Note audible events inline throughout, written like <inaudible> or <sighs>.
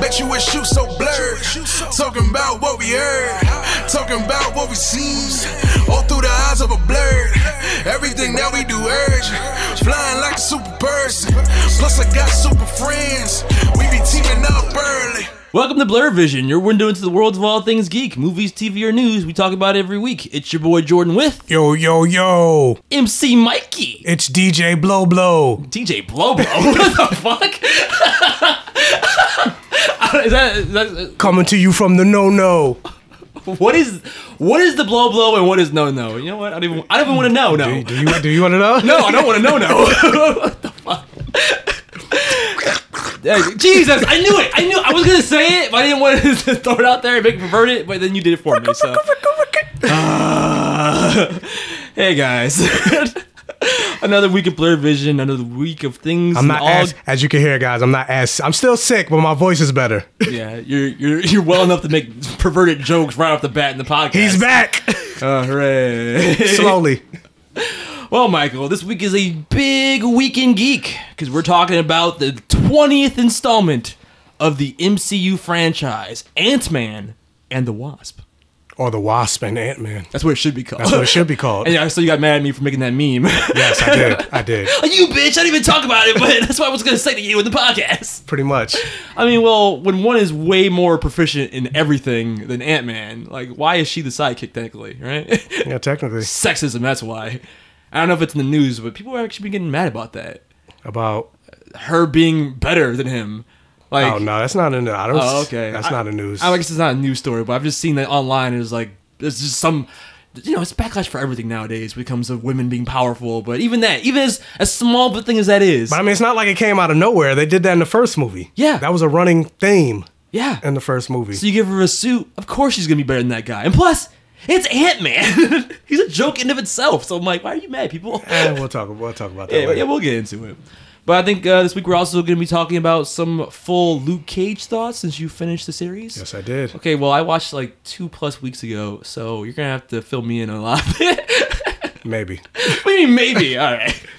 Bet you wish you so blurred. Talking about what we heard. Talking about what we seen. All through the eyes of a blur. Everything that we do urge. Flying like a super person. Plus I got super friends. We be teaming up early. Welcome to Blur Vision, your window into the world of all things geek, movies, TV, or news. We talk about every week. It's your boy Jordan with Yo, yo, yo. MC Mikey. It's DJ Blow Blow. DJ Blow Blow. <laughs> what the fuck? <laughs> is that, is that Coming to you from the no no. what is what is the blow blow and what is no no? You know what? I don't even I don't even want to know. Do, No, do you do you want to know? no, I don't want to know. No. <laughs> what the fuck? Hey, Jesus, I knew it. I knew I was gonna say it, but I didn't want to <laughs> throw it out there and make it pervert it. But then you did it for me. So, Ah. <laughs> hey guys, <laughs> another week of Blur Vision, another week of things. I'm not all, as as you can hear, guys. I'm not as I'm still sick, but my voice is better. Yeah, you're you're you're well enough to make perverted jokes right off the bat in the podcast. He's back Oh, hooray! slowly. Well, Michael, this week is a big weekend geek because we're talking about the 20th installment of the MCU franchise, Ant Man and the Wasp. Or the Wasp and Ant Man. That's what it should be called. That's what it should be called. <laughs> and yeah, so you got mad at me for making that meme. Yes, I did. I did. Like, <laughs> you bitch, I didn't even talk about it, but <laughs> that's what I was going to say to you in the podcast. Pretty much. I mean, well, when one is way more proficient in everything than Ant Man, like, why is she the sidekick, technically, right? Yeah, technically. Sexism, that's why. I don't know if it's in the news, but people are actually been getting mad about that. About her being better than him. Like, oh no, that's not in the. I don't. Oh, okay. That's I- not a news. I guess it's not a news story, but I've just seen that online. It's like it's just some, you know, it's backlash for everything nowadays when it comes to women being powerful. But even that, even as as small a thing as that is, but I mean, it's not like it came out of nowhere. They did that in the first movie. Yeah. that was a running theme yeah. in the first movie. So you give her a suit, of course she's gonna be better than that guy. And plus, it's Ant Man. <laughs> He's a joke in of itself. So I'm like, why are you mad, people? Eh, we'll talk. We'll talk about that Yeah, later. yeah, we'll get into it. But I think uh, this week we're also going to be talking about some full Luke Cage thoughts since you finished the series. Yes, I did. Okay, well, I watched like two plus weeks ago, so you're gonna have to fill me in a lot of it. <laughs> Maybe. what do you mean, maybe? All right. <laughs>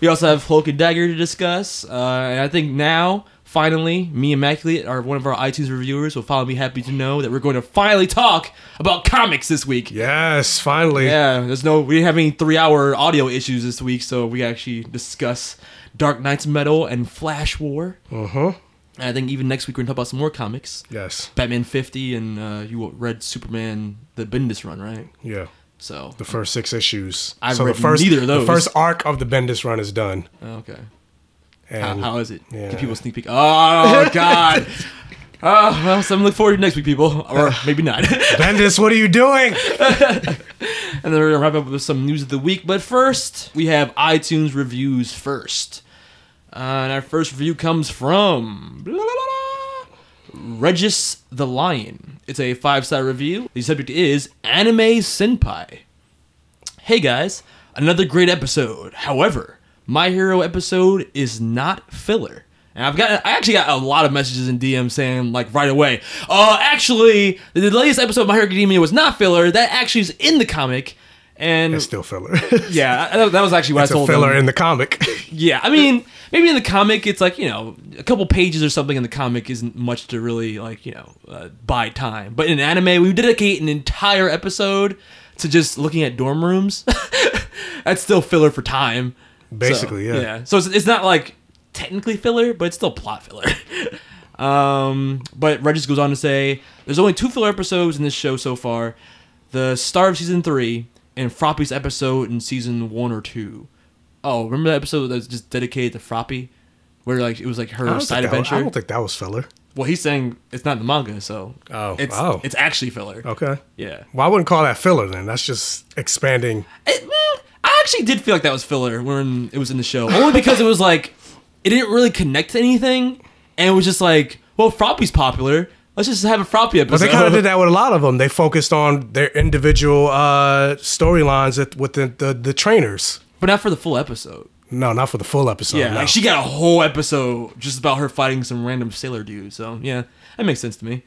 We also have Cloak and Dagger to discuss, uh, and I think now, finally, me Immaculate, are one of our iTunes reviewers, will finally be happy to know that we're going to finally talk about comics this week. Yes, finally. Yeah, there's no we didn't have any three hour audio issues this week, so we actually discuss Dark Nights Metal and Flash War. Uh huh. And I think even next week we're gonna talk about some more comics. Yes. Batman 50 and uh, you read Superman the Bendis run, right? Yeah. So The first six issues. I've so read the first, neither of those. The first arc of the Bendis run is done. okay. How, how is it? yeah. Give people a sneak peek. Oh <laughs> God. Oh, well, so I'm looking forward to next week, people, or maybe not. <laughs> Bendis, what are you doing? <laughs> And then we're gonna wrap up with some news of the week. But first, we have iTunes reviews first. Uh, and our first review comes from blah, blah, blah, blah, Regis the Lion. It's a five star review. The subject is Anime Senpai. Hey guys, another great episode. However, My Hero episode is not filler. And I've got, I actually got a lot of messages in DM saying like right away, uh, actually, the latest episode of My Hero Academia was not filler. That actually is in the comic. And It's still filler. <laughs> yeah, that was actually what it's I a told filler them. in the comic. <laughs> Yeah, I mean, maybe in the comic it's like you know a couple pages or something in the comic isn't much to really like you know uh, buy time. But in anime, we dedicate an entire episode to just looking at dorm rooms. <laughs> That's still filler for time. Basically, So, yeah. Yeah. So it's, it's not like technically filler, but it's still plot filler. <laughs> um, but Regis goes on to say, "There's only two filler episodes in this show so far: the star of season three and Froppy's episode in season one or two. Oh, remember that episode that's just dedicated to Froppy, where like it was like her side that was- adventure. I don't think that was filler. well, he's saying it's not in the manga, so Oh, it's oh. it's actually filler. Okay. Yeah. Well, I wouldn't call that filler then. That's just expanding. It, well, I actually did feel like that was filler when it was in the show, only because it was like it didn't really connect to anything. and it was just like, well, Froppy's popular. Let's just have a Froppy episode. But they kind of did that with a lot of them. They focused on their individual uh, storylines with the, the the trainers. but not for the full episode. No, not for the full episode. Yeah, no. like she got a whole episode just about her fighting some random sailor dude. So yeah, that makes sense to me.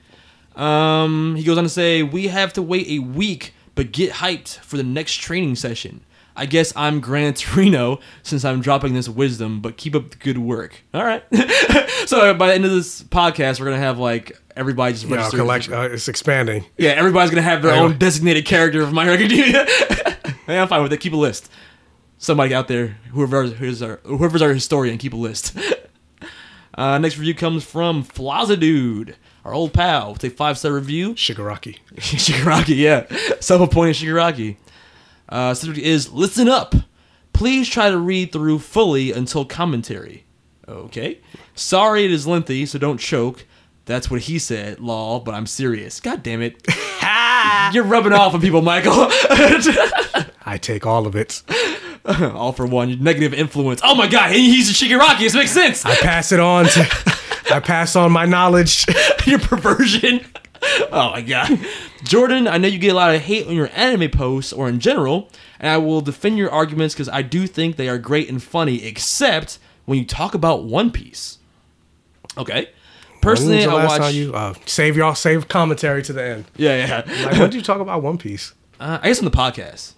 Um, he goes on to say, "We have to wait a week, but get hyped for the next training session. I guess I'm Gran Torino since I'm dropping this wisdom, but keep up the good work. All right. <laughs> so by the end of this podcast, we're gonna have like everybody just Yeah, collect, uh, it's expanding. Yeah, everybody's gonna have their I own designated character of My Hero Academia. <laughs> yeah, I'm fine with it. Keep a list. Somebody out there, whoever is our whoever's our historian, keep a list. <laughs> uh, next review comes from Flaza Dude, our old pal. With a five star review. Shigaraki. Shigaraki, yeah, self-appointed Shigaraki. Uh, subject is listen up. Please try to read through fully until commentary. Okay. Sorry it is lengthy, so don't choke. That's what he said, lol, but I'm serious. God damn it. <laughs> You're rubbing off on people, Michael. <laughs> I take all of it. <laughs> All for one negative influence. Oh my god, he's a Shigaraki. This makes sense. I pass it on to. I pass on my knowledge. Your perversion. <laughs> Oh my god. Jordan, I know you get a lot of hate on your anime posts or in general, and I will defend your arguments because I do think they are great and funny, except when you talk about One Piece. Okay. Personally, I watch. you uh, save y'all save commentary to the end? Yeah, yeah. Like, when did you <laughs> talk about One Piece? Uh, I guess on the podcast.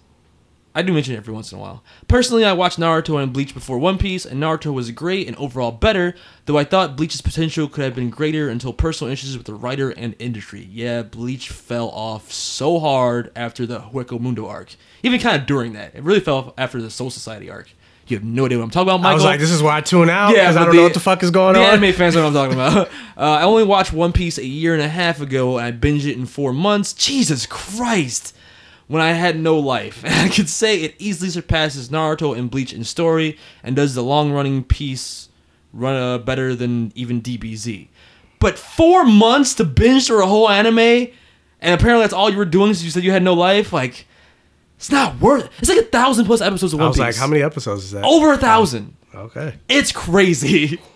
I do mention it every once in a while. Personally, I watched Naruto and Bleach before One Piece, and Naruto was great and overall better, though I thought Bleach's potential could have been greater until personal issues with the writer and industry. Yeah, Bleach fell off so hard after the Hueco Mundo arc. Even kind of during that. It really fell off after the Soul Society arc. You have no idea what I'm talking about, Michael. I was like, this is why I tune out because I don't know what the fuck is going the on. anime fans know what I'm talking about. <laughs> Uh, I only watched One Piece a year and a half ago, and I binged it in four months. Jesus Christ! When I had no life, <laughs> and I could say it easily surpasses Naruto and Bleach in story, and does the long-running piece run uh, better than even DBZ. But four months to binge through a whole anime, and apparently that's all you were doing. So you said you had no life. Like, it's not worth. it. It's like a thousand plus episodes of One I was Piece. like, how many episodes is that? Over a thousand. Okay. It's crazy. <laughs>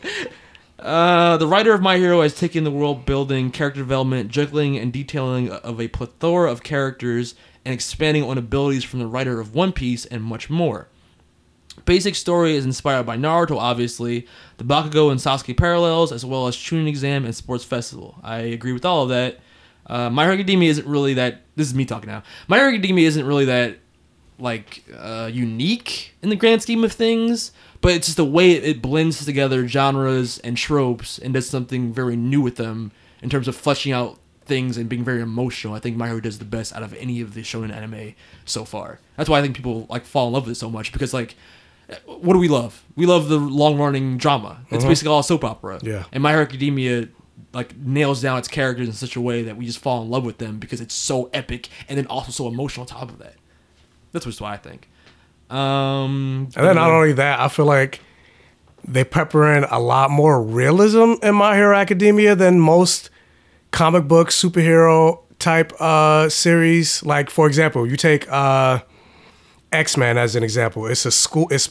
Uh, the writer of My Hero has taken the world building, character development, juggling, and detailing of a plethora of characters and expanding on abilities from the writer of One Piece and much more. Basic story is inspired by Naruto, obviously, the Bakugo and Sasuke parallels, as well as Chunin Exam and Sports Festival. I agree with all of that. Uh, My Hero Academia isn't really that. This is me talking now. My Hero Academia isn't really that like uh, unique in the grand scheme of things, but it's just the way it, blends together genres and tropes and does something very new with them in terms of fleshing out things and being very emotional. I think My Hero does the best out of any of the shonen anime so far. That's why I think people like fall in love with it so much because like. What do we love? We love the long-running drama. It's basically all soap opera. Yeah. And My Hero Academia like nails down its characters in such a way that we just fall in love with them because it's so epic and then also so emotional on top of that. That's just what I think. Um, And then not only that, I feel like they pepper in a lot more realism in My Hero Academia than most comic book superhero type uh series. Like for example, you take uh X Men as an example. It's a school. It's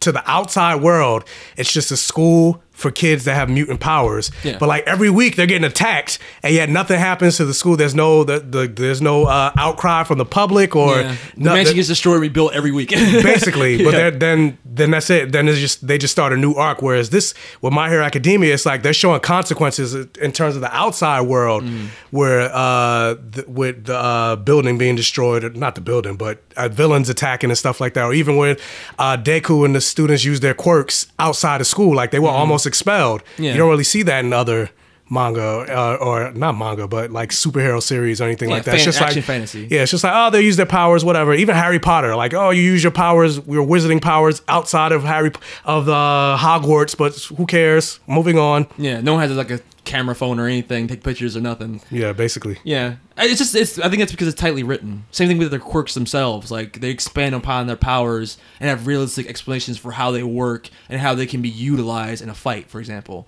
to the outside world. It's just a school for kids that have mutant powers. Yeah. But like every week they're getting attacked, and yet nothing happens to the school. There's no the, the there's no uh, outcry from the public or yeah. the no- the- gets destroyed, rebuilt every week. <laughs> basically. But Yeah. then then that's it. Then it's just they just start a new arc. Whereas this with My Hero Academia, it's like they're showing consequences in terms of the outside world, Mm. where uh the, with the uh, building being destroyed, or not the building, but uh, villains attacking and stuff like that, or even when uh, Deku and the students use their quirks outside of school, like they were almost expelled. Yeah. You don't really see that in other manga uh, or not manga but like superhero series or anything Yeah, like that it's just like fantasy. yeah it's just like oh they use their powers whatever even harry potter like oh you use your powers your wizarding powers outside of harry of the hogwarts but who cares moving on yeah, no one has like a camera phone or anything, take pictures or nothing. yeah basically Yeah, it's just it's. I think it's because it's tightly written. Same thing with their quirks themselves. Like they expand upon their powers and have realistic explanations for how they work and how they can be utilized in a fight, for example.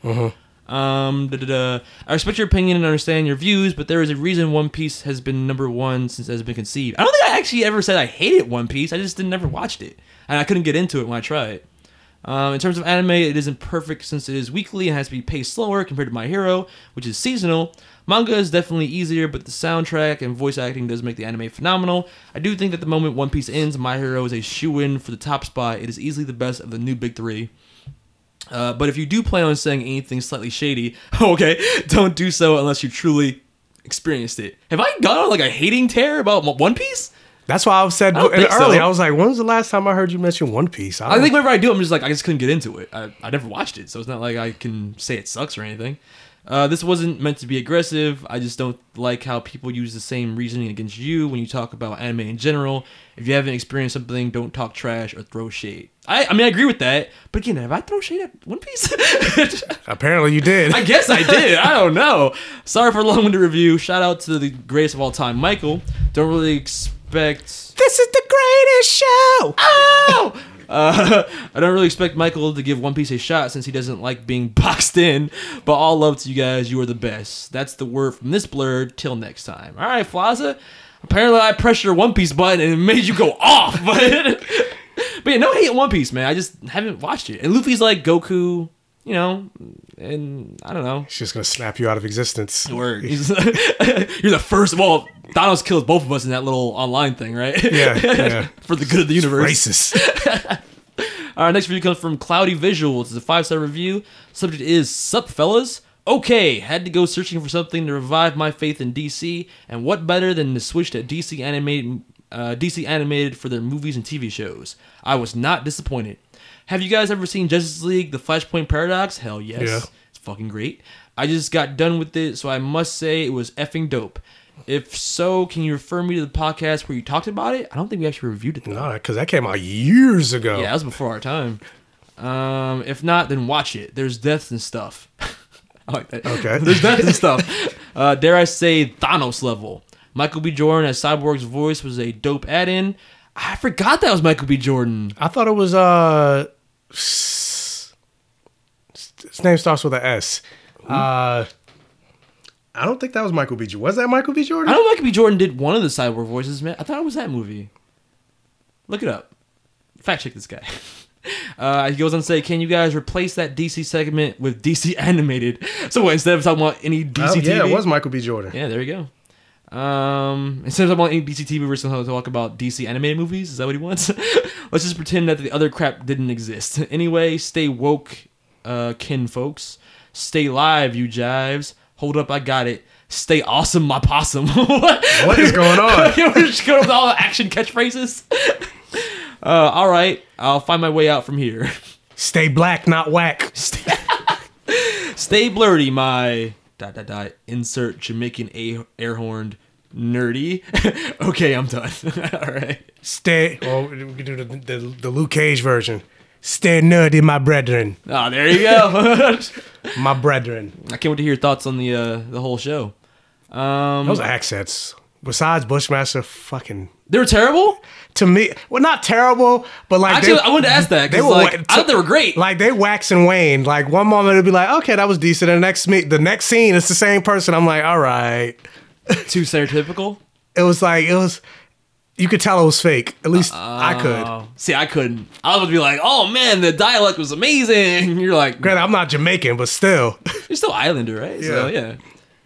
Um, da, da, da. I respect your opinion and understand your views, but there is a reason One Piece has been number one since it has been conceived. I don't think I actually ever said I hated One Piece. I just didn't never watched it, and I couldn't get into it when I tried. Um, in terms of anime, it isn't perfect since it is weekly and has to be paced slower compared to My Hero, which is seasonal. Manga is definitely easier, but the soundtrack and voice acting does make the anime phenomenal. I do think that the moment One Piece ends, My Hero is a shoe in for the top spot. It is easily the best of the new big three. Uh, but if you do plan on saying anything slightly shady, <laughs> okay, don't do so unless you truly experienced it. Have I gone on like a hating tear about One Piece? That's why I said I earlier. so. I was like, when was the last time I heard you mention One Piece? I think whenever I do, I'm just like I just couldn't get into it. I, I never watched it, so it's not like I can say it sucks or anything. Uh, this wasn't meant to be aggressive. I just don't like how people use the same reasoning against you when you talk about anime in general. If you haven't experienced something, don't talk trash or throw shade. I, I mean, I agree with that. But again, have I thrown shade at One Piece? <laughs> apparently you did. I guess I did. I don't know. Sorry for a long-winded review. Shout out to the greatest of all time, Michael. Don't really expect this is the greatest show. Oh! <laughs> Uh, I don't really expect Michael to give One Piece a shot since he doesn't like being <laughs> boxed in. But all love to you guys. You are the best. That's the word from this blur. Till next time. All right, Flaza. Apparently, I pressed your One Piece button and it made you go <laughs> off. But, but yeah, no hate on One Piece, man. I just haven't watched it. And Luffy's like Goku, you know, and I don't know. He's just gonna snap you out of existence. Word. <laughs> He's- <laughs> You're the first. Well, Thanos kills both of us in that little online thing, right? Yeah, yeah. <laughs> For the good of the universe. Racist. Our next review comes from Cloudy Visuals. It's a five star review. Subject is Sup Fellas. Okay, had to go searching for something to revive my faith in DC, and what better than to switch to DC animated, uh, DC animated for their movies and TV shows. I was not disappointed. Have you guys ever seen Justice League: The Flashpoint Paradox? Hell yes, Yeah. it's fucking great. I just got done with it, so I must say it was effing dope. If so, can you refer me to the podcast where you talked about it? I don't think we actually reviewed it. Though. no, because that came out years ago. Yeah, that was before our time. Um, if not, then watch it. There's deaths and stuff. <laughs> I like that. Okay. <laughs> There's deaths and stuff. Uh, dare I say Thanos level. Michael B. Jordan as Cyborg's voice was a dope add-in. I forgot that was Michael B. Jordan. I thought it was uh, his name starts with an S. Uh, I don't think that was Michael B. Jordan. Was that Michael B. Jordan? I know Michael B. Jordan did one of the Cyborg voices, man. I thought it was that movie. Look it up. Fact check this guy. <laughs> Uh, he goes on to say, "Can you guys replace that DC segment with DC <laughs> animated?" So what, instead of talking about any DC Oh, TV, yeah, it was Michael B. Jordan. Yeah, there you go. Um, instead of talking about DC TV, we're just to talk about DC animated movies. Is that what he wants? <laughs> Let's just pretend that the other crap didn't exist. <laughs> Anyway, stay woke, uh, kin folks. Stay live, you jives. Hold up, I got it. Stay awesome, my possum. what? <laughs> What is going on? we're just going with all the action catchphrases. uh, all right, I'll find my way out from here. Stay black, not whack. Stay blurty, my dot dot dot. Insert Jamaican a- air horn nerdy. <laughs> okay, I'm done. <laughs> All right. Stay. Well, we can do the, the, the Luke Cage version. Stay nerdy, my brethren. Oh, there you go. <laughs> My brethren. I can't wait to hear your thoughts on the uh, the whole show. Um, Those accents. Besides Bushmaster, fucking they were terrible. to me, well, not terrible, but like Actually, they, I wanted to ask that they because were like wa- I thought they were great. like they wax and wane. Like one moment it'd be like, okay, that was decent. And the next me, the next scene, it's the same person. I'm like, all right. <laughs> Too stereotypical. It was like it was. You could tell it was fake. At least I oh. could. Oh. See, I couldn't. I was be like, oh man, the dialect was amazing. <laughs> You're like, Granted, I'm not Jamaican, but still. You're still Islander, right? So yeah.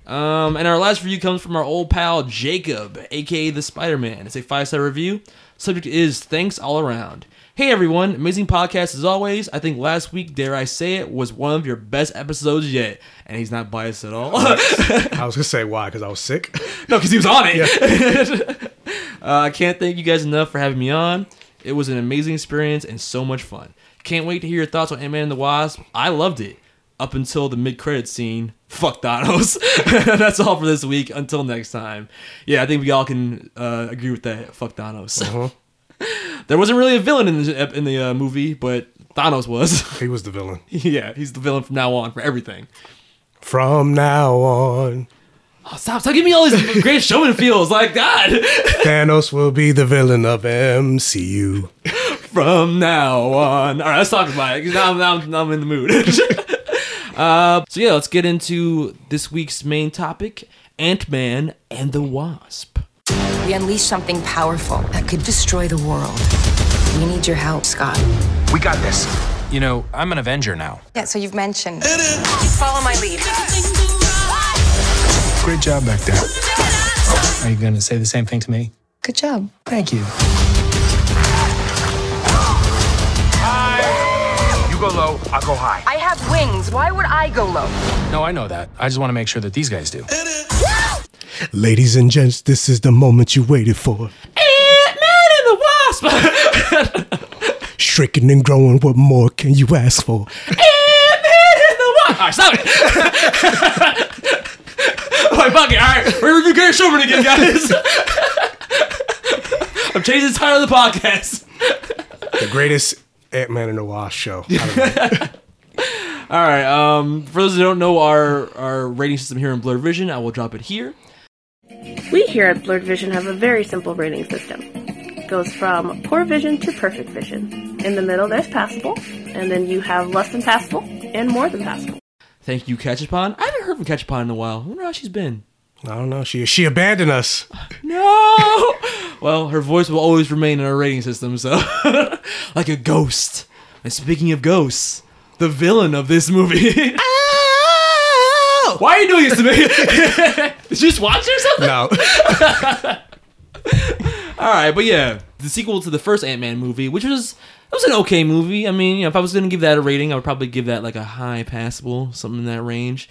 Um, and our last review comes from our old pal Jacob, aka the Spider Man. It's a five star review. Subject is thanks all around. Hey everyone, amazing podcast as always. I think last week, dare I say it, was one of your best episodes yet. And he's not biased at all. I was <laughs> gonna say why, because I was sick. no, because he was on it. <laughs> uh, I can't thank you guys enough for having me on. It was an amazing experience and so much fun. Can't wait to hear your thoughts on Ant-Man and the Wasp. I loved it up until the mid-credit scene. Fuck Thanos. <laughs> That's all for this week. Until next time. Yeah, I think we all can uh, agree with that. Fuck Thanos. <laughs> there wasn't really a villain in the in the uh, movie, but Thanos was. <laughs> He was the villain. yeah, he's the villain from now on for everything. From now on, Oh, stop! Stop giving me all these great showman feels. Like God. Thanos will be the villain of MCU. from now on. All right, let's talk about it. Now, now, now I'm in the mood. Uh, so yeah, let's get into this week's main topic: Ant Man and the Wasp. We unleashed something powerful that could destroy the world. We need your help, Scott. We got this. You know, I'm an Avenger now. Yeah, so you've mentioned. Just follow my lead. Great job back there. Are you gonna say the same thing to me? Good job. Thank you. You go low, I'll go high. I have wings. Why would I go low? No, I know that. I just want to make sure that these guys do. Ladies and gents, this is the moment you waited for. Ant-Man and the Wasp! <laughs> Shrinking and growing, what more can you ask for? Ant-Man and the Wasp! Alright, stop it! <laughs> Alright, fuck it, alright. We're reviewing Gary Shulman again, guys. <laughs> I'm changing the title of the podcast. The greatest Ant Man and the Wasp show. <laughs> I don't know. All right. Um, for those who don't know our our rating system here in Blurred Vision, I will drop it here. We here at Blurred Vision have a very simple rating system. It goes from poor vision to perfect vision. In the middle, there's passable, and then you have less than passable and more than passable. Thank you, Ketchupon. I haven't heard from Ketchupon in a while. I wonder how she's been. I don't know. She she abandoned us. <laughs> No. well, her voice will always remain in our rating system, so <laughs> like a ghost. And speaking of ghosts, the villain of this movie. <laughs> Oh! Why are you doing this to me? Did you just watch it or something? No. All right, but yeah, the sequel to the first Ant Man movie, which was it was an okay movie. I mean, you know, if I was gonna give that a rating, I would probably give that like a high passable, something in that range.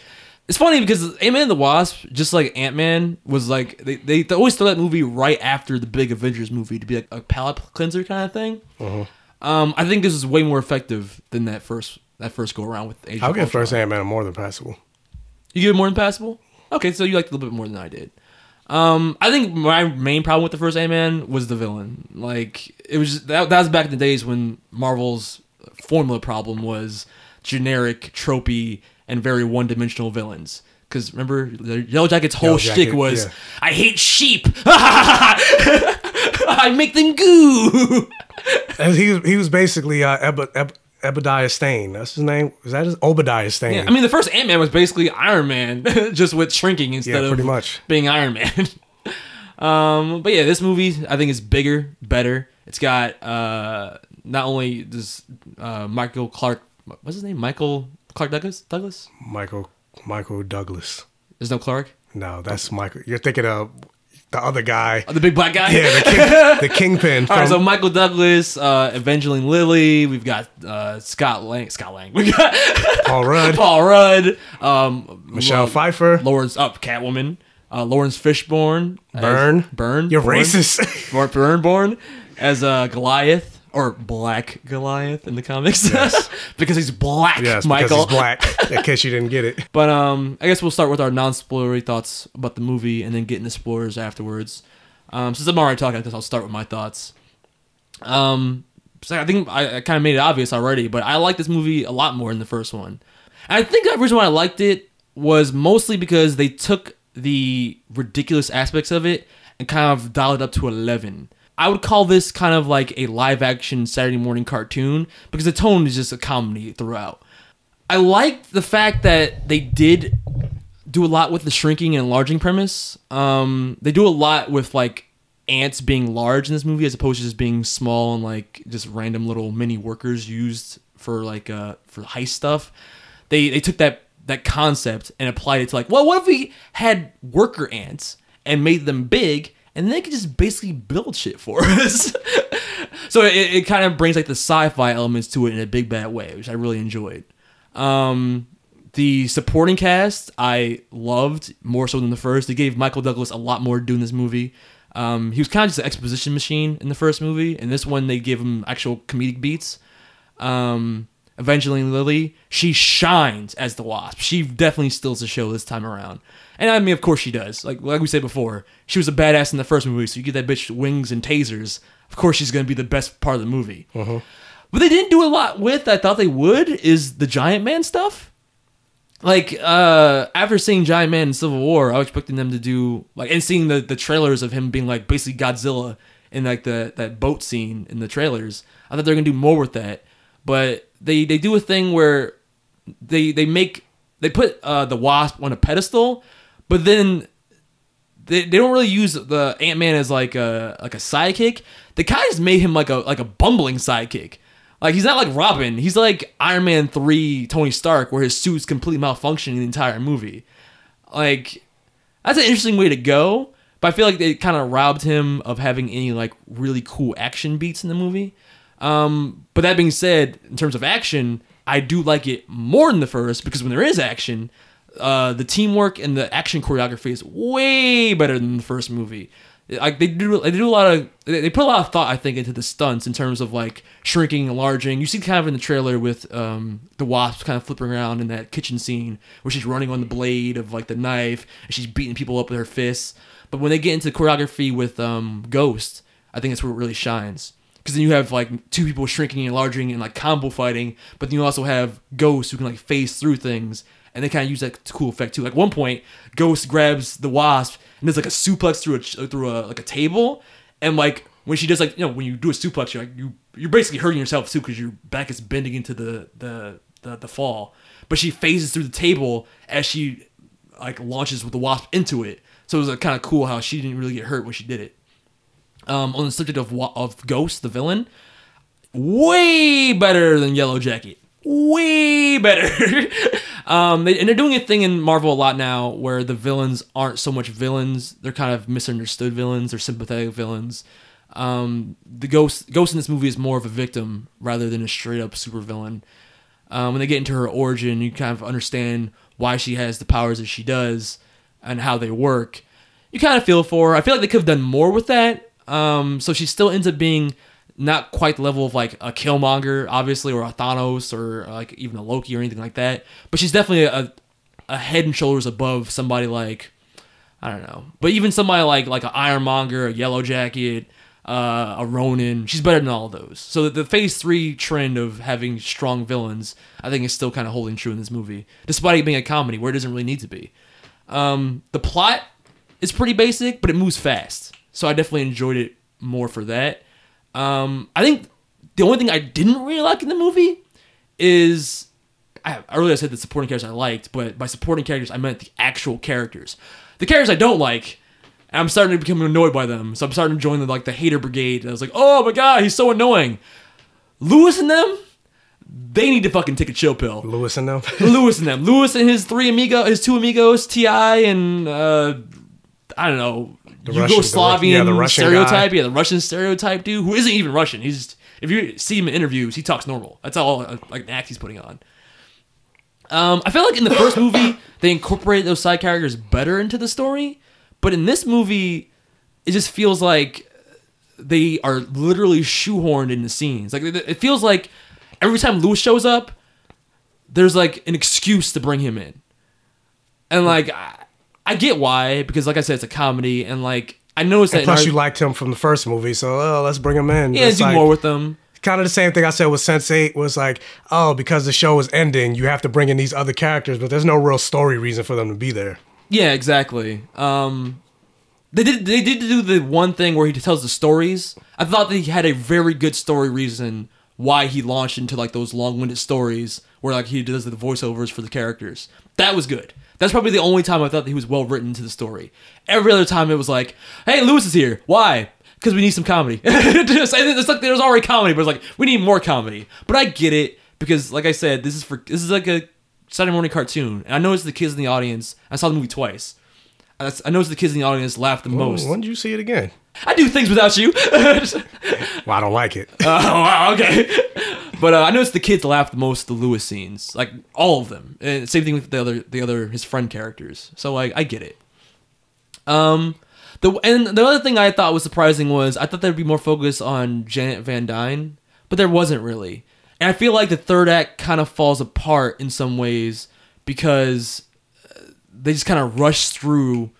It's funny because Ant Man and the Wasp, just like Ant Man, was like they, they always throw that movie right after the big Avengers movie to be like a palate cleanser kind of thing. Um, I think this is way more effective than that first that first go around with Age I'll give Ultron. first Ant Man more than passable. You give it more than passable? Okay, so you liked it a little bit more than I did. Um, I think my main problem with the first Ant Man was the villain. Like it was just, that, that was back in the days when Marvel's formula problem was generic, tropey, and very one dimensional villains. Because remember, the Yellow Jacket's whole Yellow shtick was, yeah. "I hate sheep. <laughs> I make them goo." <laughs> And he was he was basically uh, Eb- Eb- Ebediah Stain. That's his name. Is that his Obadiah Stane? Yeah, I mean, the first Ant Man was basically Iron Man, <laughs> just with shrinking instead Yeah, of much. being Iron Man. um, but yeah, this movie I think is bigger, better. It's got uh, not only this uh, Michael Clark, what's his name? Michael Clark Douglas. Douglas. Michael Michael Douglas. There's no Clark. No, that's Michael. You're thinking of the other guy. Oh, the big black guy. Yeah, the, king, <laughs> the kingpin. All right, so Michael Douglas, uh, Evangeline Lilly. We've got uh, Scott Lang. Scott Lang. <laughs> We got Paul Rudd, <laughs> Paul Rudd. Um, Michelle Pfeiffer, Lawrence up Catwoman, uh, Laurence Fishburne, Burn. Burn, You're racist. Burn, Burn, Born as uh, Goliath or Black Goliath in the comics, <laughs> Yes. because he's black. yes, Michael. because he's black. <laughs> In case you didn't get it. But um, I guess we'll start with our non-spoilery thoughts about the movie, and then get into spoilers afterwards. Um, since I'm already talking, I guess I'll start with my thoughts. Um, so I think I, I kind of made it obvious already, but I like this movie a lot more than the first one. And I think the reason why I liked it was mostly because they took the ridiculous aspects of it and kind of dialed it up to 11. I would call this kind of like a live action Saturday morning cartoon because the tone is just a comedy throughout. I liked the fact that they did do a lot with the shrinking and enlarging premise. Um, they do a lot with like ants being large in this movie as opposed to just being small and like just random little mini workers used for like uh for heist stuff. They they took that that concept and applied it to like, well, what if we had worker ants and made them big and they could just basically build shit for <laughs> us. so it, it kind of brings like the sci-fi elements to it in a big bad way, which I really enjoyed. Um, the supporting cast I loved more so than the first. They gave Michael Douglas a lot more to do in this movie. Um, he was kind of just an exposition machine in the first movie. and this one, they gave him actual comedic beats. Um, Evangeline Lilly, she shines as the Wasp. She definitely steals the show this time around. And I mean, of course she does. Like like we said before, she was a badass in the first movie, so you get that bitch wings and tasers. Of course, she's gonna be the best part of the movie. But they didn't do a lot with. I thought they would. Is the Giant Man stuff? Like uh after seeing Giant Man in Civil War, I was expecting them to do like and seeing the the trailers of him being like basically Godzilla in like the that boat scene in the trailers. I thought they were gonna do more with that, but they they do a thing where they they make they put uh the Wasp on a pedestal, but then they, they don't really use the Ant Man as like a like a sidekick. They kind of just made him like a like a bumbling sidekick. Like he's not like Robin. He's like Iron Man three Tony Stark, where his suit's completely malfunctioning the entire movie. Like that's an interesting way to go. But I feel like they kind of robbed him of having any like really cool action beats in the movie. Um, but that being said, in terms of action, I do like it more than the first because when there is action, uh, the teamwork and the action choreography is way better than the first movie. Like they do, they do a lot of, they put a lot of thought, I think, into the stunts in terms of like shrinking, enlarging. You see kind of in the trailer with um, the wasp kind of flipping around in that kitchen scene where she's running on the blade of like the knife and she's beating people up with her fists. But when they get into choreography with um, Ghost, I think that's where it really shines because then you have like two people shrinking and enlarging and like combo fighting, but then you also have ghosts who can like phase through things, and they kind of use that cool effect too. Like one point, Ghost grabs the Wasp and there's like a suplex through a uh, through a like a table, and like when she does like you know when you do a suplex, you're like you you're basically hurting yourself too because your back is bending into the the the, the fall, but she phases through the table as she like launches with the Wasp into it. So it was like, kind of cool how she didn't really get hurt when she did it um, on the subject of of Ghost, the villain, way better than Yellow Jacket. Way better. <laughs> um, they, and they're doing a thing in Marvel a lot now where the villains aren't so much villains; they're kind of misunderstood villains or sympathetic villains. Um, the ghost ghost in this movie is more of a victim rather than a straight up supervillain. Um, when they get into her origin, you kind of understand why she has the powers that she does and how they work. You kind of feel for her. I feel like they could have done more with that. Um, so she still ends up being not quite the level of like a Killmonger, obviously, or a Thanos, or like even a Loki or anything like that. But she's definitely a, a head and shoulders above somebody like I don't know, but even somebody like like an Ironmonger, a Yellow Jacket, uh, a Ronin, she's better than all those. So the, the Phase Three trend of having strong villains, I think, is still kind of holding true in this movie, despite it being a comedy where it doesn't really need to be. Um, the plot is pretty basic, but it moves fast, so I definitely enjoyed it more for that. Um, I think the only thing I didn't really like in the movie is I, earlier I said the supporting characters I liked, but by supporting characters I meant the actual characters. The characters I don't like, I'm starting to become annoyed by them. So I'm starting to join the like the hater brigade. And I was like, oh my god, he's so annoying. Lewis and them, they need to fucking take a chill pill. Lewis and them. <laughs> Lewis and them. Lewis and his three amigo, his two amigos, T.I. and uh, I don't know, The Russian- the yeah, the Russian stereotype. guy. Yeah, the Russian stereotype dude who isn't even Russian. He's just, if you see him in interviews, he talks normal. That's all uh, like an act he's putting on. Um, I feel like in the first movie they incorporated those side characters better into the story, but in this movie, it just feels like they are literally shoehorned in the scenes. Like it it feels like every time Lewis shows up, there's like an excuse to bring him in, and like I, I get why because like I said, it's a comedy, and like I noticed that. And in plus, our- you liked him from the first movie, so oh, let's bring him in. yeah, do like, more with them. Kind of the same thing I said with Sense8 was like, oh, because the show is ending, you have to bring in these other characters, but there's no real story reason for them to be there. Yeah, exactly. Um, they did they did do the one thing where he tells the stories. I thought that he had a very good story reason why he launched into like those long-winded stories where like he does the voiceovers for the characters. That was good. That's probably the only time I thought that he was well written into the story. Every other time it was like, "Hey, Lewis is here. Why? Because we need some comedy." <laughs> It's like there's already comedy, but it's like we need more comedy. But I get it because, like I said, this is for this is like a Saturday morning cartoon, and I noticed the kids in the audience. I saw the movie twice. I I noticed the kids in the audience laughed the most. When did you see it again? I do things without you. <laughs> Well, I don't like it. oh, wow, okay. <laughs> But uh, I noticed the kids laughed the most the Lewis scenes, like all of them. And same thing with the other, the other his friend characters. So like, I get it. Um, the and the other thing I thought was surprising was I thought there'd be more focus on Janet Van Dyne, but there wasn't really. And I feel like the third act kind of falls apart in some ways because uh, they just kind of rush through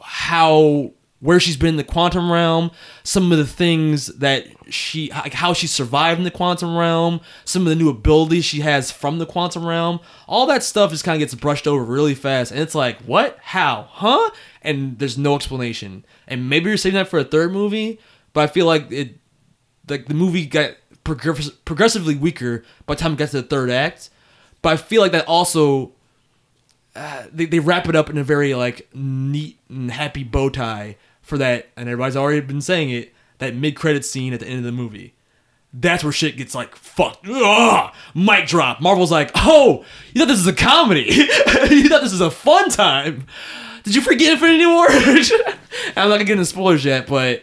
how where she's been in the quantum realm, some of the things that she like how she survived in the quantum realm, some of the new abilities she has from the quantum realm. All that stuff just kind of gets brushed over really fast and it's like, "What? How? Huh?" And there's no explanation. And maybe you're saving that for a third movie, but I feel like it like the movie got progress- progressively weaker by the time it got to the third act. But I feel like that also uh, they, they wrap it up in a very like neat and happy bow tie for that and everybody's already been saying it that mid-credit scene at the end of the movie that's where shit gets like fucked. Ugh, mic drop. Marvel's like, oh, you thought this is a comedy? <laughs> you thought this was a fun time? Did you forget Infinity War? <laughs> I'm not gonna get into spoilers yet, but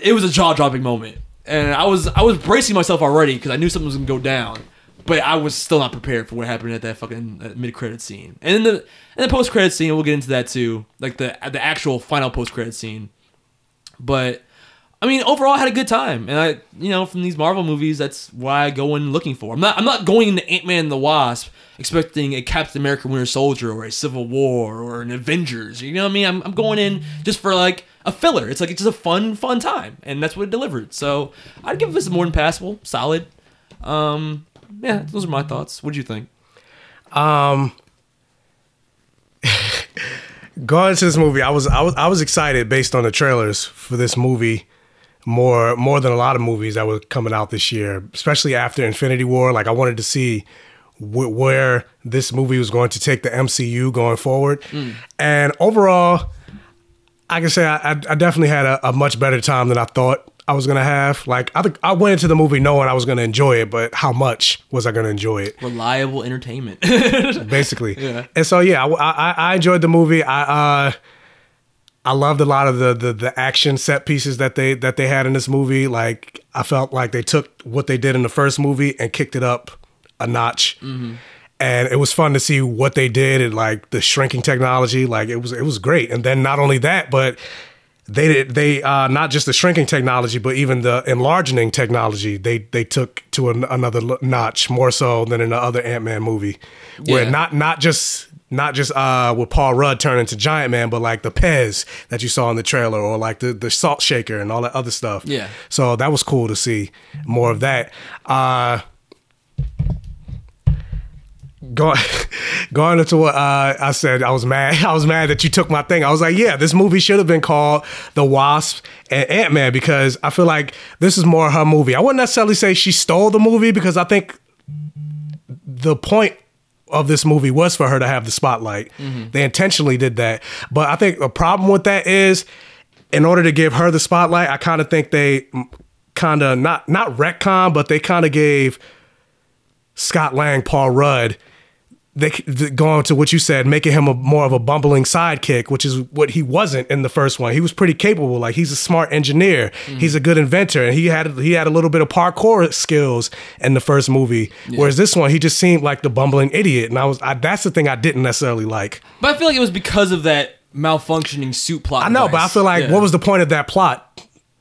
it was a jaw dropping moment, and I was I was bracing myself already because I knew something was gonna go down, but I was still not prepared for what happened at that fucking mid credit scene, and then the and the post credit scene. We'll get into that too, like the the actual final post credit scene, but. I mean, overall, I had a good time, and I, you know, from these Marvel movies, that's why I go in looking for. I'm not, I'm not going into Ant Man and the Wasp expecting a Captain America Winter Soldier or a Civil War or an Avengers. You know what I mean? I'm, I'm going in just for like a filler. It's like it's just a fun, fun time, and that's what it delivered. So I'd give this a more than passable, solid. Um, yeah, those are my thoughts. What do you think? Um, <laughs> going into this movie, I was I was I was excited based on the trailers for this movie more more than a lot of movies that were coming out this year, especially after Infinity War. Like I wanted to see wh- where this movie was going to take the MCU going forward, hmm. and overall, I can say I, I I definitely had a, a much better time than I thought I was gonna have. Like I think I went into the movie knowing I was gonna enjoy it, but how much was I gonna enjoy it? Reliable entertainment. <laughs> basically. <laughs> And so yeah, I, I, I enjoyed the movie. I uh, I loved a lot of the, the the action set pieces that they that they had in this movie. Like I felt like they took what they did in the first movie and kicked it up a notch. And it was fun to see what they did and like the shrinking technology. Like it was it was great. And then not only that, but they did they uh, not just the shrinking technology, but even the enlarging technology. They they took to an, another notch more so than in the other Ant Man movie, where Yeah. not not just not just uh with Paul Rudd turning into Giant Man, but like the Pez that you saw in the trailer, or like the the salt shaker and all that other stuff. Yeah. So that was cool to see more of that. Uh Going, <laughs> going into what uh, I said, I was mad. <laughs> I was mad that you took my thing. I was like, yeah, this movie should have been called The Wasp and Ant Man because I feel like this is more her movie. I wouldn't necessarily say she stole the movie because I think the point of this movie was for her to have the spotlight. They intentionally did that. But I think the problem with that is in order to give her the spotlight, I kind of think they kind of not not retcon, but they kind of gave Scott Lang, Paul Rudd, they going to what you said, making him a more of a bumbling sidekick, which is what he wasn't in the first one. He was pretty capable. Like he's a smart engineer, mm. he's a good inventor, and he had he had a little bit of parkour skills in the first movie. Whereas this one, he just seemed like the bumbling idiot, and I was I, that's the thing I didn't necessarily like. but I feel like it was because of that malfunctioning suit plot. I know, but I feel like Yeah. what was the point of that plot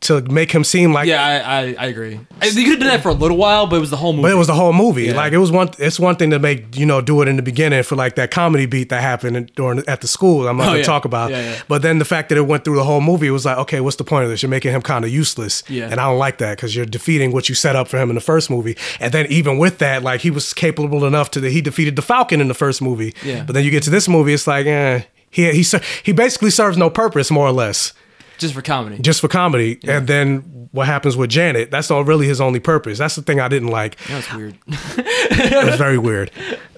to make him seem like Yeah, I, I, I agree. You could have done that for a little while, but it was the whole movie. But it was the whole movie. Yeah. Like it was one. It's one thing to make you know do it in the beginning for like that comedy beat that happened during at the school. I'm not Oh, gonna yeah. talk about. Yeah. But then the fact that it went through the whole movie it was like, okay, what's the point of this? You're making him kind of useless. Yeah. And I don't like that because you're defeating what you set up for him in the first movie. And then even with that, like he was capable enough to that he defeated the Falcon in the first movie. Yeah. But then you get to this movie, it's like, eh. He, he, he basically serves no purpose, more or less just for comedy. just for comedy. And then what happens with Janet? That's all really his only purpose. That's the thing I didn't like. That's weird. <laughs> It was very weird. <laughs>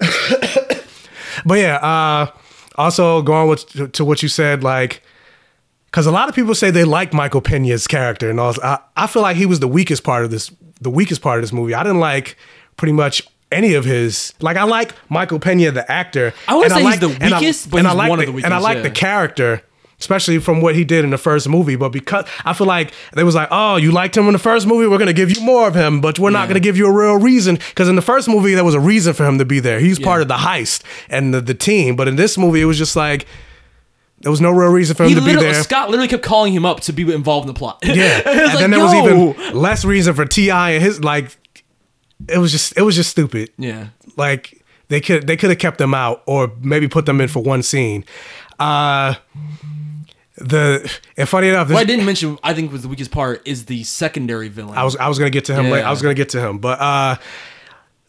but yeah, uh, also going with to, to what you said, like, because a lot of people say they like Michael Pena's character, and all. I, I feel like he was the weakest part of this. The weakest part of this movie. I didn't like pretty much any of his. Like, I like Michael Pena, the actor. I wouldn't and say he's like- the and I- weakest, but and I he's like one of the- the And I like yeah. the character. Especially from what he did in the first movie, but because I feel like they was like, "Oh, you liked him in the first movie, we're gonna give you more of him, but we're not gonna give you a real reason." Because in the first movie, there was a reason for him to be there. He was part of the heist and the, the team, but in this movie, it was just like there was no real reason for him He to be there. Scott literally kept calling him up to be involved in the plot. <laughs> Yeah, and like, then there yo. was even less reason for T.I. and his like. It was just it was just stupid. Yeah. like they could they could have kept them out or maybe put them in for one scene. Uh, the and funny enough, this, What I didn't mention, I think was the weakest part, is the secondary villain. I was I was gonna get to him. Later. I was gonna get to him, but uh,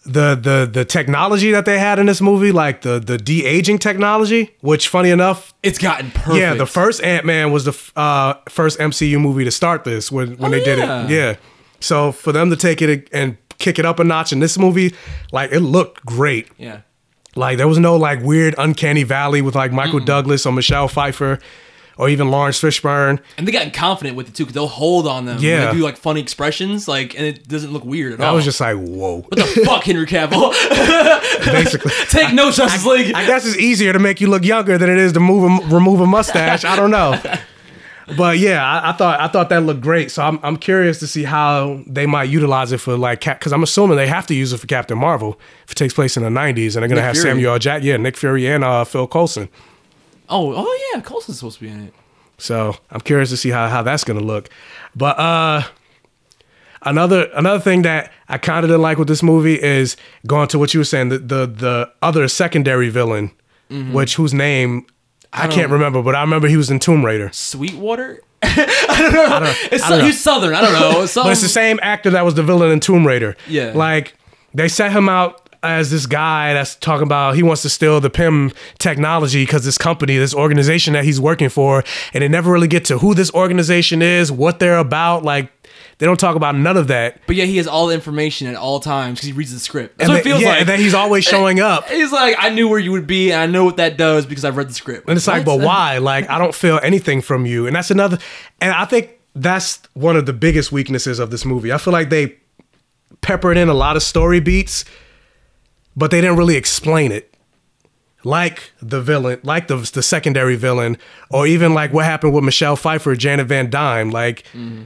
the the the technology that they had in this movie, like the the de aging technology, which funny enough, it's gotten perfect. yeah, the first Ant Man was the uh, first MCU movie to start this when when Oh, they did it. Yeah, so for them to take it and kick it up a notch in this movie, like it looked great. Yeah. Like there was no like weird uncanny valley with like Michael Douglas or Michelle Pfeiffer or even Laurence Fishburne. And they got confident with it too, because they'll hold on them. Yeah. They do like funny expressions, like, and it doesn't look weird at all. I was just like, whoa. what the <laughs> fuck, Henry Cavill? <laughs> Basically, Take no Justice League. I guess it's easier to make you look younger than it is to move a, remove a mustache. I don't know. <laughs> But yeah, I, I thought I thought that looked great. So I'm, I'm curious to see how they might utilize it for like because I'm assuming they have to use it for Captain Marvel if it takes place in the 90s and they're gonna Nick have Fury. Samuel L. Jack, yeah, Nick Fury and uh, Phil Coulson. Oh, oh yeah, Coulson's supposed to be in it. So I'm curious to see how, how that's gonna look. But uh another another thing that I kind of didn't like with this movie is going to what you were saying, the the, the other secondary villain, Mm-hmm. which whose name I, can't remember, but I remember he was in Tomb Raider. Sweetwater. <laughs> I don't know. It's I don't know. he's Southern. I don't know. Some, <laughs> But it's the same actor that was the villain in Tomb Raider. Yeah. Like they set him out as this guy that's talking about he wants to steal the Pym technology because this company, this organization that he's working for, and they never really get to who this organization is, what they're about. Like they don't talk about none of that. But yeah, he has all the information at all times because he reads the script. That's And what it then- feels yeah, like. and then he's always <laughs> showing up. He's like, I knew where you would be, and I know what that does because I've read the script. And it's like, What? but why? Like, I don't feel anything from you. And that's another, and I think that's one of the biggest weaknesses of this movie. I feel like they peppered in a lot of story beats, but they didn't really explain it. Like the villain, like the the secondary villain, or even like what happened with Michelle Pfeiffer, Janet Van Dyne. Like, Mm-hmm.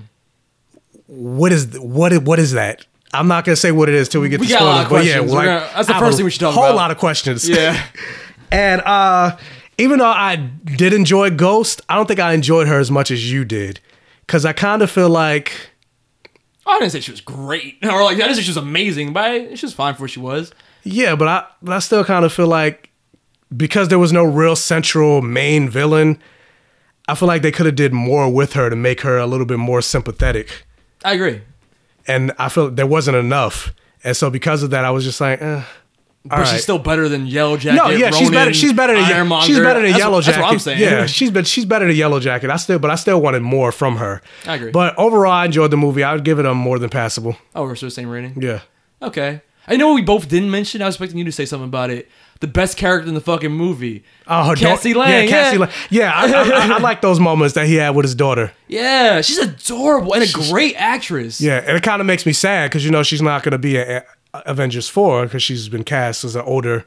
what is what? What is that? I'm not gonna say what it is till we get We to a spoilers. But yeah, like, gonna- that's the first thing we should talk Whole about. lot of questions. Yeah. <laughs> And uh even though I did enjoy Ghost, I don't think I enjoyed her as much as you did. Cause I kind of feel like I didn't say she was great, <laughs> or like I didn't say she was amazing, but I, she was fine for what she was. Yeah, but I but I still kind of feel like because there was no real central main villain, I feel like they could have did more with her to make her a little bit more sympathetic. I agree. And I feel there wasn't enough. And so because of that, I was just like, eh. But all she's still better than Yellow Jacket. No, yeah, she's better. She's better than Ironmonger. she's better than That's Yellow what- Jacket. That's what I'm saying. Yeah, she's but she's better than Yellow Jacket. I still, but I still wanted more from her. I agree. But overall, I enjoyed the movie. I would give it a more than passable. oh, we're still the same rating. Yeah. Okay. I know we both didn't mention. I was expecting you to say something about it. The best character in the fucking movie. Oh, Cassie don't- Lang. Yeah, Cassie yeah. Lang. Yeah, I, I, I, I like those moments that he had with his daughter. Yeah, she's adorable and a great actress. Yeah, and it kind of makes me sad because you know she's not going to be a, a Avengers four because she's been cast as an older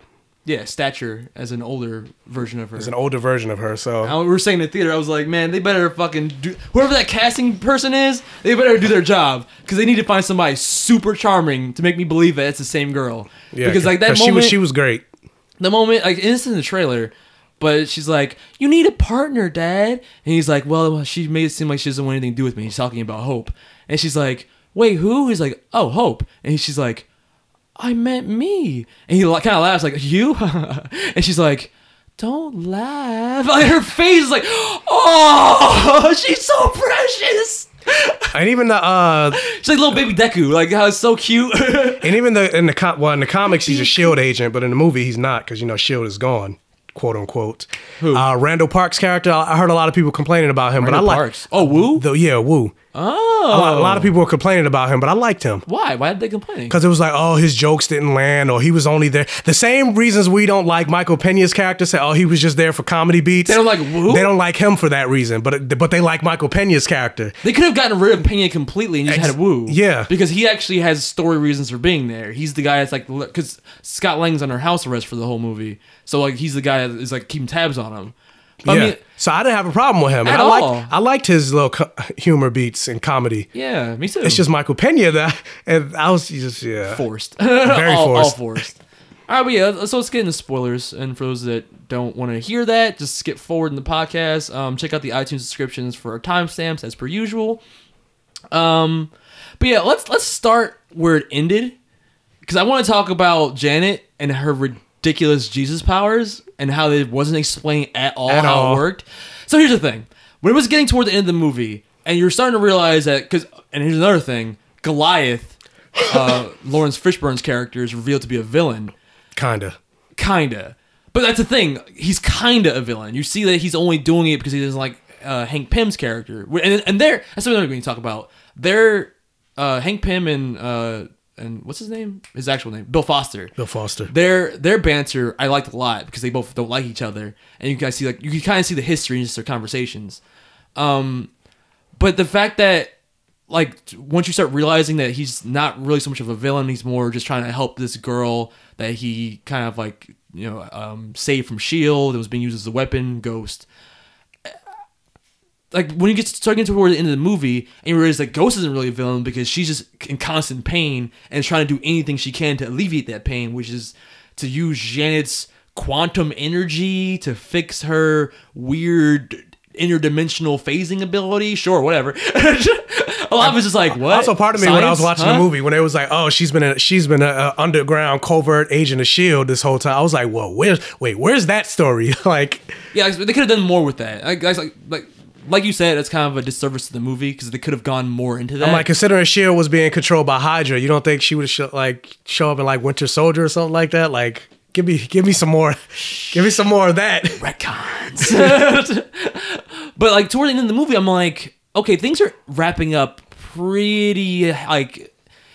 Yeah, stature as an older version of her. as an older version of her. So I- we were saying in the theater, I was like, man, they better fucking do whoever that casting person is. They better do their job because they need to find somebody super charming to make me believe that it's the same girl. yeah, because like that moment, she was she was great. the moment, like it's in the trailer, but she's like, "You need a partner, Dad," and he's like, "Well, she made it seem like she doesn't want anything to do with me." He's talking about Hope, and she's like, "Wait, who?" He's like, "Oh, Hope," and she's like, "I meant me," and he kind of laughs like, "You," <laughs> and she's like. Don't laugh. <laughs> Like her face is like, oh, <laughs> she's so precious. And even the uh, She's like little baby Deku. Like how it's so cute. and even the in the co- well in the comics he's a Shield agent, but in the movie he's not because you know Shield is gone, quote unquote. Who? Uh, Randall Park's character. I heard a lot of people complaining about him, but I Randall like Parks. Oh, Woo? The, yeah, Woo. Oh, A lot, a lot of oh. people were complaining about him, but I liked him. Why? Why did they complain? Because it was like, oh, his jokes didn't land, or he was only there. The same reasons we don't like Michael Pena's character. Say, oh, he was just there for comedy beats. They don't like Woo? They don't like him for that reason, but but they like Michael Pena's character. They could have gotten rid of Pena completely and just Ex- had Woo. yeah. Because he actually has story reasons for being there. He's the guy that's like, because Scott Lang's under house arrest for the whole movie. So, like, he's the guy that is like keeping tabs on him. But, yeah. Mean, so I didn't have a problem with him. At I all. liked I liked his little co- humor beats and comedy. yeah, me too. It's just Michael Pena that, and I was just yeah. forced. <laughs> Very all, all forced. forced. All right, but yeah, so let's get into spoilers. And for those that don't want to hear that, just skip forward in the podcast. Um, check out the iTunes subscriptions for our timestamps as per usual. Um, but yeah, let's let's start where it ended because I want to talk about Janet and her ridiculous Jesus powers and how it wasn't explained at all At how all. it worked. So here's the thing: when it was getting toward the end of the movie, and you're starting to realize that because, and here's another thing: Goliath, uh, <laughs> Laurence Fishburne's character is revealed to be a villain, Kinda. kinda. But that's the thing; he's kinda a villain. You see that he's only doing it because he doesn't like uh, Hank Pym's character, and and they're that's something we're going to talk about. They're uh, Hank Pym and uh, and what's his name? His actual name, Bill Foster. Bill Foster. Their their banter I liked a lot because they both don't like each other, and you guys see like you can kind of see the history in just their conversations. Um, but the fact that like once you start realizing that he's not really so much of a villain, he's more just trying to help this girl that he kind of like you know um, saved from Shield that was being used as a weapon, Ghost. Like when you get start getting toward the end of the movie, and you realize that Ghost isn't really a villain because she's just in constant pain and trying to do anything she can to alleviate that pain, which is to use Janet's quantum energy to fix her weird interdimensional phasing ability. Sure, whatever. <laughs> a lot of it's just like what. Also, part of me when I was watching Huh? the movie, when it was like, "Oh, she's been a she's been a, a underground covert agent of Shield this whole time," I was like, "Well, where's wait, where's that story?" <laughs> like, Yeah, they could have done more with that. Like, guys, like, like, like you said, it's kind of a disservice to the movie because they could have gone more into that. I'm like, considering Shield was being controlled by Hydra, you don't think she would sh- like show up in like Winter Soldier or something like that? Like, give me give me some more, give me some more of that. retcons. <laughs> but like toward the end of the movie, I'm like, okay, things are wrapping up pretty like.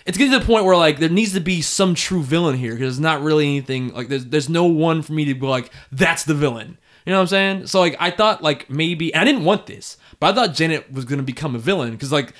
It's getting to the point where like there needs to be some true villain here because there's not really anything like there's there's no one for me to be like that's the villain. You know what I'm saying? So like I thought like maybe I didn't want this, but I thought Janet was gonna become a villain because like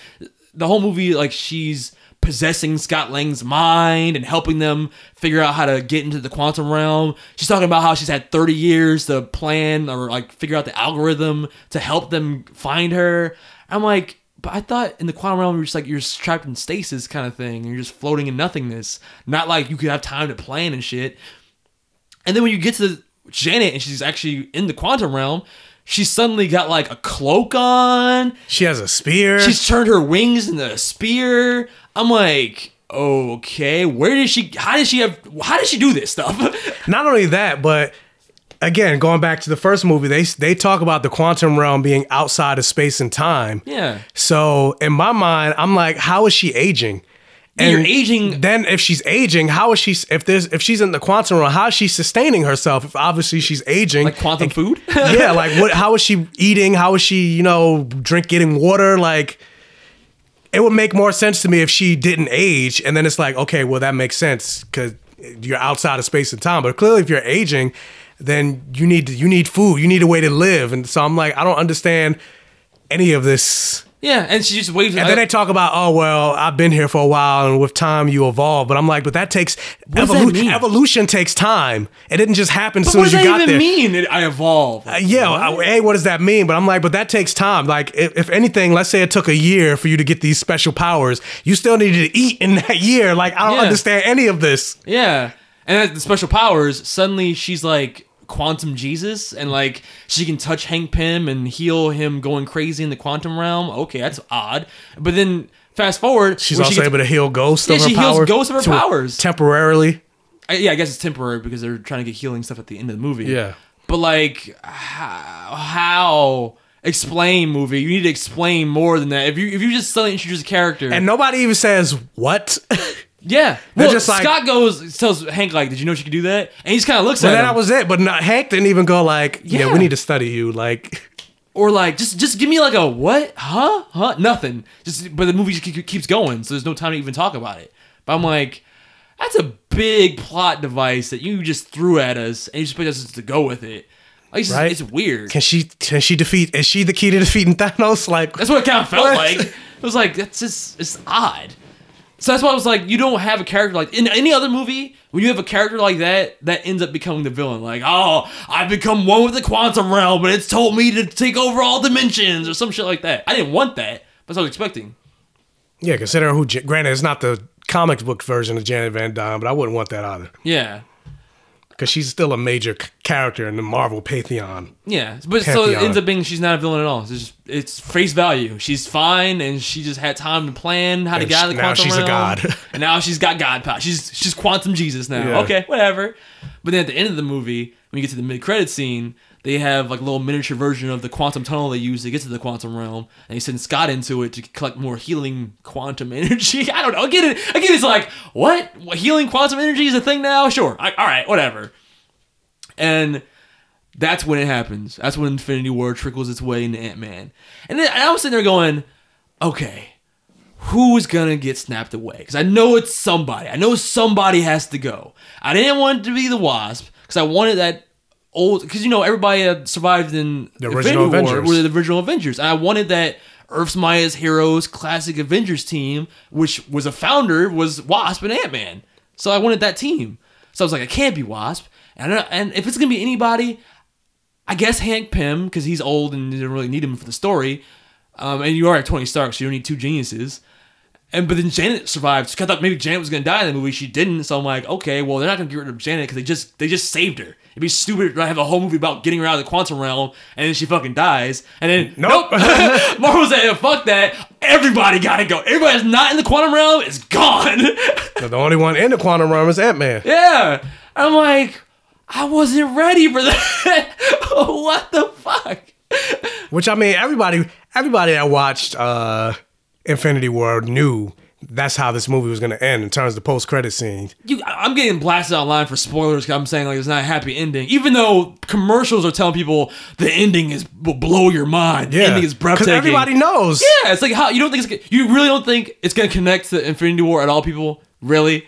the whole movie like she's possessing Scott Lang's mind and helping them figure out how to get into the quantum realm. She's talking about how she's had 30 years to plan or like figure out the algorithm to help them find her. I'm like, but I thought in the quantum realm you're just like you're just trapped in stasis kind of thing. You're just floating in nothingness. Not like you could have time to plan and shit. And then when you get to Janet and she's actually in the quantum realm, she's suddenly got like a cloak on. She has a spear. She's turned her wings into a spear. I'm like, okay, where did she? How did she have? How did she do this stuff? <laughs> Not only that, but again, going back to the first movie, they they talk about the quantum realm being outside of space and time. yeah, So in my mind, I'm like, how is she aging? And you're aging- Then if she's aging, how is she? If there's if she's in the quantum realm, how is she sustaining herself? If obviously she's aging, like quantum food. <laughs> yeah, like what? How is she eating? How is she, you know, drink getting water? Like, it would make more sense to me if she didn't age, and then it's like, okay, well that makes sense because you're outside of space and time. But clearly, if you're aging, then you need you need food, you need a way to live, and so I'm like, I don't understand any of this. Yeah, and she just waves. And then they talk about, oh well, I've been here for a while, and with time you evolve. But I'm like, but that takes does that evolution takes time. It didn't just happen as but soon what does you that got even mean? I evolve. Uh, yeah, I- hey, what does that mean? But I'm like, but that takes time. Like, if, if anything, let's say it took a year for you to get these special powers, you still needed to eat in that <laughs> year. Like, I don't Yeah. understand any of this. Yeah, and the special powers. Suddenly, she's like quantum Jesus, and like she can touch Hank Pym and heal him going crazy in the quantum realm. Okay, that's odd. But then fast forward, She's when she also gets- able to heal ghosts Yeah, of her she heals ghosts of her powers. temporarily. I- yeah, I guess it's temporary because they're trying to get healing stuff at the end of the movie. Yeah. But like, how, how explain movie? You need to explain more than that. If you if you just suddenly introduce a character, And nobody even says what. <laughs> yeah, They're well, just like- Scott goes tells Hank like, "Did you know she could do that?" And he just kind of looks but at then him, that was it. But not, Hank didn't even go like, yeah. Yeah. we need to study you. Like, or like, just just give me like a what? Huh? Huh? Nothing. Just but the movie just keep- keeps going, so there's no time to even talk about it. But I'm like, that's a big plot device that you just threw at us, and you just expect us to go with it. Like, it's, just- Right? it's weird. can she? Can she defeat? Is she the key to defeating Thanos? Like, That's what it kind of felt <laughs> What? like. It was like that's just it's odd. So that's why I was like, you don't have a character like in any other movie when you have a character like that that ends up becoming the villain. Like, oh, I've become one with the quantum realm, and it's told me to take over all dimensions or some shit like that. I didn't want that, but that's what I was expecting. yeah, considering who. Granted, it's not the comic book version of Janet Van Dyne, but I wouldn't want that either Yeah, because she's still a major c- character in the Marvel pantheon. yeah. But so it ends up being she's not a villain at all. It's just it's face value. She's fine, and she just had time to plan how to And get out of the now quantum she's a god. <laughs> and now she's got god power. She's she's quantum Jesus now. Yeah. Okay, whatever. But then at the end of the movie, when you get to the mid credit scene, they have like a little miniature version of the quantum tunnel they use to get to the quantum realm, and they send Scott into it to collect more healing quantum <laughs> energy. I don't know. Again, it, again, it's like what? what healing quantum energy is a thing now? Sure. I, all right, whatever. And that's when it happens. That's when Infinity War trickles its way into Ant Man. And then and I was sitting there going, okay, who's gonna get snapped away? Because I know it's somebody. I know somebody has to go. I didn't want it to be the Wasp because I wanted that old. Because you know everybody had survived in The original Infinity War Avengers. were the original Avengers, and I wanted that Earth's Mightiest Heroes classic Avengers team, which was a founder was Wasp and Ant Man. So I wanted that team. So I was like, it can't be Wasp. And, and if it's gonna be anybody, I guess Hank Pym because he's old and you didn't really need him for the story. Um, and you are at Tony Stark, so you don't need two geniuses. And but then Janet survived. So I thought maybe Janet was gonna die in the movie. She didn't. So I'm like, okay, well they're not gonna get rid of Janet because they just they just saved her. It'd be stupid to have a whole movie about getting her out of the quantum realm and then she fucking dies. And then Nope. nope. <laughs> Marvel said, fuck that. Everybody gotta go. Everybody that's not in the quantum realm is gone. <laughs> The only one in the quantum realm is Ant Man. yeah. I'm like, I wasn't ready for that. <laughs> what the fuck? Which I mean, everybody, everybody that watched uh, Infinity War knew that's how this movie was going to end in terms of the post credit scene. you, I'm getting blasted online for spoilers. 'cause I'm saying like it's not a happy ending, even though commercials are telling people the ending is will blow your mind. The ending is breathtaking. because everybody knows. Yeah, it's like how you don't think it's, you really don't think it's gonna connect to Infinity War at all. People really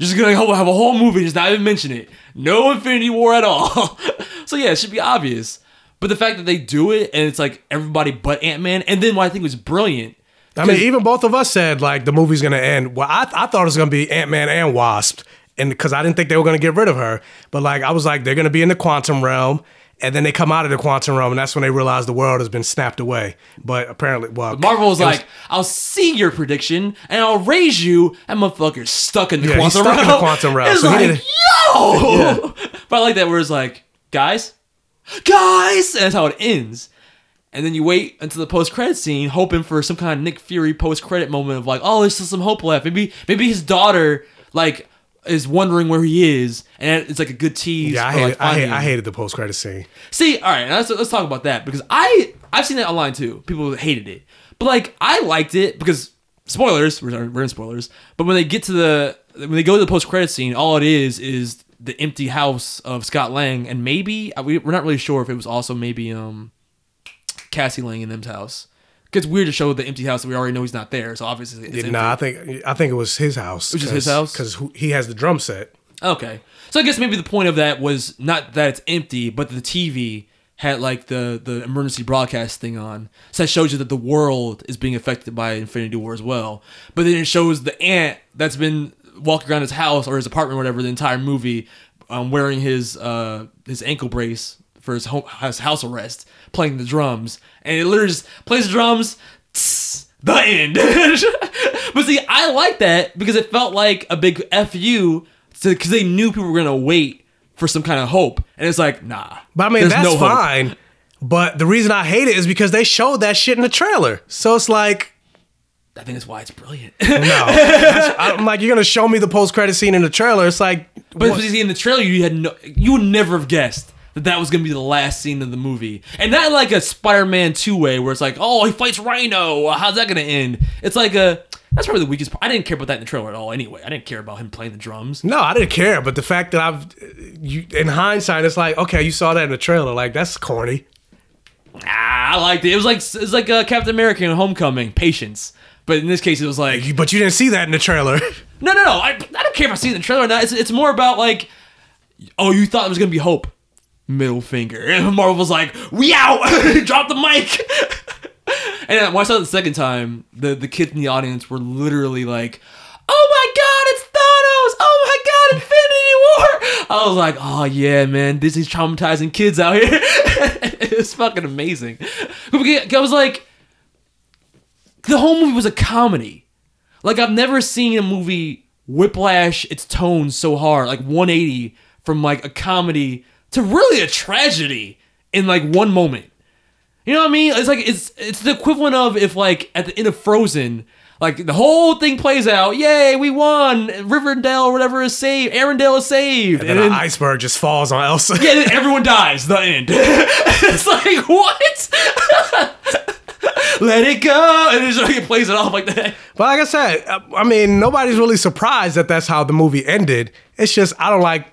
just gonna have have a whole movie just not even mention it. No Infinity War at all. <laughs> so yeah, it should be obvious. But the fact that they do it and it's like everybody but Ant Man, and then what I think was brilliant. I mean, even both of us said like the movie's to end. Well, I, I thought it was to be Ant Man and Wasp, and because I didn't think they were to get rid of her. But like I was like, they're to be in the quantum realm. And then they come out of the quantum realm, and that's when they realize the world has been snapped away. But apparently, well, Marvel was like, I'll see your prediction and I'll raise you. And motherfucker's stuck in the Yeah, he's quantum stuck in realm. the quantum realm, <laughs> It's so like, yo! <laughs> But I like that where it's like, guys, guys, and that's how it ends. And then you wait until the post credit scene, hoping for some kind of Nick Fury post credit moment of like, oh, there's still some hope left. Maybe maybe his daughter like is wondering where he is, and it's like a good tease. yeah, I hated, like, I, hate, I hated the post credit scene. See, all right, let's let's talk about that because I I've seen that online too. People hated it, but like I liked it because spoilers. We're, we're in spoilers, but when they get to the when they go to the post credit scene, all it is is the empty house of Scott Lang, and maybe we, we're not really sure if it was also maybe um Cassie Lang in them's house. It's weird to show the empty house that we already know he's not there. So obviously, it's empty. Nah, I think I think it was his house. was just his house? because he has the drum set. Okay. So I guess maybe the point of that was not that it's empty, but the TV had like the the emergency broadcast thing on. So that shows you that the world is being affected by Infinity War as well. But then it shows the ant that's been walking around his house or his apartment or whatever the entire movie, um, wearing his uh his ankle brace for his home his house arrest, playing the drums, and it literally just plays the drums. tss, the end. <laughs> but see, I like that because it felt like a big fu because they knew people were gonna wait for some kind of hope, and it's like, nah. But I mean, that's no hope. fine. But the reason I hate it is because they showed that shit in the trailer. So it's like, I think that's why it's brilliant. <laughs> no. <laughs> I'm like, you're gonna show me the post credit scene in the trailer. It's like, But what- see, in the trailer, you had no, you would never have guessed that that was gonna be the last scene of the movie, and not like a Spider-Man two way where it's like, oh, he fights Rhino. How's that gonna end? It's like a that's probably the weakest part. I didn't care about that in the trailer at all. Anyway, I didn't care about him playing the drums. no, I didn't care. But the fact that I've, you, in hindsight, it's like, okay, you saw that in the trailer. Like that's corny. Ah, I liked it. It was like it's like uh, Captain America in Homecoming, patience. But in this case, it was like But you didn't see that in the trailer. <laughs> No, no, no. I, I don't care if I see it in the trailer or not. It's, it's more about like, oh, you thought it was gonna be hope. Middle finger. <laughs> And Marvel was like, we out. <laughs> Drop the mic. <laughs> and when I saw it the second time, the the kids in the audience were literally like, oh my god, it's Thanos. Oh my god, Infinity War. I was like, oh yeah, man, Disney's traumatizing kids out here. it's fucking amazing. I was like, the whole movie was a comedy. Like I've never seen a movie whiplash its tone so hard, like 180 from like a comedy to really a tragedy in like one moment. You know what I mean? It's like it's it's the equivalent of if like at the end of Frozen, like the whole thing plays out, yay, we won, Riverdale or whatever is saved, Arendelle is saved, And then an iceberg just falls on Elsa. yeah, then everyone dies. The end. <laughs> it's like what? <laughs> Let it go, and it just like, it plays it off like that. But like I said, I mean, nobody's really surprised that that's how the movie ended. It's just I don't like.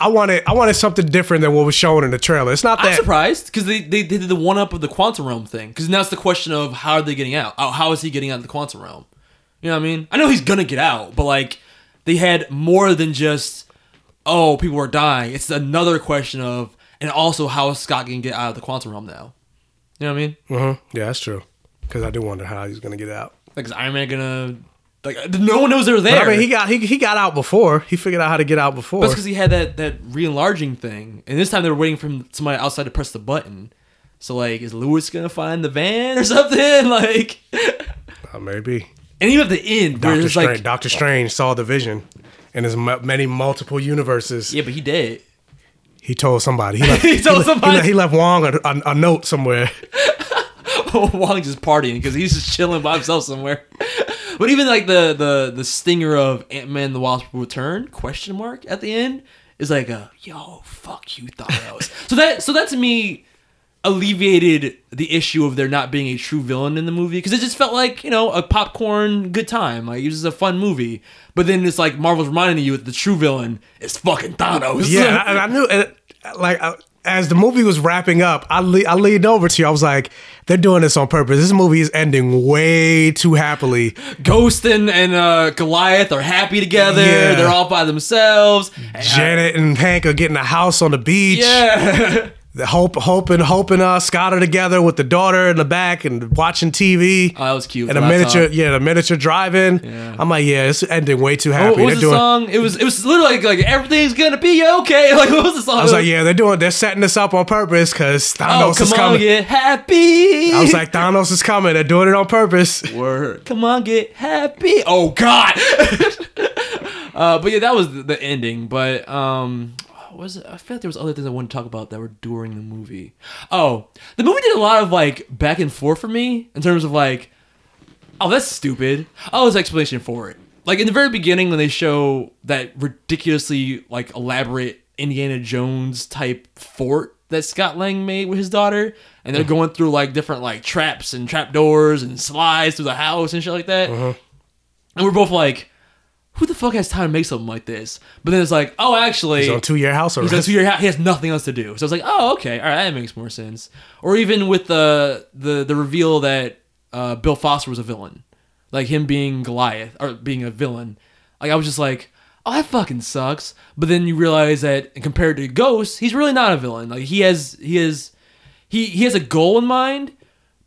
I wanted I wanted something different than what was shown in the trailer. It's not that I'm surprised because they, they, they did the one up of the quantum realm thing. Because now it's the question of how are they getting out? How is he getting out of the quantum realm? You know what I mean? I know he's gonna get out, but like they had more than just oh people are dying. It's another question of and also how is Scott gonna get out of the quantum realm now? You know what I mean? Mhm. Yeah, that's true. Because I do wonder how he's gonna get out. Like is Iron Man gonna like no one knows they're But there. I mean, he got he, he got out before. He figured out how to get out before. That's because he had that that re-enlarging thing, and this time they were waiting for somebody outside to press the button. So like, is Luis gonna find the van or <laughs> something? Like, Uh, maybe and even at the end, Doctor Strange. like, Doctor Strange saw the vision in his mu- many multiple universes. yeah, but he did. He told somebody. He, <laughs> left, He told le- somebody. le- He, left Wong a, a, a note somewhere. <laughs> <laughs> Wong just partying because he's just chilling by himself somewhere. <laughs> But even like the the the stinger of Ant Man the Wasp will return question mark at the end is like a yo fuck you Thanos. <laughs> so that so that to me alleviated the issue of there not being a true villain in the movie because it just felt like you know a popcorn good time like it was just a fun movie. But then it's like Marvel's reminding you that the true villain is fucking Thanos. Yeah, and I knew. And, like I, as the movie was wrapping up, I le- I leaned over to you. I was like, "They're doing this on purpose. This movie is ending way too happily." Ghost and, and uh, Goliath are happy together. Yeah. They're all by themselves. Janet and Hank are getting a house on the beach. Yeah. <laughs> The hope, hoping, hoping uh, Scott are together with the daughter in the back and watching TV. Oh, that was cute. And a The miniature, laptop. yeah, the miniature driving. I'm like, yeah, it's ending way too happy. What was the They're doing. song? It was it was literally like, like everything's gonna be okay. <laughs> Like what was the song? I was like, yeah, they're doing, they're setting this up on purpose because Thanos oh is come on, coming. get happy. I was like, Thanos is coming. They're doing it on purpose. word. Come on, get happy. Oh God. <laughs> uh, but yeah, that was the- the ending. But um, was it? I feel like there was other things I wanted to talk about that were during the movie. Oh, the movie did a lot of like back and forth for me in terms of like, oh, that's stupid. Oh, there's an explanation for it. Like in the very beginning when they show that ridiculously like elaborate Indiana Jones type fort that Scott Lang made with his daughter, and they're uh-huh. going through like different like traps and trap doors and slides through the house and shit like that. Uh-huh. And we're both like, who the fuck has time to make something like this? But then it's like, oh, actually, He's on two year house He's on two year. He has nothing else to do. So I was like, oh, okay, all right, that makes more sense. Or even with the the the reveal that uh, Bill Foster was a villain, like him being Goliath or being a villain. Like I was just like, oh, that fucking sucks. But then you realize that compared to Ghost, he's really not a villain. Like he has he has he he has a goal in mind,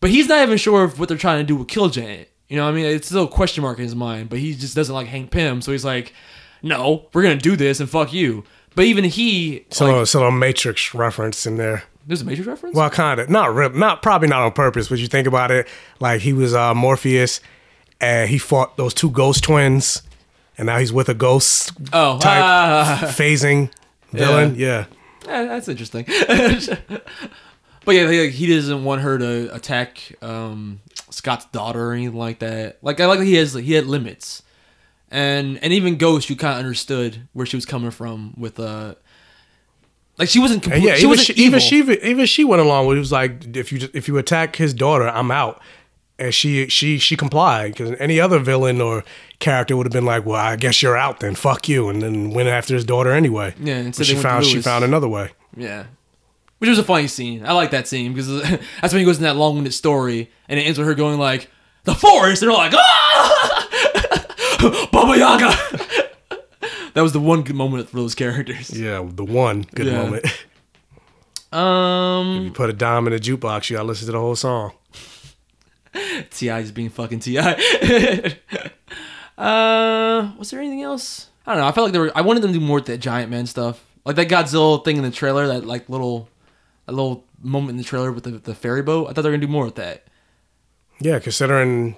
but he's not even sure if what they're trying to do will kill Janet. You know, what I mean, it's still a question mark in his mind. But he just doesn't like Hank Pym, so he's like, no, we're gonna do this and fuck you. But even he, So, like, so a Matrix reference in there. there's a Matrix reference. Well, kind of not real, not probably not on purpose, but you think about it, like he was uh, Morpheus, and he fought those two ghost twins, and now he's with a ghost oh, type ah, <laughs> phasing villain. Yeah. eh, that's interesting. <laughs> but yeah, he, he doesn't want her to attack um, Scott's daughter or anything like that. Like I like that he has he had limits, and and even Ghost, you kind of understood where she was coming from with uh. Like she wasn't complete. yeah, she even she, even she even she went along with it. Was like if you just, if you attack his daughter, I'm out. And she she she complied because any other villain or character would have been like, well, I guess you're out then. Fuck you, and then went after his daughter anyway. Yeah, instead she they went to found she found another way. Yeah. Which was a funny scene. I like that scene because <laughs> that's when he goes in that long-winded story and it ends with her going like, "The forest," and they're like, "Ah, <laughs> Baba Yaga." <laughs> that was the one good moment for those characters. Yeah, the one good Yeah. moment. Um, if you put a dime in a jukebox, you gotta listen to the whole song. T.I. just being fucking Ti. uh, was there anything else? I don't know. I felt like there were. I wanted them to do more with that giant man stuff, like that Godzilla thing in the trailer. That like little, a little moment in the trailer with the, the ferry boat. I thought they were gonna do more with that. Yeah, considering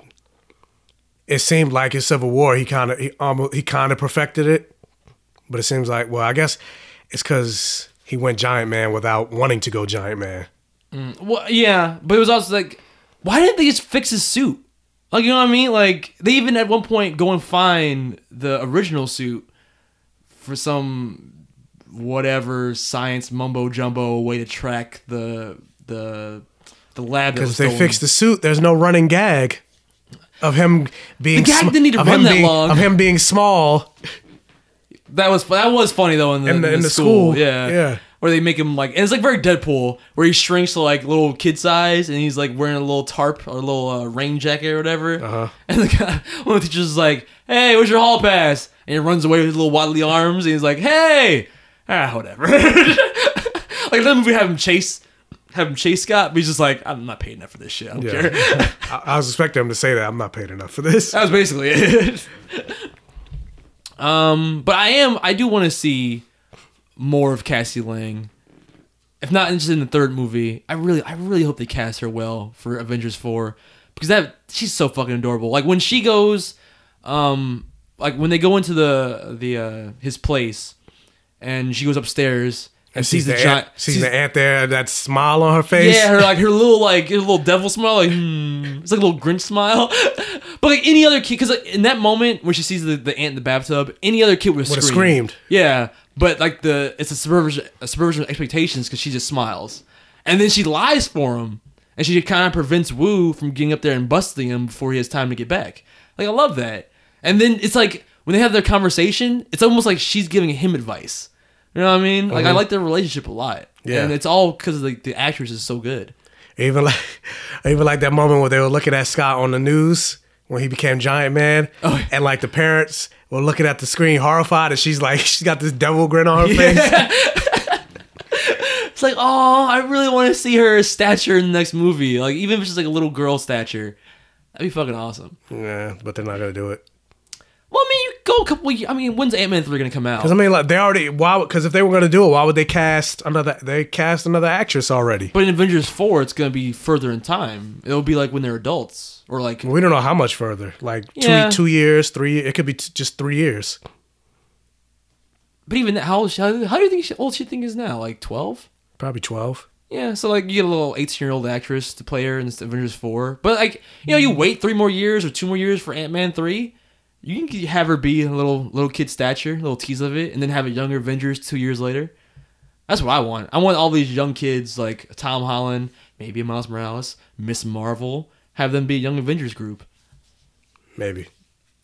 it seemed like in Civil War, he kind of he almost he kind of perfected it, but it seems like well, I guess it's because he went Giant Man without wanting to go Giant Man. Mm, well, yeah, but it was also like, why didn't they just fix his suit? Like, you know what I mean? Like, they even at one point go and find the original suit for some whatever science mumbo jumbo way to track the the the lab. Because if they fixed the suit, there's no running gag of him being The gag sm- didn't need to run that being, long. of him being small. That was that was funny though in the, In the- in the school. school, Yeah, yeah. Where they make him like, and it's like very Deadpool, where he shrinks to like little kid size, and he's like wearing a little tarp or a little uh, rain jacket or whatever. Uh-huh. And the guy, <laughs> one of the teachers is like, "Hey, where's your hall pass?" And he runs away with his little waddly arms, and he's like, "Hey, ah, whatever." <laughs> like in the movie, have him chase, have him chase Scott, but he's just like, "I'm not paying enough for this shit. I don't Yeah. care." <laughs> I, I was expecting him to say that I'm not paid enough for this. That was basically it. <laughs> um, but I am. I do want to see more of Cassie Lang. If not interested in the third movie, I really, I really hope they cast her well for Avengers Four because that she's so fucking adorable. Like when she goes, um, like when they go into the the uh, his place, and she goes upstairs and, sees the, the giant, ant, sees the ant there, that smile on her face. yeah, her like her little like her little devil smile, like hmm. it's like a little Grinch smile. <laughs> but like any other kid, because like in that moment when she sees the, the ant in the bathtub, any other kid would have screamed. Yeah, but like the it's a subversion, a subversion of expectations because she just smiles, and then she lies for him, and she kind of prevents Woo from getting up there and busting him before he has time to get back. Like I love that, and then it's like when they have their conversation, it's almost like she's giving him advice. You know what I mean? Like I mm-hmm. like their relationship a lot. Yeah. and it's all because like the actress is so good. Even like, <laughs> even like that moment where they were looking at Scott on the news when he became Giant Man, Oh, and like the parents were looking at the screen horrified, and she's like, <laughs> she's got this devil grin on her face. <laughs> It's like, oh, I really want to see her stature in the next movie. Like, even if it's just like a little girl stature, that'd be fucking awesome. Yeah, but they're not gonna do it. Well, I mean, you go a couple. I mean, when's Ant Man three gonna come out? Because I mean, like they already why? Because if they were gonna do it, why would they cast another? They cast another actress already. but in Avengers four, it's gonna be further in time. It'll be like when they're adults, or like We don't know how much further. Like Yeah. two two years, three. It could be t- just three years. But even that, how old? How, how do you think she, old she think is now? Like twelve? Probably twelve. Yeah, so like you get a little eighteen year old actress to play her in Avengers four. But like you know, you wait three more years or two more years for Ant Man three. You can have her be a little little kid stature, little tease of it, and then have a younger Avengers two years later. That's what I want. I want all these young kids like Tom Holland, maybe Miles Morales, Miss Marvel, have them be a young Avengers group. Maybe.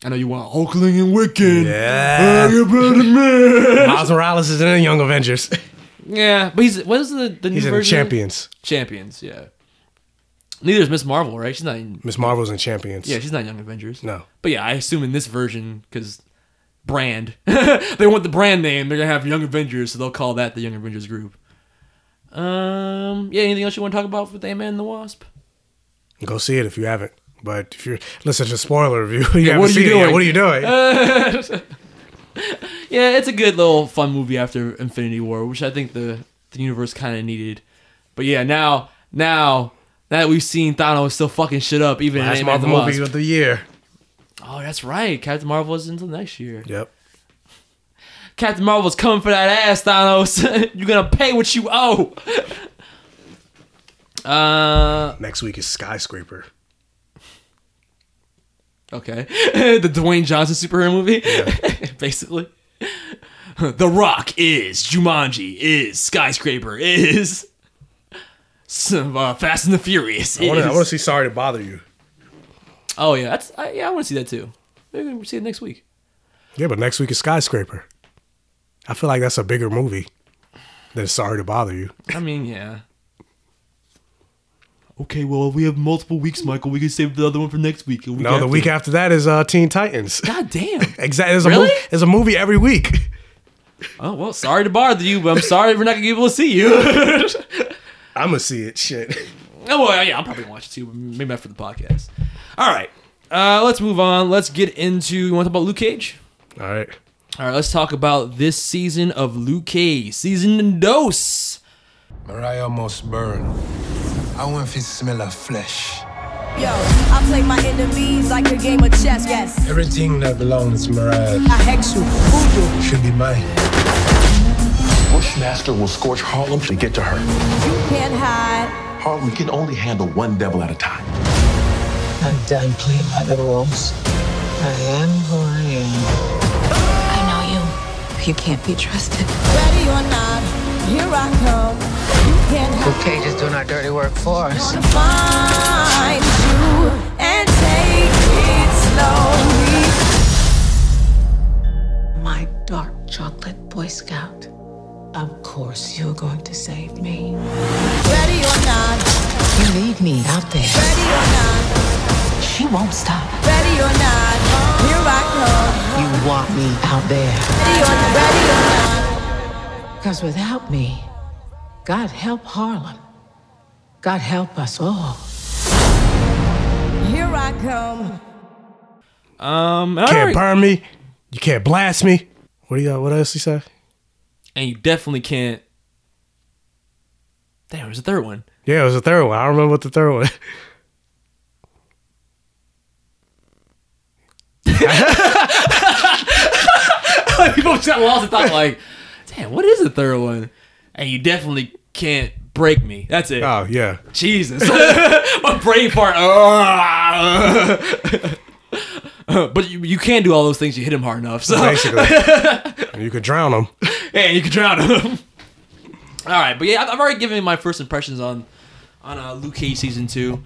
I know you want Hulkling and Wiccan. Yeah. Oh, you better man. <laughs> Miles Morales is in Young Avengers. Yeah, but he's what is the the new He's in the version? Champions. Champions, yeah. Neither is Miss Marvel, right? She's not. In, Miss Marvel's in Champions. yeah, she's not Young Avengers. No. But yeah, I assume in this version because brand, <laughs> they want the brand name. They're gonna have Young Avengers, so they'll call that the Young Avengers group. Um. Yeah. Anything else you want to talk about with Ant Man and the Wasp? Go see it if you haven't. But if you're listen to spoiler review, <laughs> you Yeah, haven't what are you seen it yet. doing? What are you doing? <laughs> Yeah, it's a good little fun movie after Infinity War, which I think the the universe kind of needed. But yeah, now now that we've seen Thanos still fucking shit up, even in Last Ant-Man Marvel the movie Wasp. of the year. Oh, that's right. Captain Marvel is until next year. Yep. Captain Marvel's coming for that ass, Thanos. <laughs> You're gonna pay what you owe. <laughs> uh, Next week is Skyscraper. okay. <laughs> the Dwayne Johnson superhero movie, yeah. basically. The Rock is Jumanji is Skyscraper is some uh, Fast and the Furious. I want to. Is- see. Sorry to bother you. Oh yeah, that's I, yeah. I want to see that too. Maybe we'll see it next week. Yeah, but next week is Skyscraper. I feel like that's a bigger movie than Sorry to Bother You. I mean, yeah. Okay, well, if we have multiple weeks, Michael, we can save the other one for next week. A No, the week after that is uh, Teen Titans. God damn. <laughs> exactly. There's a, Really? mo- there's a movie every week. Oh well, sorry to bother you, but I'm sorry we're not gonna be able to see you. <laughs> I'm gonna see it. Shit. oh well, yeah, I'll probably watch it too, but maybe after the podcast. All right, uh, let's move on. Let's get into. You want to talk about Luke Cage? All right. All right, let's talk about this season of Luke Cage, season dose. Mariah almost burned. I want to smell of flesh. Yo, I play my enemies like a game of chess. Yes, Everything that belongs to Mariah I hex you, voodoo. should be mine. Bushmaster will scorch Harlem to get to her. You can't hide. Harlem can only handle one devil at a time. I'm done playing by the rules. I am who I am. I know you. You can't be trusted. Ready or not, here I come. You can't hide. Luke Cage is doing our dirty work for us. Find you and take it slowly. My dark chocolate Boy Scout. Of course you're going to save me. Ready or not, You leave me out there. ready or not, She won't stop. ready or not, here I come. You want me out there. Ready or not, ready or not. Because without me, God help Harlem. God help us all. Here I come. Um, and Can't already- burn me. You can't blast me. What do you? What else he say? And you definitely can't. Damn, there's a third one. Yeah, it was the third one. I don't remember what the third one. <laughs> People just got lost and thought like, damn, what is the third one? And you definitely can't break me. That's it. Oh yeah. Jesus. <laughs> My brain part. <laughs> <laughs> but you, you can do all those things. You hit him hard enough. So Basically, <laughs> you could drown him. yeah, you can drown him. <laughs> all right, but yeah, I've, I've already given my first impressions on on uh, Luke Cage season two.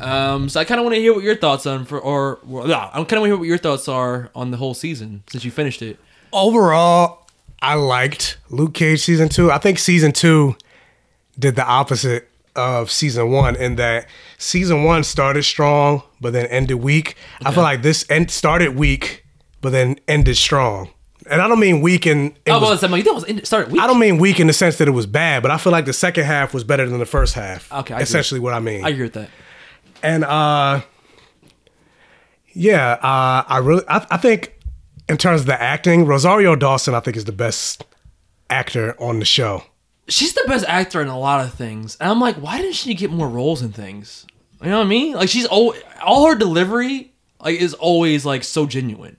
Um, so I kind of want to hear what your thoughts on for or well, no, I kind of want to hear what your thoughts are on the whole season since you finished it. Overall, I liked Luke Cage season two. I think season two did the opposite of season one in that season one started strong but then ended weak. I feel like this end started weak but then ended strong. And I don't mean weak in it oh, was- well, it's like, that was it started weak. I don't mean weak in the sense that it was bad, but I feel like the second half was better than the first half. Okay, I agree. essentially what I mean. I agree with that. And uh yeah, uh I really I, I think in terms of the acting, Rosario Dawson I think is the best actor on the show. She's the best actor in a lot of things. And I'm like, why didn't she get more roles in things? You know what I mean? Like she's all all her delivery like is always like so genuine.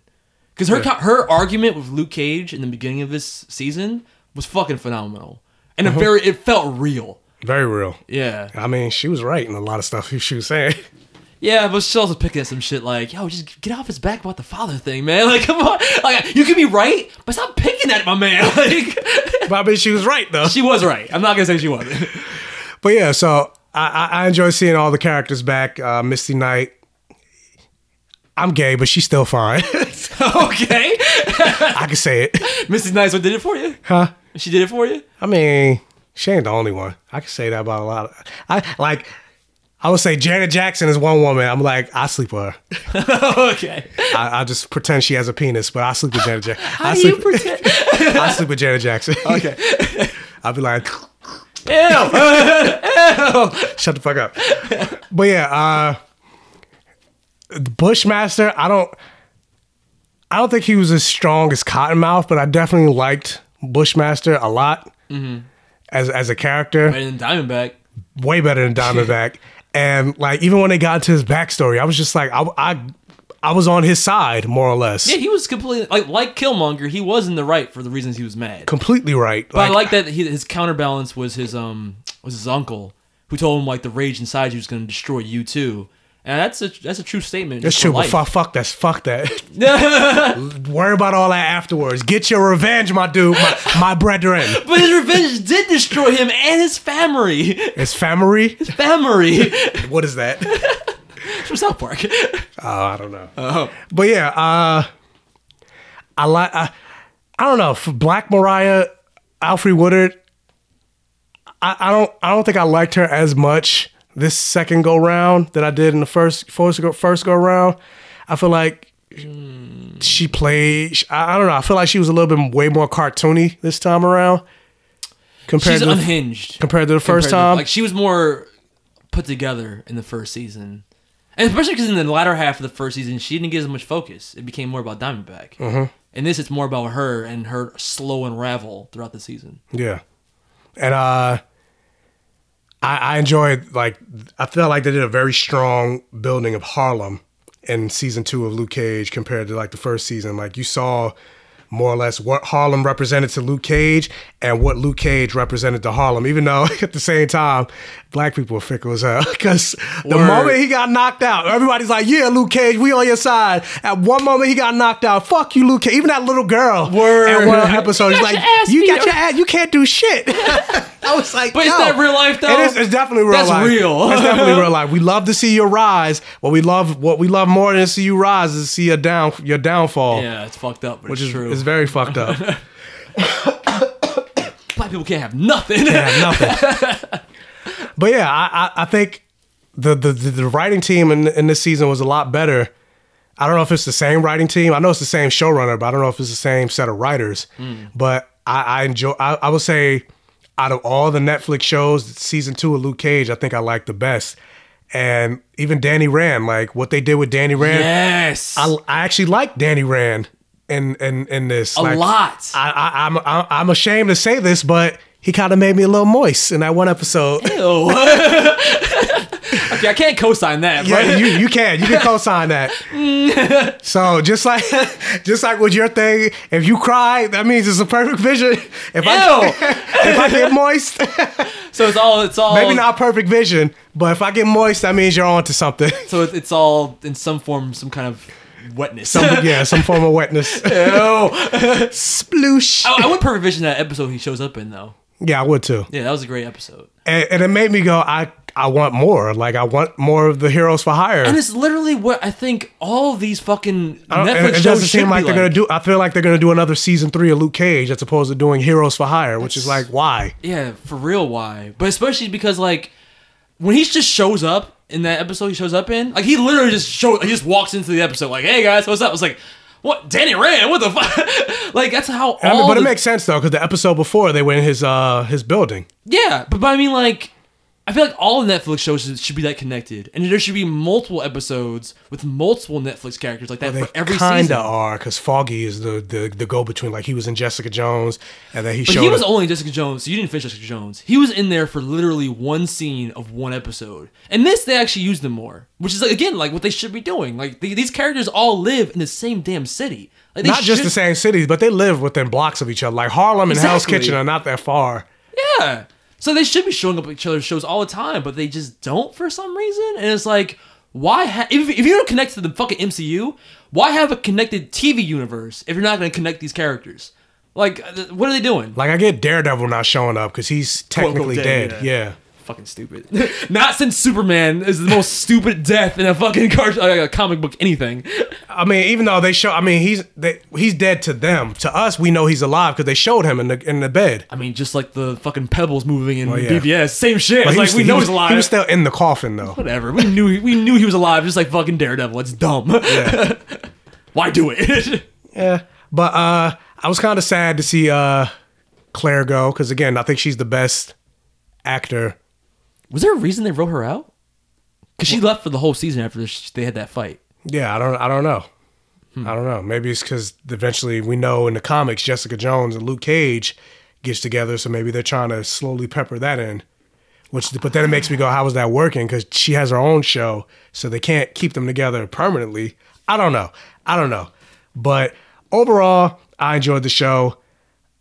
Because her co- her argument with Luke Cage in the beginning of this season was fucking phenomenal, and Uh-huh. it very it felt real. Very real. Yeah, I mean, she was right in a lot of stuff <laughs> she was saying. Yeah, but she's also picking at some shit like, yo, just get off his back about the father thing, man. <laughs> Like, come on, like you can be right, but stop picking at my man. <laughs> Like, but I mean, she was right though. she was right. I'm not gonna say she wasn't. <laughs> But yeah, so I, I, I enjoy seeing all the characters back. Uh, Misty Knight. I'm gay, but she's still fine. okay, I can say it. Mrs. Nice one did it for you. Huh? She did it for you. I mean, she ain't the only one. I can say that about a lot of. I like. I would say Janet Jackson is one woman. I'm like, I sleep with her. <laughs> okay. I, I just pretend she has a penis, but I sleep with Janet Jackson. How I do sleep, you pretend? <laughs> I sleep with Janet Jackson. Okay. <laughs> I'll be like, Ew. Ew. shut the fuck up. But yeah, uh, Bushmaster. I don't. I don't think he was as strong as Cottonmouth, but I definitely liked Bushmaster a lot as as a character. Better than Diamondback. way better than Diamondback. And like even when they got to his backstory, I was just like, I, I, I was on his side more or less. Yeah, he was completely like like Killmonger. He was in the right for the reasons he was mad. Completely right. But I like that he, his counterbalance was his um was his uncle who told him like the rage inside you was going to destroy you too. And that's a that's a true statement. That's true, but fuck, fuck that, fuck that. <laughs> Worry about all that afterwards. Get your revenge, my dude, my, my brethren. <laughs> But his revenge did destroy him and his family. His family. His Family. <laughs> What is that? From South Park. Oh, I don't know. Oh. But yeah, uh, I like. I, I don't know. For Black Mariah, Alfre Woodard. I, I don't. I don't think I liked her as much this second go round that I did in the first first go, first go round. I feel like she played. I, I don't know. I feel like she was a little bit way more cartoony this time around compared She's to the- unhinged compared to the first compared to- time. like she was more put together in the first season, and especially because in the latter half of the first season, she didn't get as much focus. It became more about Diamondback. Mhm. And this, it's more about her and her slow unravel throughout the season. Yeah. And uh I, I enjoyed like I felt like they did a very strong building of Harlem in season two of Luke Cage compared to like the first season. Like you saw more or less what Harlem represented to Luke Cage and what Luke Cage represented to Harlem, even though <laughs> at the same time, black people are fickle as hell. <laughs> Because the moment he got knocked out, everybody's like, yeah, Luke Cage, we on your side. At one moment he got knocked out, fuck you, Luke Cage. Even that little girl Word. at one episode, he's like, you got your ass, you can't do shit. <laughs> I was like, But Yo, is that real life though? It is. It's definitely real That's life. real. It's definitely real life. We love to see your rise. What we love, what we love more than to see you rise is to see your down, your downfall. Yeah, it's fucked up, but which it's is true. Very fucked up. <coughs> Black people can't have nothing. Can't have nothing. <laughs> but yeah, I, I, I think the, the the writing team in in this season was a lot better. I don't know if it's the same writing team. I know it's the same showrunner, but I don't know if it's the same set of writers. Hmm. But I, I enjoy. I, I would say, out of all the Netflix shows, season two of Luke Cage, I think I like the best. And even Danny Rand, like what they did with Danny Rand. Yes. I, I actually like Danny Rand in in in this A Like, lot. I, I I'm I, I'm ashamed to say this, but he kind of made me a little moist in that one episode. Ew. <laughs> okay, I can't co-sign that. Yeah, but- you you can you can co-sign that. <laughs> so just like <laughs> just like with your thing, if you cry, that means it's a perfect vision. If I if I get moist, so it's all it's all maybe not perfect vision, but if I get moist, that means you're onto something. So it's all in some form, some kind of wetness. Some, yeah, some form of wetness. <laughs> Ew. Sploosh. I, I would perfect vision that episode he shows up in though. Yeah, I would too. Yeah, that was a great episode. And, and it made me go, I I want more. Like I want more of the heroes for hire. And it's literally what I think all these fucking Netflix it shows doesn't seem like they're gonna do. I feel like they're gonna do another season three of Luke Cage as opposed to doing Heroes for Hire, which is like why? Yeah, for real, why? But especially because like when he just shows up in that episode, he shows up in like he literally just show he just walks into the episode like, "Hey guys, what's up?" I was like, "What? Danny Rand? What the fuck?" <laughs> like that's how I mean, but it makes sense though because the episode before they were in his uh his building. Yeah, but, but I mean, like, I feel like all Netflix shows should- should be that connected, and there should be multiple episodes with multiple Netflix characters like that They for every kinda season. are because Foggy is the, the the go between. Like he was in Jessica Jones, and then he But showed. he was up- only Jessica Jones, so you didn't finish Jessica Jones. He was in there for literally one scene of one episode. And this, they actually used him more, which is like, again like what they should be doing. Like the, these characters all live in the same damn city. Like, they not just the same cities, but they live within blocks of each other. Like Harlem and Hell's Kitchen are not that far. Yeah. So they should be showing up at each other's shows all the time, but they just don't for some reason. And it's like, why? Ha- if, if you're gonna connect to the fucking MCU, why have a connected TV universe if you're not gonna connect these characters? Like, uh, what are they doing? Like I get Daredevil not showing up because he's technically Quote, dead. unquote, Yeah. Fucking stupid. <laughs> not since Superman is the most stupid death in a fucking car- uh, comic book anything. <laughs> I mean, even though they show, I mean, he's they, he's dead to them. To us, we know he's alive because they showed him in the in the bed. I mean, just like the fucking pebbles moving in Oh, yeah. BVS, same shit. Like was- we know was- he's alive. He was still in the coffin though. Whatever. We knew we knew he was alive, just like fucking Daredevil. It's dumb. <laughs> Why do it? Yeah, but uh, I was kind of sad to see uh Claire go because again, I think she's the best actor. Was there a reason they wrote her out? Because she left for the whole season after they had that fight. Yeah, I don't, I don't know. Hmm. I don't know. Maybe it's because eventually we know in the comics Jessica Jones and Luke Cage gets together, so maybe they're trying to slowly pepper that in. Which, but then it makes me go, how is that working? Because she has her own show, so they can't keep them together permanently. I don't know. I don't know. But overall, I enjoyed the show.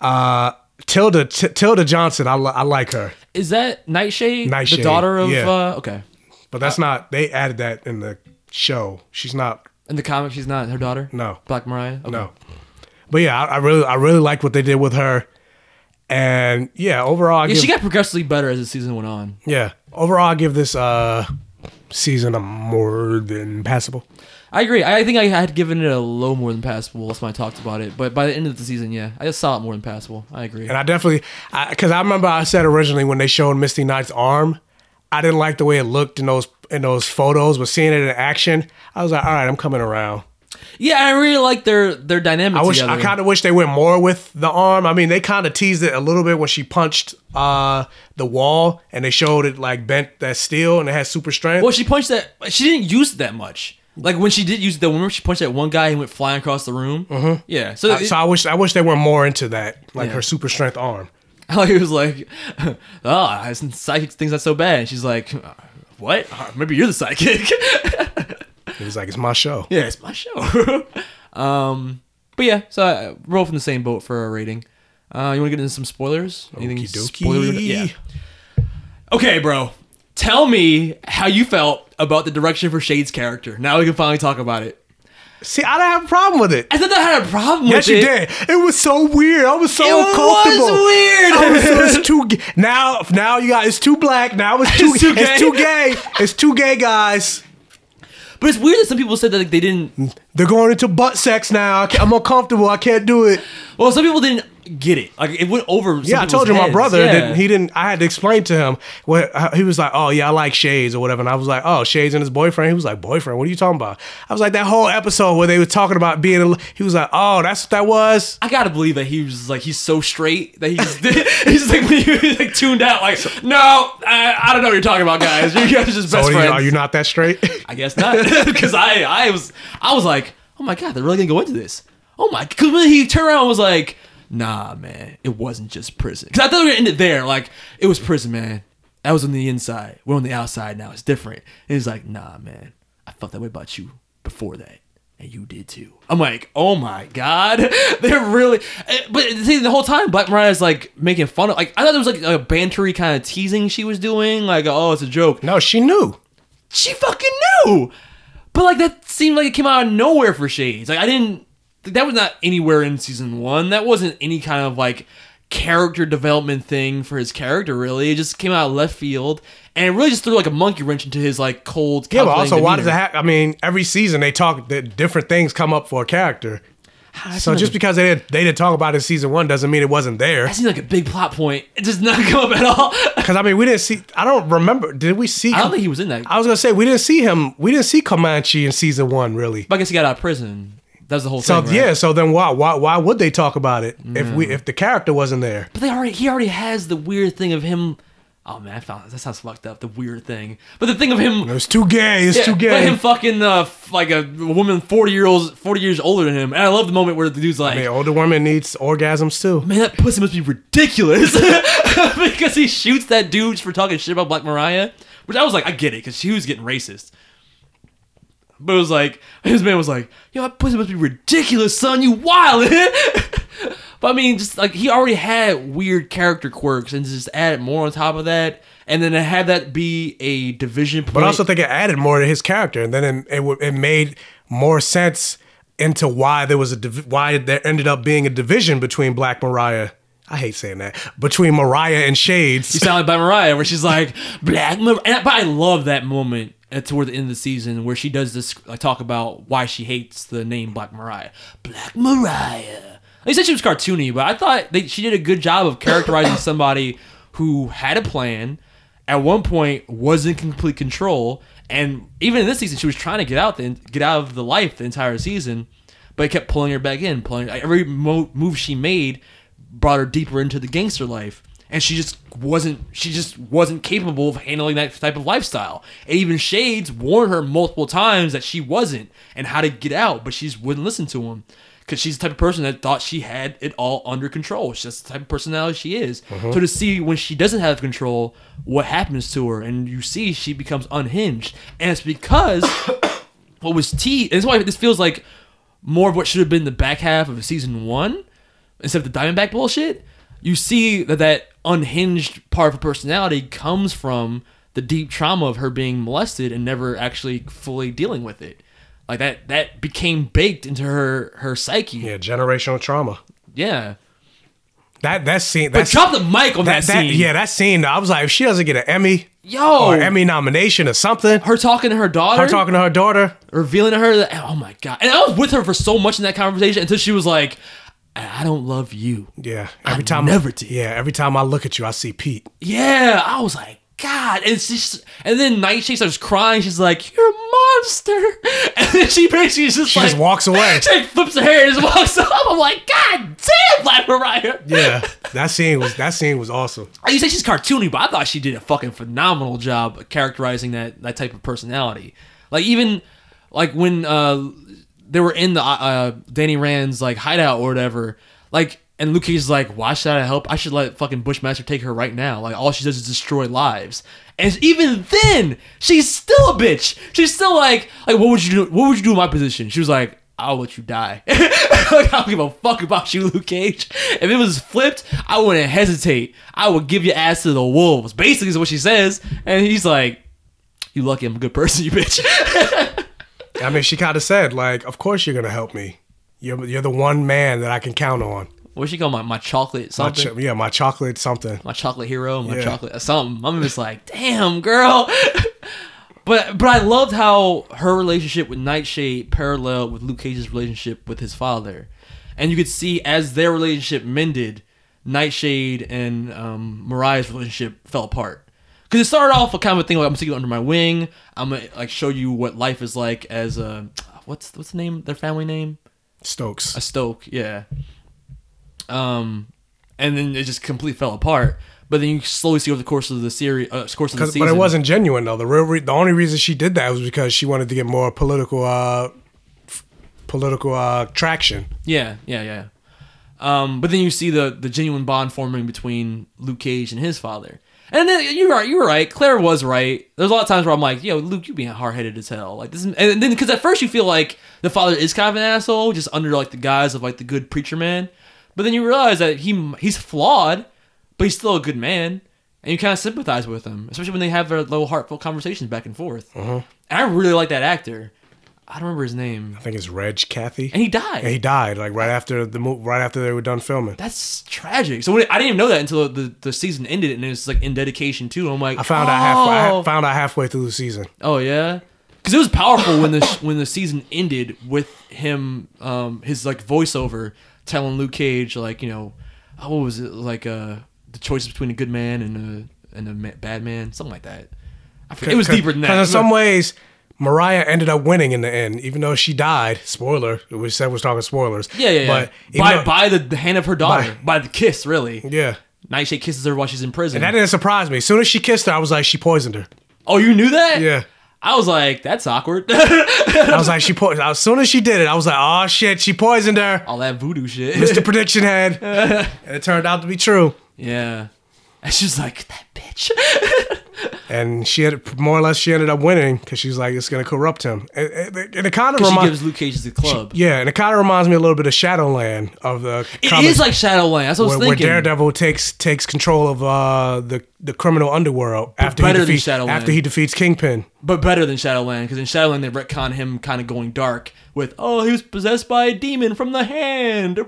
Uh, Tilda T- Tilda Johnson, I, li- I like her. Is that Nightshade? Nightshade, The daughter of. yeah. Uh, okay. But that's not. They added that in the show. She's not. In the comic, she's not her daughter? No. Black Mariah? Okay. No. But yeah, I, I really, I really like what they did with her. And yeah, overall, I Yeah, give, she got progressively better as the season went on. yeah, overall, I give this uh season a more than passable. I agree. I think I had given it a low more than passable. That's when I talked about it. But by the end of the season, yeah, I just saw it more than passable. I agree. And I definitely, because I, remember I said originally when they showed Misty Knight's arm, I didn't like the way it looked in those in those photos, but seeing it in action, I was like, all right, I'm coming around. Yeah, I really like their their dynamic I wish together. I kind of wish they went more with the arm. I mean, they kind of teased it a little bit when she punched uh the wall, and they showed it like bent that steel, and it had super strength. Well, she punched that. She didn't use it that much. Like when she did use the remember she punched that one guy and went flying across the room. Mm-hmm. Yeah. So, Uh, so I wish I wish they were more into that, like Yeah. her super strength arm. <laughs> He was like, <laughs> "Oh, psychic thing's not so bad." And she's like, "Uh, "What? Uh, Maybe you're the psychic." <laughs> He was like, "It's my show." yeah, it's my show. um, but yeah, so we're both in the same boat for our rating. Uh, you want to get into some spoilers? Anything spoiler? Yeah. Okay, bro. Tell me how you felt about the direction for Shade's character. Now we can finally talk about it. See, I don't have a problem with it. I thought I had a problem Yes, with it. Yes, you did. It was so weird. I was so It was uncomfortable. weird. I was so, it's <laughs> too now. Now you got it's too black. Now it's too. It's too it's too gay. gay. It's too gay, guys. But it's weird that some people said that like, they didn't. They're going into butt sex now. I'm uncomfortable. I can't do it. Well, some people didn't get it. Like it went over. Yeah, I told you my brother Yeah. didn't. He didn't. I had to explain to him what how- he was like. Oh yeah, I like Shades or whatever. And I was like, oh Shades and his boyfriend. He was like, boyfriend. What are you talking about? I was like, that whole episode where they were talking about being. in- He was like, oh, that's what that was. I gotta believe that he was like he's so straight that <laughs> he's he's like like tuned out like no I, I don't know what you're talking about guys you guys are just best you, friends are you not that straight? <laughs> I guess not <laughs> because I I was I was like oh my god they're really gonna go into this oh my because when he turned around and was like nah man it wasn't just prison because I thought we were gonna end it there like it was prison man that was on the inside we're on the outside now it's different and he's like nah man I felt that way about you before that and you did too. I'm like, oh my god, <laughs> they're really. eh, But see, the whole time, Black Mariah's like making fun of. Like, I thought it was like a bantery kind of teasing she was doing. Like, oh, it's a joke. no, she knew. She fucking knew. But like that seemed like it came out of nowhere for Shades. Like I didn't. That was not anywhere in season one. That wasn't any kind of like character development thing for his character. Really, it just came out of left field, and it really just threw like a monkey wrench into his like cold. Yeah, but also, calculating why does it happen? I mean, every season they talk that different things come up for a character. <sighs> So just like because they didn't they didn't talk about it in season one doesn't mean it wasn't there. That seems like a big plot point. It does not <laughs> come up at all. <laughs> Because I mean, we didn't see. I don't remember. Did we see? I don't think he was in that. I was gonna say we didn't see him. We didn't see Comanche in season one, really. But I guess he got out of prison. That was the whole So thing. right? yeah. So then why why why would they talk about it if we if the character wasn't there? But they already he already has the weird thing of him. Oh man, I found that sounds fucked up. The weird thing, but the thing of him. It's too gay. It's Yeah, too gay. but him fucking uh, like a woman forty year old, forty years older than him, and I love the moment where the dude's like, I mean, older woman needs orgasms too. "Man, that pussy must be ridiculous," <laughs> because he shoots that dude for talking shit about Black Mariah. Which I was like, I get it, because she was getting racist. But it was like his man was like, "Yo, that pussy must be ridiculous, son. You wild." <laughs> but I mean, just like he already had weird character quirks, and just added more on top of that, and then to have that be a division. Point. But I also think it added more to his character, and then it it, it made more sense into why there was a div- why there ended up being a division between Black Mariah. I hate saying that between Mariah and Shades. You sound like by Mariah, where she's like <laughs> Black Mariah. And, but I love that moment at toward the end of the season where she does this like, talk about why she hates the name Black Mariah. Black Mariah. They said she was cartoony, but I thought they, she did a good job of characterizing <coughs> somebody who had a plan. At one point, was in complete control, and even in this season, she was trying to get out the get out of the life the entire season, but it kept pulling her back in. Pulling every mo- move she made brought her deeper into the gangster life and she just wasn't she just wasn't capable of handling that type of lifestyle. And even shades warned her multiple times that she wasn't and how to get out but she just wouldn't listen to him. Because she's the type of person that thought she had it all under control. She's just the type of personality she is. Mm-hmm. So to see when she doesn't have control what happens to her and you see she becomes unhinged. And it's because <coughs> what was T. And that's why this feels like more of what should have been the back half of season one instead of the Diamondback bullshit. You see that that unhinged part of her personality comes from the deep trauma of her being molested and never actually fully dealing with it. Like that that became baked into her her psyche. yeah, generational trauma. Yeah. That that scene. But That's, drop the mic on that, scene. Yeah, that scene. I was like, if she doesn't get an Emmy Yo. or Emmy nomination or something, her talking to her daughter. her talking to her daughter. revealing to her that oh my god and i was with her for so much in that conversation until she was like i don't love you Yeah, every I time. never did. Yeah, every time I look at you, I see Pete. yeah i was like god and it's just and then nightshade starts crying she's like you're a monster <laughs> and then she basically just She like just walks <laughs> away. she like flips her hair and just walks <laughs> off i'm like god damn black mariah Yeah, that scene was that scene was awesome. you say she's cartoony, but I thought she did a fucking phenomenal job characterizing that that type of personality. Like even like when uh they were in the uh, uh Danny Rand's like hideout or whatever, like and Luke Cage is like, why should I help? I should let fucking Bushmaster take her right now. Like all she does is destroy lives. And even then, she's still a bitch. She's still like, like what would you do? What would you do in my position? She was like, I'll let you die. <laughs> like, I don't give a fuck about you, Luke Cage. If it was flipped, I wouldn't hesitate. I would give your ass to the wolves. Basically, is what she says. And he's like, "You lucky I'm a good person, you bitch." <laughs> I mean, she kind of said like, "Of course you're gonna help me. You're you're the one man that I can count on." what she call my my chocolate My something? yeah, my chocolate something. my chocolate hero, my Yeah. chocolate something. I'm just like, damn, girl. <laughs> but but I loved how her relationship with Nightshade paralleled with Luke Cage's relationship with his father, and you could see as their relationship mended, Nightshade and um, Mariah's relationship fell apart. Because it started off a kind of a thing like I'm taking you under my wing. I'm gonna like show you what life is like as a what's what's the name their family name Stokes. a Stoke, yeah. Um, and then it just completely fell apart. But then you slowly see over the course of the series, uh, course of the season. but it wasn't genuine though. The real, re- the only reason she did that was because she wanted to get more political, uh, f- political uh, traction. Yeah, yeah, yeah. Um, but then you see the the genuine bond forming between Luke Cage and his father. And then you're right. You were right. Claire was right. There's a lot of times where I'm like, "Yo, Luke, you being hard headed as hell." Like this, is, and then because at first you feel like the father is kind of an asshole, just under like the guise of like the good preacher man. But then you realize that he he's flawed, but he's still a good man, and you kind of sympathize with him, especially when they have their little heartfelt conversations back and forth. Mhm. And I really like that actor. I don't remember his name. I think it's Reg Cathey. And he died. And he died like right after the mo- right after they were done filming. That's tragic. So when, I didn't even know that until the, the season ended, and it was like in dedication too. I'm like, I found out halfway. I oh. found out halfway through the season. Oh yeah, because it was powerful when the when the season ended with him, um, his like voiceover telling Luke Cage like you know, oh, what was it like uh the choice between a good man and a and a ma- bad man, something like that. It was deeper than that. Because in some ways, Mariah ended up winning in the end, even though she died. Spoiler. We said was talking spoilers. yeah, yeah, yeah. But by though- by the, hand of her daughter, by, the kiss, really. Yeah. Nightshade kisses her while she's in prison. and that didn't surprise me. As soon as she kissed her, I was like, she poisoned her. oh, you knew that? Yeah. I was like, that's awkward. I was like, she po- As soon as she did it, I was like, oh shit, she poisoned her. All that voodoo shit. Mr. <laughs> Prediction Head. <laughs> and it turned out to be true. Yeah. And she's like, that bitch. <laughs> And she had more or less she ended up winning because she's like, it's gonna corrupt him. And, and, and it kind of she reminds gives Luke Cage the club. Yeah, and it kind of reminds me a little bit of Shadowland of the. It comics is like Shadowland. That's what I was where, where. Daredevil takes takes control of uh, the the criminal underworld after he defeats after he defeats Kingpin. but better than Shadowland, because in Shadowland they retcon him kind of going dark with, oh, he was possessed by a demon from the hand.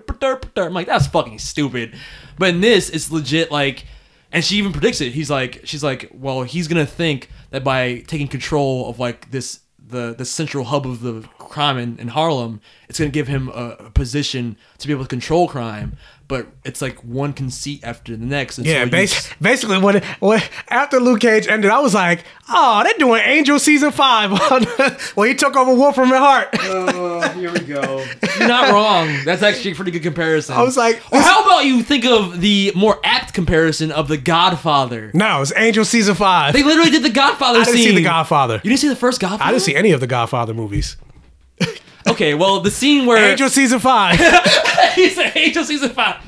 I'm like, that's fucking stupid. But in this, it's legit like, and she even predicts it. He's like, she's like, well, he's gonna think that by taking control of like this the the central hub of the crime in, in Harlem, it's gonna give him a, a position to be able to control crime. But it's like one conceit after the next. And Yeah, so you- basically when, when after Luke Cage ended, I was like, oh, they're doing Angel season five <laughs> well, he took over Wolfram and Hart. Oh, uh, here we go. <laughs> You're not wrong. That's actually a pretty good comparison. I was like, or how about you think of the more apt comparison of The Godfather? no, it's Angel season five. They literally did the Godfather I didn't scene. see the Godfather. You didn't see the first Godfather? I didn't see any of the Godfather movies. Okay, well, the scene where Angel season five. <laughs> he said Angel season five.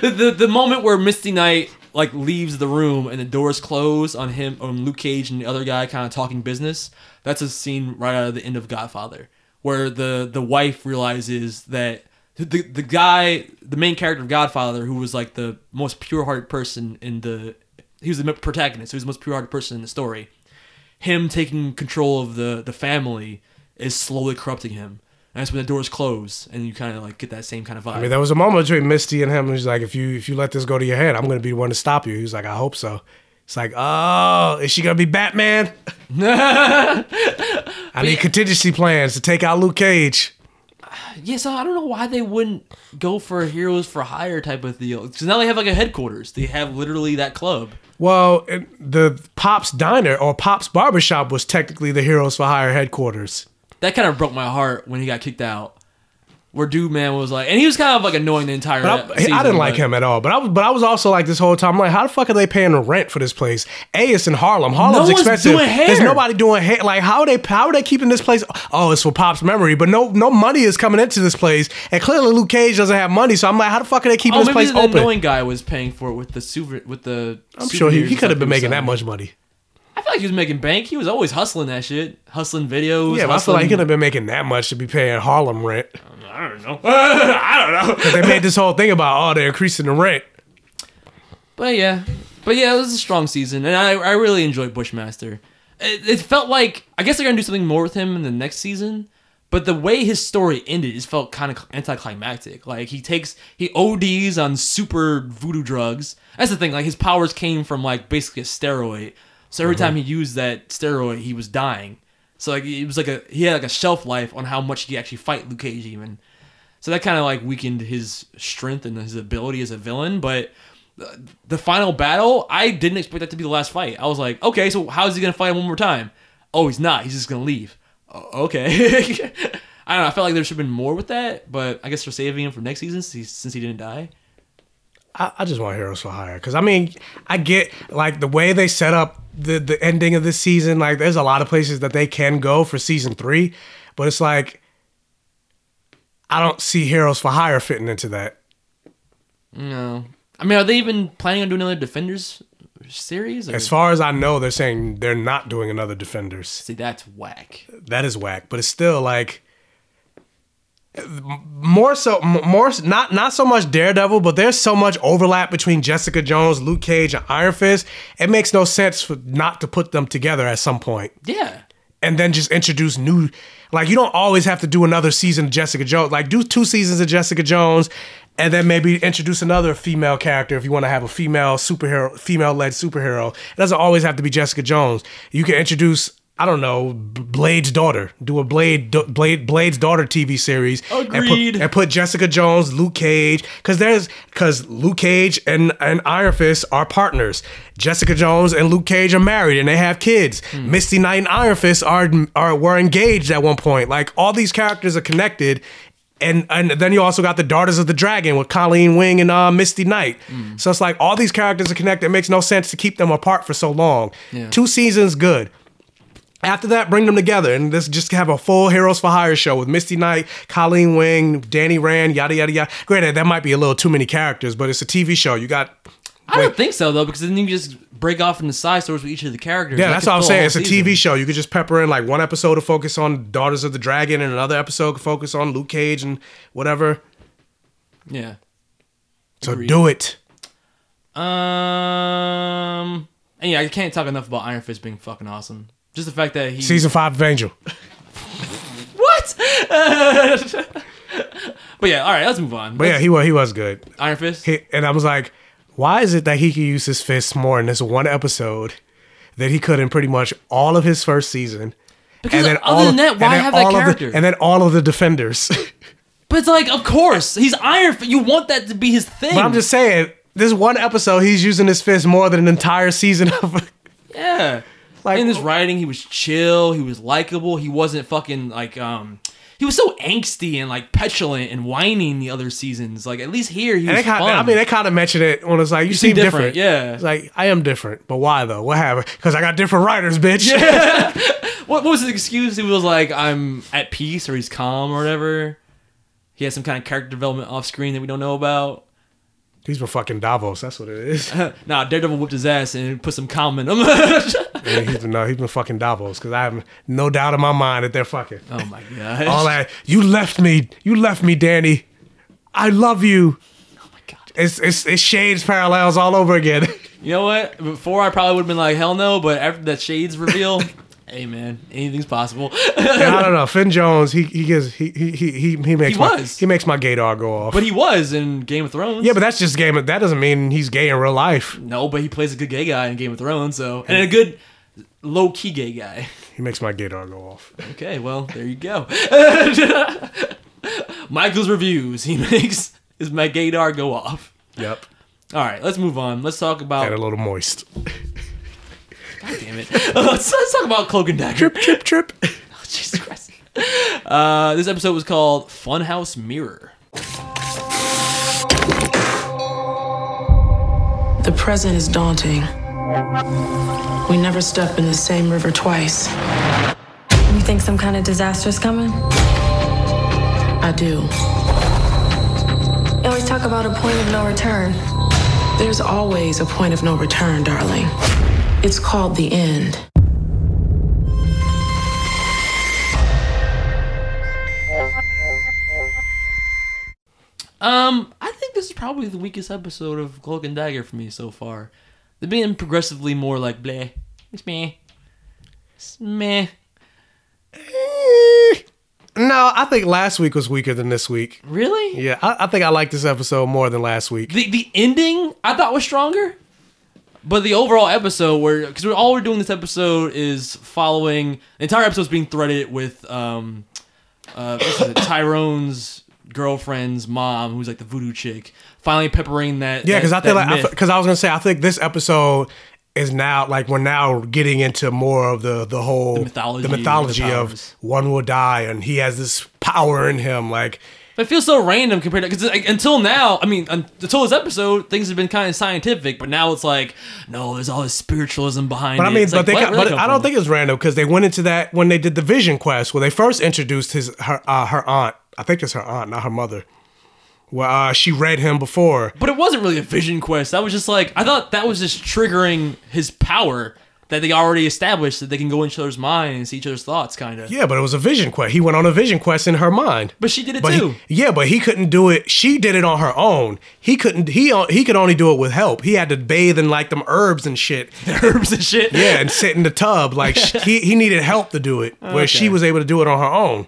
the, the the moment where Misty Knight like leaves the room and the doors close on him on Luke Cage and the other guy kind of talking business. That's a scene right out of the end of Godfather, where the the wife realizes that the the guy, the main character of Godfather, who was like the most pure-hearted person in the, he was the protagonist, he was the most pure-hearted person in the story. Him taking control of the the family is slowly corrupting him. And that's when the doors close, and you kind of like get that same kind of vibe. I mean, there was a moment between Misty and him. And he's like, if you if you let this go to your head, I'm going to be the one to stop you. He's like, I hope so. It's like, oh, is she going to be Batman? <laughs> I need contingency plans to take out Luke Cage. Yeah, so I don't know why they wouldn't go for a heroes for hire type of deal. Because now they have like a headquarters. They have literally that club. Well, the Pop's Diner or Pop's Barbershop was technically the Heroes for Hire headquarters. That kind of broke my heart when he got kicked out. Where Dude Man was like, and he was kind of like annoying the entire. But I, season, I didn't like him at all. But I was, but I was also like this whole time. I'm like, how the fuck are they paying the rent for this place? A, it's in Harlem. Harlem's one's expensive. There's nobody doing hair. Like, how are they? How are they keeping this place? Oh, it's for Pop's memory, but no, no money is coming into this place, and clearly Luke Cage doesn't have money. So I'm like, how the fuck are they keeping Oh, this maybe place the open? annoying guy was paying for it with the super with the. I'm sure he, he could have been making that much money. Like he was making bank. He was always hustling that shit, hustling videos. Yeah, but I feel like he could have been making that much to be paying Harlem rent. I don't know. I don't know. <laughs> They made this whole thing about oh they're increasing the rent. But yeah, but yeah, it was a strong season, and I I really enjoyed Bushmaster. It, it felt like I guess they're gonna do something more with him in the next season. But the way his story ended just felt kind of anticlimactic. Like he takes he ODs on super voodoo drugs. That's the thing. Like his powers came from like basically a steroid. So every Mhm. time he used that steroid, he was dying. So like it was like a he had like a shelf life on how much he could actually fight Luke Cage even. So that kind of like weakened his strength and his ability as a villain. But the- the final battle, I didn't expect that to be the last fight. I was like, okay, so how is he gonna fight him one more time? Oh, he's not. He's just gonna leave. Okay. <laughs> I don't know. I felt like there should have been more with that, but I guess they're saving him for next season since he, since he didn't die. I, I just want Heroes for Hire because I mean I get like the way they set up the the ending of this season. Like there's a lot of places that they can go for season three, but it's like I don't see Heroes for Hire fitting into that. No. I mean, are they even planning on doing another Defenders series? Or? As far as I know, they're saying they're not doing another Defenders. See, that's whack. That is whack, but it's still like more so more not not so much Daredevil, but there's so much overlap between Jessica Jones, Luke Cage, and Iron Fist. It makes no sense for not to put them together at some point. Yeah. and then just introduce new like you don't always have to do another season of Jessica Jones. Like do two seasons of Jessica Jones and then maybe introduce another female character if you want to have a female superhero female led superhero. It doesn't always have to be Jessica Jones. You can introduce I don't know Blade's daughter. Do a Blade Blade Blade's daughter TV series and put, and put Jessica Jones, Luke Cage cuz there's cuz Luke Cage and and Iron Fist are partners. Jessica Jones and Luke Cage are married and they have kids. Misty Knight and Iron Fist are are were engaged at one point. Like all these characters are connected. And and then you also got the Daughters of the Dragon with Colleen Wing and uh, Misty Knight. So it's like all these characters are connected. It makes no sense to keep them apart for so long. Yeah. Two seasons, good. After that, bring them together and let's just have a full Heroes for Hire show with Misty Knight, Colleen Wing, Danny Rand, yada yada yada. Granted, that might be a little too many characters, but it's a TV show. You got I don't think so though, because then you can just break off into side stories with each of the characters. Yeah, That that's what I'm saying. It's a season. TV show. You could just pepper in like one episode to focus on Daughters of the Dragon and another episode to focus on Luke Cage and whatever. Yeah. So Agreed. do it. Um. And yeah, I can't talk enough about Iron Fist being fucking awesome. Just the fact that he Season five of Angel. <laughs> what? <laughs> but yeah, all right, let's move on. But yeah, he was he was good. Iron Fist. He, and I was like, why is it that he can use his fists more in this one episode that he could in pretty much all of his first season? Because other all than that, and why then have that of the- character? and then all of the defenders. <laughs> But it's like, of course, he's Iron. Fist. You want that to be his thing. but I'm just saying, this one episode, he's using his fist more than an entire season of. yeah. Like in his writing, he was chill. He was likable. He wasn't fucking like um. He was so angsty and like petulant and whining the other seasons. Like at least here he was they kind fun. I mean, they kind of mentioned it when it's like, you, seem seem different. different, yeah. It's like, I am different. But why, though? What happened? Because I got different writers, bitch. <laughs> <laughs> what, what was his excuse? He was like, I'm at peace or he's calm or whatever. He has some kind of character development off screen that we don't know about. He's from fucking Davos. That's what it is. <laughs> nah, Daredevil whipped his ass and put some calm in him. <laughs> Yeah, he's been, no, he's been fucking Davos because I have no doubt in my mind that they're fucking. oh my god. <laughs> All that you left me, you left me, Danny. I love you. Oh my god. It's it's it's shades parallels all over again. You know what? Before I probably would have been like, hell no, but after that Shades reveal, hey man, anything's possible. I don't know. Finn Jones, he he gives he he he he, makes He my was. he makes my gaydar go off. but he was in Game of Thrones. yeah, but that's just game. Of, That doesn't mean he's gay in real life. no, but he plays a good gay guy in Game of Thrones, so and a good low key gay guy. He makes my gaydar go off. Okay, well there you go. <laughs> Michael's reviews. He <laughs> makes his my gaydar go off. Yep. All right, let's move on. Let's talk about. And a little moist. <laughs> God damn it. <laughs> <laughs> let's, let's talk about Cloak and Dagger. Trip trip. Trip. <laughs> Oh, Jesus Christ. Uh, this episode was called Funhouse Mirror. The present is daunting. We never step in the same river twice. You think some kind of disaster's coming? I do. You always talk about a point of no return. There's always a point of no return, darling. It's called the end. Um, I think this is probably the weakest episode of Cloak and Dagger for me so far. They're being progressively more like bleh. It's meh. It's meh. No, I think last week was weaker than this week. Really? Yeah, I, I think I like this episode more than last week. The the ending I thought was stronger, but the overall episode where because all we're doing this episode is following the entire episode's being threaded with um uh it, Tyrone's girlfriend's mom, who's like the voodoo chick, finally peppering that. Yeah, because I feel like because I, was gonna say I think this episode is now like we're now getting into more of the the whole the mythology, the mythology the of one will die and he has this power in him. Like But it feels so random compared to because like, until now, I mean, un- until this episode, things have been kind of scientific, but now it's like, no, there's all this spiritualism behind But it. I mean, It's but like, they, got, but I don't from? think it's random because they went into that when they did the Vision Quest, where they first introduced his her uh, her aunt. I think it's her aunt, not her mother. Well, uh, she read him before. But it wasn't really a vision quest. That was just like I thought that was just triggering his power that they already established that they can go into each other's mind and see each other's thoughts, kind of. Yeah, but it was a Vision Quest. He went on a Vision Quest in her mind. But she did it But he- too. yeah, but he couldn't do it. She did it on her own. He couldn't. He o- he could only do it with help. He had to bathe in like them herbs and shit. <laughs> herbs and shit. Yeah, and sit in the tub. Like sh- he he needed help to do it, where she was able to do it on her own.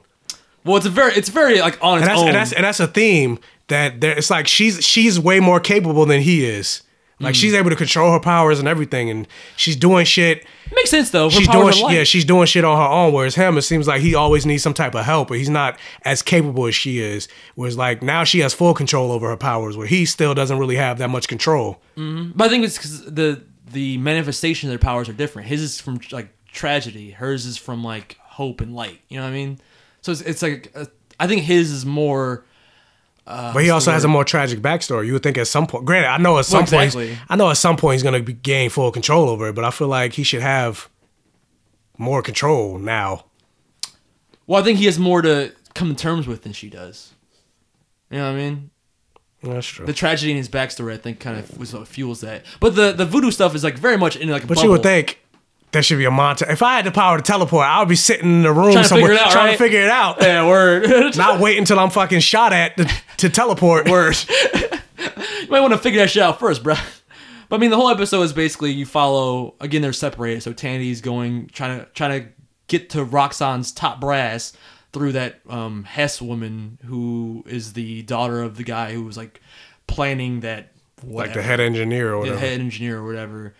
Well, it's a very, it's very like on And its that's, own. and that's and that's a theme that there. It's like she's she's way more capable than he is. Like Mm. she's able to control her powers and everything, and she's doing shit. Makes sense though. Her She's doing sh- yeah, she's doing shit on her own. Whereas him, it seems like he always needs some type of help, but he's not as capable as she is. Whereas like now she has full control over her powers, where he still doesn't really have that much control. Mhm. But I think it's because the the manifestation of their powers are different. His is from like tragedy. Hers is from like hope and light. You know what I mean? So it's, it's like uh, I think his is more. Uh, But he also has a more tragic backstory. You would think at some point, granted, I know at Well, some point. I know at some point he's going to gain full control over it. But I feel like he should have more control now. Well, I think he has more to come to terms with than she does. You know what I mean? That's true. The tragedy in his backstory, I think, kind of was what fuels that. But the the voodoo stuff is like very much in like a But bubble. you would think there should be a montage. If I had the power to teleport, I would be sitting in the room Trying somewhere it out, trying right? to figure it out. Yeah, word. <laughs> Not wait until I'm fucking shot at to, to teleport. Word. <laughs> you might want to figure that shit out first, bro. But I mean, the whole episode is basically you follow. Again, they're separated. So Tandy's going trying to trying to get to Roxxon's top brass through that um, Hess woman who is the daughter of the guy who was like planning that. Like the head engineer or the whatever. head engineer or whatever.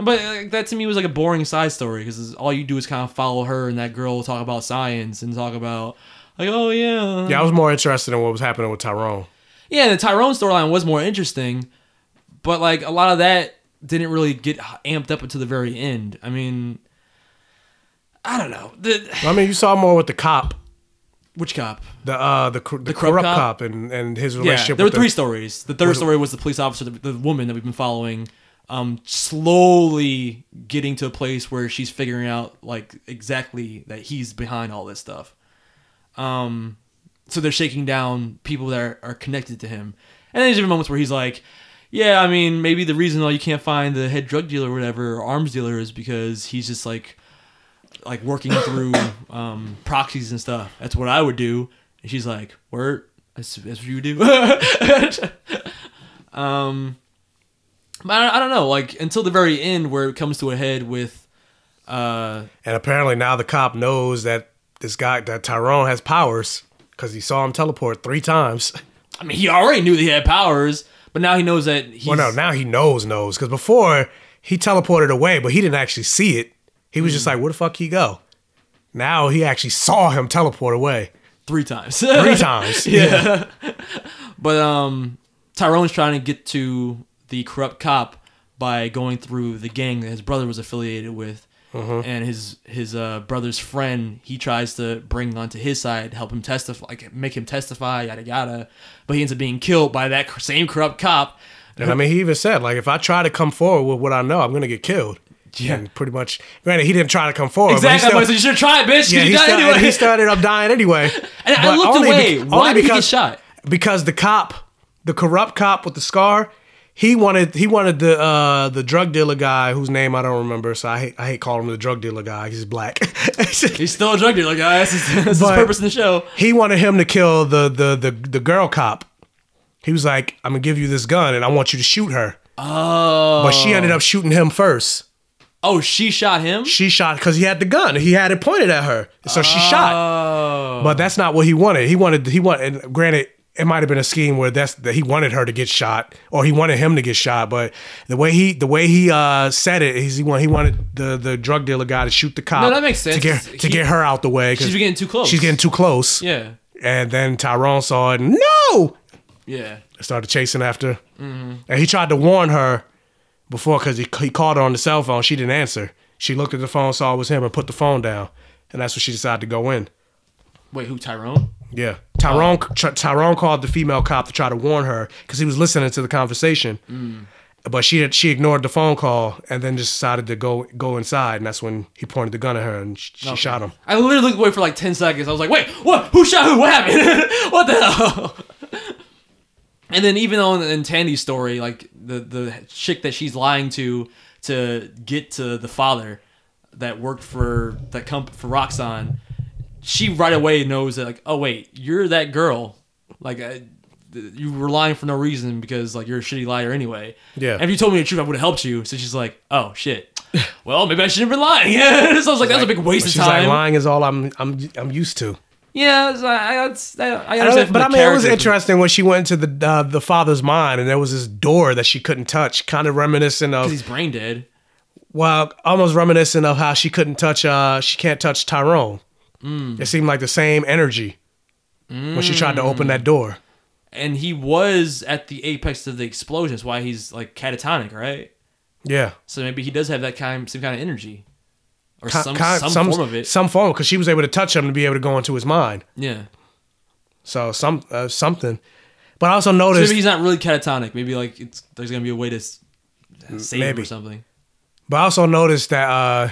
But uh, that to me was like a boring side story because all you do is kind of follow her and that girl talk about science and talk about like oh yeah Yeah, I was more interested in what was happening with Tyrone. yeah, the Tyrone storyline was more interesting, but like a lot of that didn't really get amped up until the very end. I mean, I don't know. The, I mean, you saw more with the cop, which cop? the uh, the, cor- the, corrupt cop? cop, and and his relationship. Yeah, there were the- three stories. The third story was the police officer, the, the woman that we've been following, um, slowly getting to a place where she's figuring out like exactly that he's behind all this stuff. Um, so they're shaking down people that are, are connected to him, and there's even moments where he's like, "Yeah, I mean, maybe the reason why you can't find the head drug dealer or whatever or arms dealer is because he's just like." like working through <coughs> um, proxies and stuff. That's what I would do. And she's like, "Word, that's, that's what you do." <laughs> um, but I, I don't know. Like until the very end, where it comes to a head with, uh, And apparently now the cop knows that this guy, that Tyrone has powers because he saw him teleport three times. I mean, he already knew that he had powers, but now he knows that he's. well, no, now he knows knows because before he teleported away, but he didn't actually see it. He was just Hmm. like, "Where the fuck he go?" Now he actually saw him teleport away three times. Three <laughs> times. yeah. <laughs> but um, Tyrone's trying to get to the corrupt cop by going through the gang that his brother was affiliated with, Mhm. and his his uh, brother's friend he tries to bring onto his side, help him testify, like make him testify, yada yada. But he ends up being killed by that same corrupt cop. And I mean, he even said, like, if I try to come forward with what I know, I'm gonna get killed. Yeah. And pretty much, granted, he didn't try to come forward. but he Exactly. still- you should try bitch. yeah, he, died still- anyway. he started up dying anyway. <laughs> And I looked away. bec- Why did he get shot? Because the cop, the corrupt cop with the scar, he wanted he wanted the uh, the drug dealer guy whose name I don't remember. So I hate I hate calling him the drug dealer guy. He's black. <laughs> He's still a drug dealer, guy. That's his, <laughs> that's his purpose in the show. He wanted him to kill the the the the girl cop. He was like, "I'm gonna give you this gun, and I want you to shoot her." Oh. But she ended up shooting him first. Oh, she shot him. She shot because he had the gun. He had it pointed at her, so she shot. Oh. But that's not what he wanted. He wanted he wanted. And granted, it might have been a scheme where that's that he wanted her to get shot, or he wanted him to get shot. But the way he the way he uh, said it is he wanted he wanted the the drug dealer guy to shoot the cop. No, that makes sense. to get He- get her out the way. She's getting too close. She's getting too close. Yeah. And then Tyrone saw it. No, Yeah. started chasing after. Mhm. And he tried to warn her before because he, he called her on the cell phone. She didn't answer. She looked at the phone, saw it was him, and put the phone down. And that's when she decided to go in. Wait, who? Tyrone? Yeah. Tyrone Ty- Tyrone called the female cop to try to warn her because he was listening to the conversation. Mm. But she she ignored the phone call and then just decided to go go inside. And that's when he pointed the gun at her and she, she Okay. shot him. I literally looked away for like ten seconds. I was like, "Wait, what? Who shot who? What happened? <laughs> what the hell?" <laughs> and then even on in Tandy's story, like the the chick that she's lying to to get to the father that worked for that comp for Roxxon, she right away knows that like, oh wait, you're that girl. Like I, you were lying for no reason because like you're a shitty liar anyway. Yeah. And if you told me the truth, I would have helped you. So she's like, oh shit. Well, maybe I shouldn't have been lying. Yeah. <laughs> so I was like, that's a big waste of time. like lying is all I'm I'm I'm used to. Yeah, I, I, I, I I understand. from but I mean, it was interesting when she went into the uh, the father's mind, and there was this door that she couldn't touch, kind of reminiscent of. because he's brain dead. Well, almost reminiscent of how she couldn't touch. Uh, she can't touch Tyrone. Mm. It seemed like the same energy when she tried to open that door. And he was at the apex of the explosion. That's why he's like catatonic, right? Yeah, So maybe he does have that kind, some kind of energy, or some ki- some, form of it. Some form, because she was able to touch him to be able to go into his mind. yeah. So some uh, something. But I also So noticed. maybe he's not really catatonic. Maybe like it's there's gonna be a way to save him Maybe. or something. But I also noticed that uh,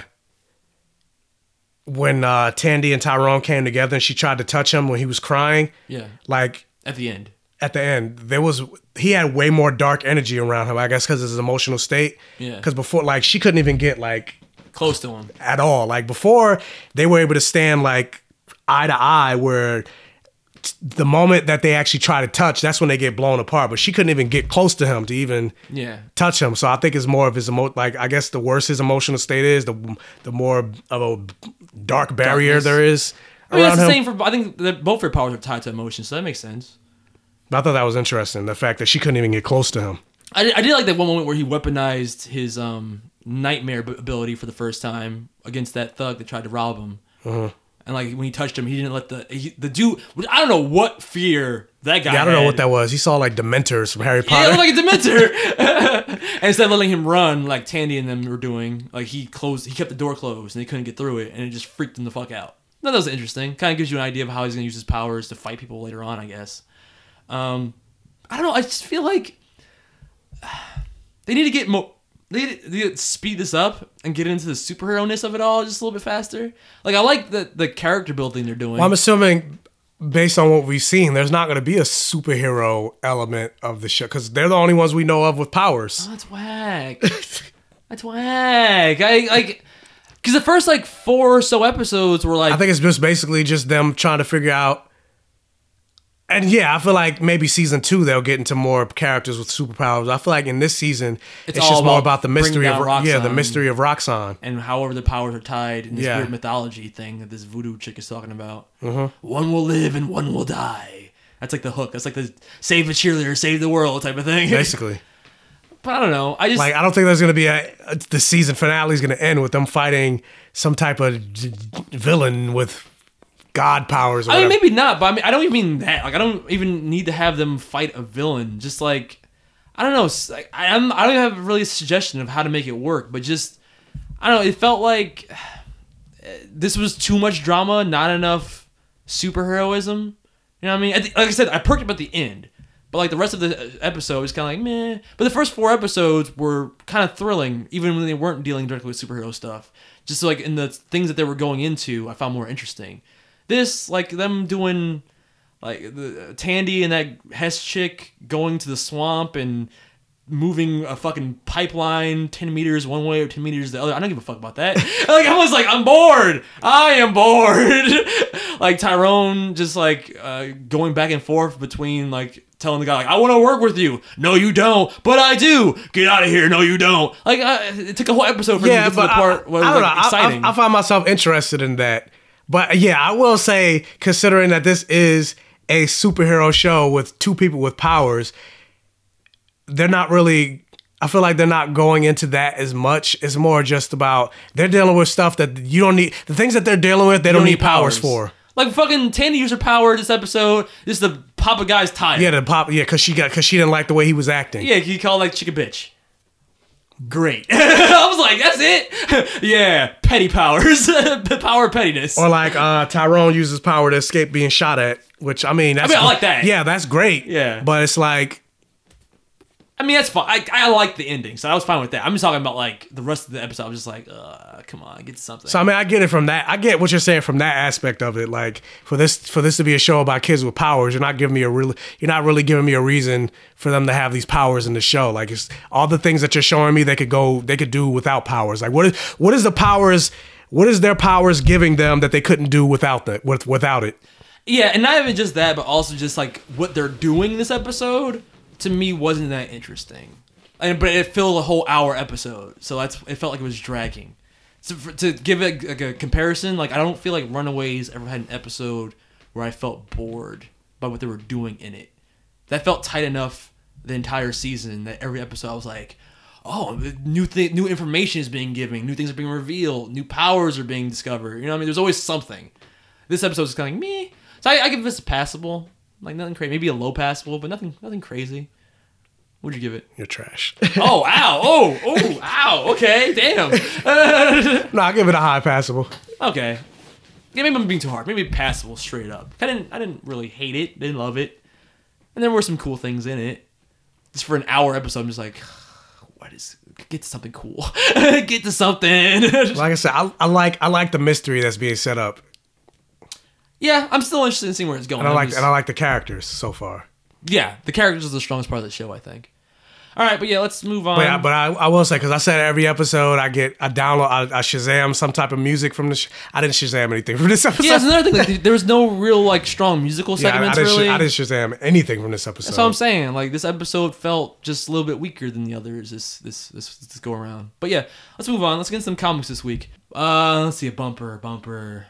when uh, Tandy and Tyrone came together and she tried to touch him when he was crying, Yeah. like At the end. at the end, there was he had way more dark energy around him. I guess because of his emotional state. Yeah. Because before, like, she couldn't even get like Close to him. at all. Like before, they were able to stand like eye to eye. Where the moment that they actually try to touch, that's when they get blown apart. But she couldn't even get close to him to even Yeah. touch him. So I think it's more of his emo. Like I guess the worse his emotional state is, the the more of a dark barrier Darkness. there is I mean, around that's the him. same for. I think that both their powers are tied to emotion, so that makes sense. But I thought that was interesting. The fact that she couldn't even get close to him. I did, I did like that one moment where he weaponized his um, nightmare ability for the first time against that thug that tried to rob him. Uh-huh. And like when he touched him, he didn't let the he, the dude. I don't know what fear that guy. Yeah, I don't know what that was. He saw like Dementors from Harry Yeah, Potter. it looked like a dementor. <laughs> <laughs> and instead of letting him run like Tandy and them were doing, like he closed, he kept the door closed, and they couldn't get through it, and it just freaked him the fuck out. No, that was interesting. Kind of gives you an idea of how he's gonna use his powers to fight people later on, I guess. Um, I don't know. I just feel like <sighs> they need to get more. They they speed this up and get into the superhero ness of it all just a little bit faster. Like I like the the character building they're doing. Well, I'm assuming, based on what we've seen, there's not going to be a superhero element of the show because they're the only ones we know of with powers. Oh, that's whack. <laughs> that's whack. I like because the first like four or so episodes were like I think it's just basically just them trying to figure out. And yeah, I feel like maybe season two they'll get into more characters with superpowers. I feel like in this season It's it's, just more about the mystery of down yeah, the mystery of Roxxon. and however the powers are tied in this Yeah. weird mythology thing that this voodoo chick is talking about. Mhm. One will live and one will die. That's like the hook. That's like the save the cheerleader, save the world type of thing. <laughs> Basically, but I don't know. I just like I don't think there's going to be a, the season finale is going to end with them fighting some type of d- villain with god powers. Or I mean, maybe not, but I mean, I don't even mean that. Like, I don't even need to have them fight a villain. Just like, I don't know. Like, I, I'm, I don't have really a suggestion of how to make it work, but just, I don't know. It felt like <sighs> this was too much drama, not enough superheroism. You know what I mean? Like I said, I perked up at the end, but like the rest of the uh, episode was kind of like meh. But the first four episodes were kind of thrilling, even when they weren't dealing directly with superhero stuff. Just like in the things that they were going into, I found more interesting. This, like them doing, like the Tandy and that Hess chick going to the swamp and moving a fucking pipeline 10 meters one way or 10 meters the other. I don't give a fuck about that. <laughs> <laughs> like, I was like, I'm bored. I am bored. <laughs> like, Tyrone just like uh, going back and forth between like telling the guy, like, I want to work with you. No, you don't. But I do. Get out of here. No, you don't. Like, uh, it took a whole episode for me to get to the part where it I, was don't like, know. I- exciting. I, I find myself interested in that. But yeah, I will say, considering that this is a superhero show with two people with powers, they're not really. I feel like they're not going into that as much. It's more just about they're dealing with stuff that you don't need. The things that they're dealing with, they You don't, need powers, for. Like fucking Tandy used her power this episode. This is the pop a guy's tire. Yeah, the pop. Yeah, because she got because she didn't like the way he was acting. Yeah, he called like chick a bitch. Great. <laughs> I was like, that's it. <laughs> yeah, petty powers, <laughs> the power of pettiness. Or like uh, Tyrone uses power to escape being shot at, which I mean, that's mean, I like that. Yeah, that's great. Yeah. but it's like I mean, that's fine. I, I like the ending, so I was fine with that. I'm just talking about like the rest of the episode. I was just like, uh, come on, get something. So I mean, I get it from that. I get what you're saying from that aspect of it. Like for this, for this to be a show about kids with powers, you're not giving me a really, you're not really giving me a reason for them to have these powers in the show. Like it's all the things that you're showing me, they could go, they could do without powers. Like what is, what is the powers? What is their powers giving them that they couldn't do without that, with, without it? Yeah, and not even just that, but also just like what they're doing this episode to me wasn't that interesting. And but it filled a whole hour episode, so that's it felt like it was dragging. So for, to give it like a comparison, like I don't feel like Runaways ever had an episode where I felt bored by what they were doing in it. That felt tight enough the entire season that every episode I was like, oh, new thing, new information is being given, new things are being revealed, new powers are being discovered. You know what I mean? There's always something. This episode is kind of like me, so I, I give this a passable, like nothing crazy, maybe a low passable, but nothing, nothing crazy. What'd you give it? You're trash. <laughs> oh, ow, oh, oh, ow. Okay, damn. <laughs> no, I'll give it a high passable. Okay. Yeah, maybe I'm being too hard. Maybe passable straight up. I didn't, I didn't really hate it. Didn't love it, and there were some cool things in it. Just for an hour episode, I'm just like, <sighs> what is? Get to something cool. <laughs> Get to something. like I said, I, I like I like the mystery that's being set up. Yeah, I'm still interested in seeing where it's going. And I I'm like just- and I like the characters so far. yeah, the characters are the strongest part of the show, I think. All right, but yeah, let's move on. But, I, but I, I will say because I said every episode I get I download I, I Shazam some type of music from the. Sh- I didn't Shazam anything from this episode. yeah, that's another thing. Like, <laughs> there was no real like strong musical Yeah, I- segments I, sh- really. I didn't Shazam anything from this episode. That's what I'm saying. Like this episode felt just a little bit weaker than the others this this this, this go around. But yeah, let's move on. Let's get into some comics this week. Uh, let's see a bumper bumper.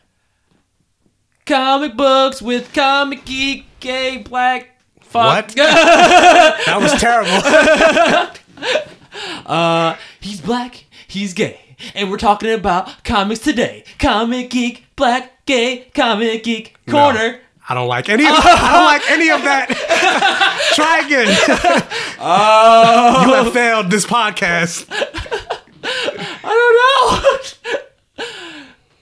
Comic books with comic geek gay black fuck. What? <laughs> that was terrible. <laughs> uh, he's black, he's gay, and we're talking about comics today. Comic geek, black, gay, comic geek corner. I don't like any. Of, I don't <laughs> like any of that. Try again. Oh, you have failed this podcast. I don't know.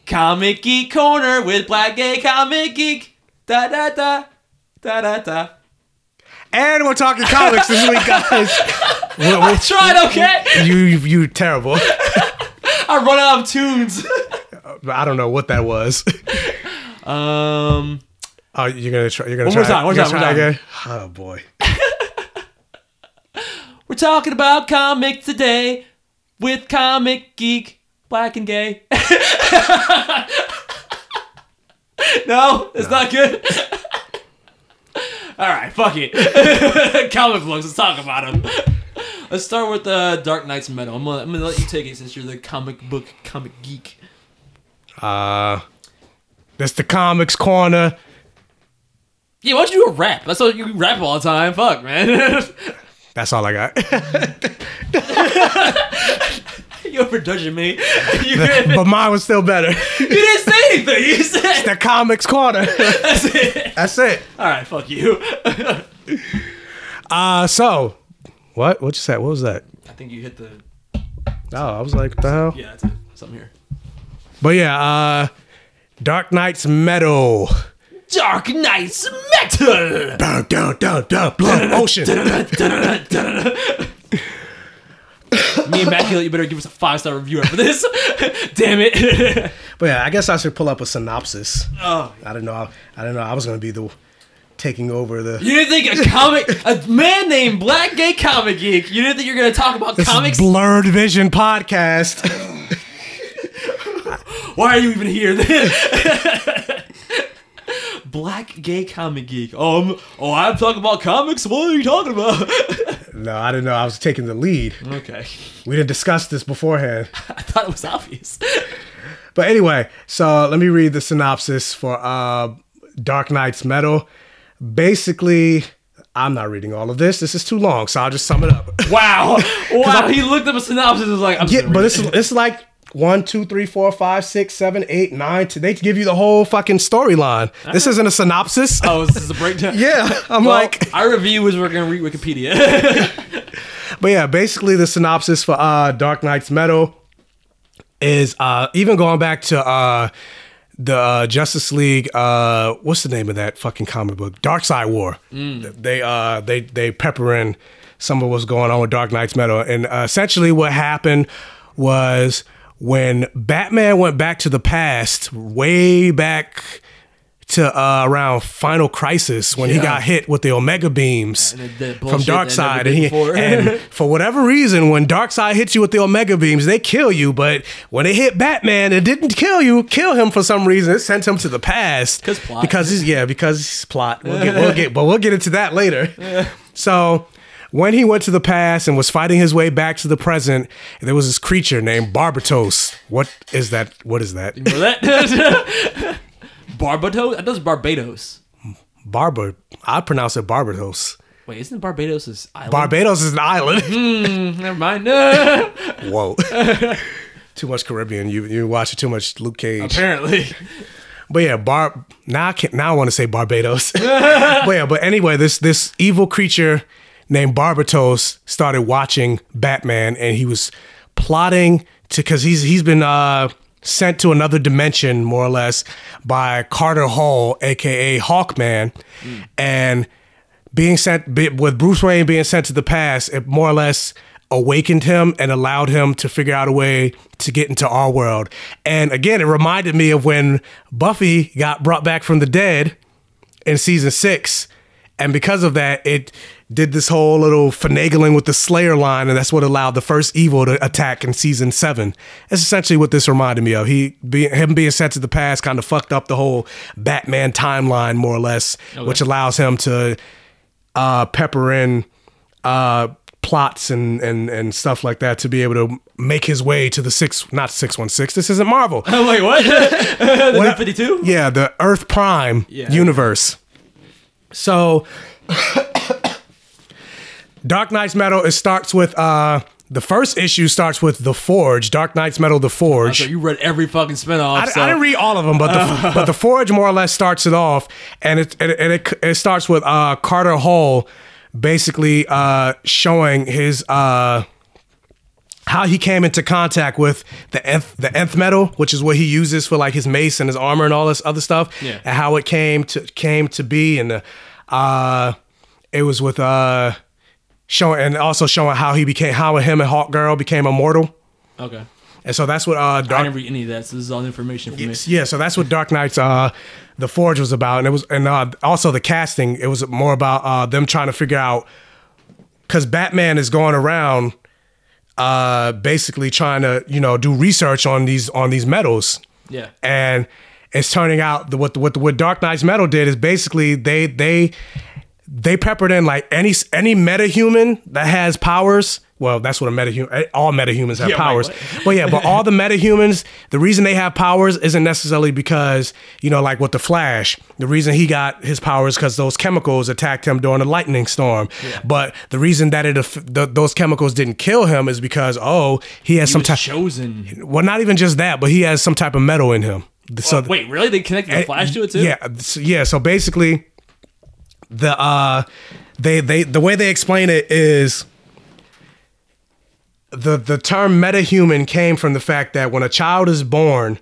Comic geek corner with black gay comic geek. Da da da da da da. And we're talking comics this week, guys. We're- I tried, okay? You you you terrible. <laughs> I run out of tunes. I don't know what that was. <laughs> Um. Oh, you're gonna try. You're gonna One try. more time, one more time, one again. Oh boy. <laughs> We're talking about comics today with comic geek, black and gay. <laughs> no, it's not good. <laughs> All right, fuck it. <laughs> comic books. Let's talk about them. Let's start with uh, Dark Nights Metal. I'm gonna, I'm gonna let you take it since you're the comic book comic geek. Uh, that's the comics corner. Yeah, why don't you do a rap? That's what you rap all the time. Fuck, man. That's all I got. <laughs> you overjudging me. <laughs> You, but mine was still better. <laughs> you didn't say anything. You said It's the comics corner. that's it. That's it. All right, fuck you. Uh, so what? What you said? What was that? I think you hit the. Oh, I was like, what the hell? Yeah, that's it. Something here. But yeah, uh, Dark Nights Metal. Dark Nights Metal. Dun, dun, dun, dun, blood ocean. <laughs> Me and Immaculate, you better give us a five star review after this. <laughs> Damn it. <laughs> But yeah, I guess I should pull up a synopsis. oh. I don't know. I, I didn't know I was gonna be the taking over the. You didn't think a comic, a man named Black Gay Comic Geek, you didn't think you were going to talk about This comics? Blurred Vision podcast. Why are you even here then? Black Gay Comic Geek. Um, oh, I'm talking about comics? What are you talking about? <laughs> no, I didn't know I was taking the lead. okay. We didn't discuss this beforehand. <laughs> I thought it was obvious. <laughs> But anyway, so let me read the synopsis for uh, Dark Nights Metal. Basically, I'm not reading all of this. This is too long, so I'll just sum it up. Wow. Wow. He looked up a synopsis and was like, I'm Yeah, but it's it. it's like one, two, three, four, five, six, seven, eight, nine. They give you the whole fucking storyline. This isn't a synopsis. Oh, this is a breakdown. <laughs> yeah, I'm Well, like, <laughs> our review is we're gonna read Wikipedia. <laughs> but yeah, basically the synopsis for uh, Dark Nights Metal is uh, even going back to uh, the uh, Justice League. Uh, what's the name of that fucking comic book? Darkseid War. They uh, they they pepper in some of what's going on with Dark Nights Metal, and uh, essentially what happened was when Batman went back to the past, way back to uh, around Final Crisis when he got hit with the Omega beams from bullshit Darkseid, and, he, and <laughs> for whatever reason, when Darkseid hits you with the Omega beams, they kill you. But when they hit Batman, it didn't kill you. Kill him for some reason. It sent him to the past plot. because he's yeah because plot. We'll get, we'll get but we'll get into that later. <laughs> So. When he went to the past and was fighting his way back to the present, there was this creature named Barbatos. What is that? What is that? You know that? <laughs> Barbados? That does Barbados. Barbar. I pronounce it Barbados. Wait, isn't Barbados his island? Barbados is an island. Hmm, never mind. <laughs> <laughs> Whoa. too much Caribbean. You you watching too much Luke Cage. Apparently. But yeah, Bar. Now I can Now I want to say Barbados. but yeah, but anyway, this this evil creature named Barbatos started watching Batman, and he was plotting to because he's he's been uh sent to another dimension more or less by Carter Hall, aka Hawkman, and being sent with Bruce Wayne being sent to the past, it more or less awakened him and allowed him to figure out a way to get into our world. And again, it reminded me of when Buffy got brought back from the dead in season six. And because of that, it did this whole little finagling with the Slayer line, and that's what allowed the first evil to attack in season seven. That's essentially what this reminded me of. He being him being sent to the past kind of fucked up the whole Batman timeline, more or less, Okay. which allows him to uh, pepper in uh, plots and, and and stuff like that to be able to make his way to the six not six one six. This isn't Marvel. Oh, <laughs> wait, what? the New 52? Yeah, the Earth Prime Yeah. universe. So <laughs> Dark Nights Metal it starts with uh the first issue starts with The Forge, Dark Nights Metal The Forge. So you read every fucking spinoff. I, so. I didn't read all of them, but the, <laughs> but the Forge more or less starts it off, and it and it, and it, it starts with uh, Carter Hall basically uh, showing his uh, how he came into contact with the nth the nth metal, which is what he uses for like his mace and his armor and all this other stuff, Yeah. and how it came to came to be, and uh, it was with uh, showing and also showing how he became how him and Hawk Girl became immortal. Okay. And so that's what uh, I didn't read any of that, so this is all information for me. Yeah, so that's what Dark Nights uh the Forge was about. And it was and uh also the casting, it was more about uh them trying to figure out cuz Batman is going around uh basically trying to, you know, do research on these on these metals. Yeah. And it's turning out the, what the, what the, what Dark Nights metal did is basically they they they peppered in like any any metahuman that has powers. Well, that's what a metahuman. All metahumans have Yeah, powers, what? but yeah, but all the <laughs> metahumans, the reason they have powers isn't necessarily because you know, like with the Flash, the reason he got his powers because those chemicals attacked him during a lightning storm. But the reason that it aff- th- those chemicals didn't kill him is because oh, he has He some type. chosen. Well, not even just that, but he has some type of metal in him. So Oh, wait, really? They connected the Eh, Flash to it too? Yeah, so- yeah. So basically, the uh, they they the way they explain it is the the term metahuman came from the fact that when a child is born,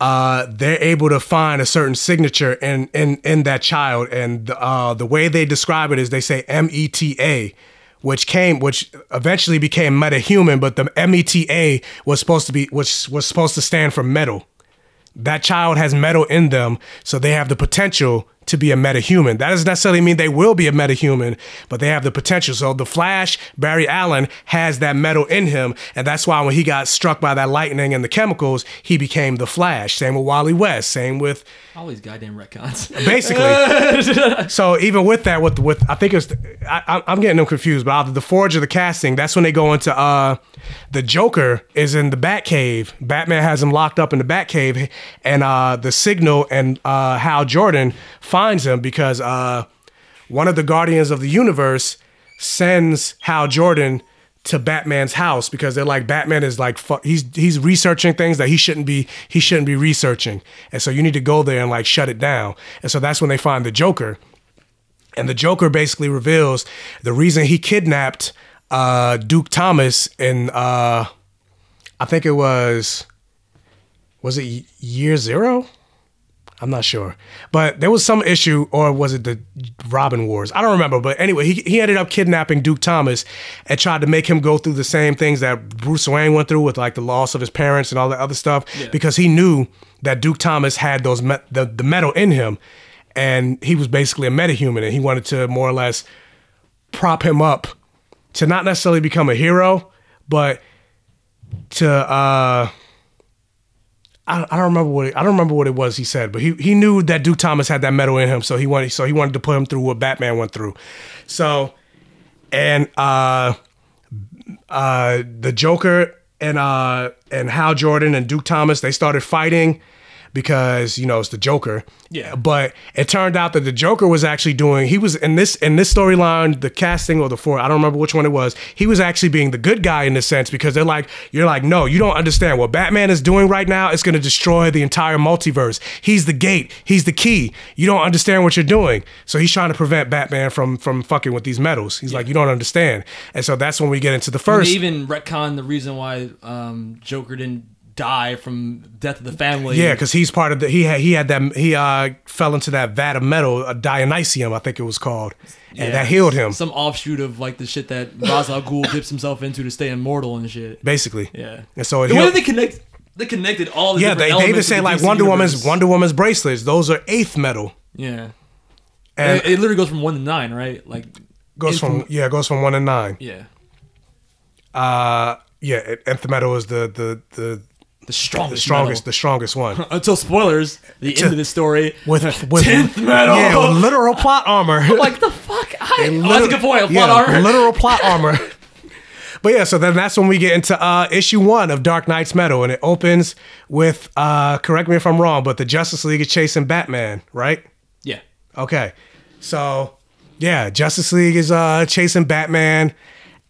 uh, they're able to find a certain signature in in in that child, and uh, the way they describe it is they say M E T A. Which came, which eventually became metahuman, but the M E T A was supposed to be, which was supposed to stand for metal that child has metal in them, so they have the potential to be a metahuman. That doesn't necessarily mean they will be a metahuman, but they have the potential. So the Flash, Barry Allen, has that metal in him, and that's why when he got struck by that lightning and the chemicals, he became the Flash. Same with Wally West. Same with All these goddamn retcons. <laughs> basically. so even with that, with with I think it's I, I'm- I'm getting them confused, but either the Forge or the casting, that's when they go into uh the Joker is in the Batcave. Batman has him locked up in the Batcave, and uh the Signal and uh Hal Jordan finds him because uh one of the Guardians of the Universe sends Hal Jordan to Batman's house because they're like Batman is like fu- he's he's researching things that he shouldn't be he shouldn't be researching, and so you need to go there and like shut it down. And so that's when they find the Joker, and the Joker basically reveals the reason he kidnapped uh, Duke Thomas in uh, I think it was was it year zero? I'm not sure. But there was some issue, or was it the Robin Wars? I don't remember. But anyway, he, he ended up kidnapping Duke Thomas and tried to make him go through the same things that Bruce Wayne went through with like the loss of his parents and all that other stuff Yeah. because he knew that Duke Thomas had those me- the, the metal in him and he was basically a metahuman and he wanted to more or less prop him up to not necessarily become a hero, but to uh I, I don't remember what it, I don't remember what it was he said, but he, he knew that Duke Thomas had that metal in him, so he wanted so he wanted to put him through what Batman went through. So and uh uh the Joker and uh and Hal Jordan and Duke Thomas they started fighting because you know it's the Joker. Yeah. But it turned out that the Joker was actually doing he was in this in this storyline, the casting or the Forge, I don't remember which one it was. He was actually being the good guy in this sense because they're like, you're like, no, you don't understand what Batman is doing right now. It's gonna destroy the entire multiverse. He's the gate. He's the key. You don't understand what you're doing. So he's trying to prevent Batman from from fucking with these metals. He's like, you don't understand. And so that's when we get into the first. Even retcon the reason why um, Joker didn't die from death of the family. Yeah, because he's part of the he had he had that he uh fell into that vat of metal, a Dionesium, I think it was called, and Yeah. that healed him Some offshoot of like the shit that Ra's al Ghul dips himself into to stay immortal and shit. basically. Yeah. and so it the healed, they connect, they connected all the yeah, they, they even say like Wonder Woman's. Wonder Woman's bracelets; those are eighth metal, Yeah. and it, it literally goes from one to nine, right? Like goes from infinite- yeah, it goes from one to nine. yeah. Uh, yeah, nth metal is the the the the strongest, the strongest, metal. the strongest one. <laughs> Until spoilers, the end of the story with <laughs> with tenth metal. yeah, with literal plot armor. <laughs> like the fuck. I, A oh, that's a good point. Plot yeah, armor. Literal plot armor. But yeah, so then that's when we get into uh, issue one of Dark Nights Metal, and it opens with, uh, correct me if I'm wrong, but the Justice League is chasing Batman, right? Yeah. Okay. So, yeah, Justice League is uh, chasing Batman,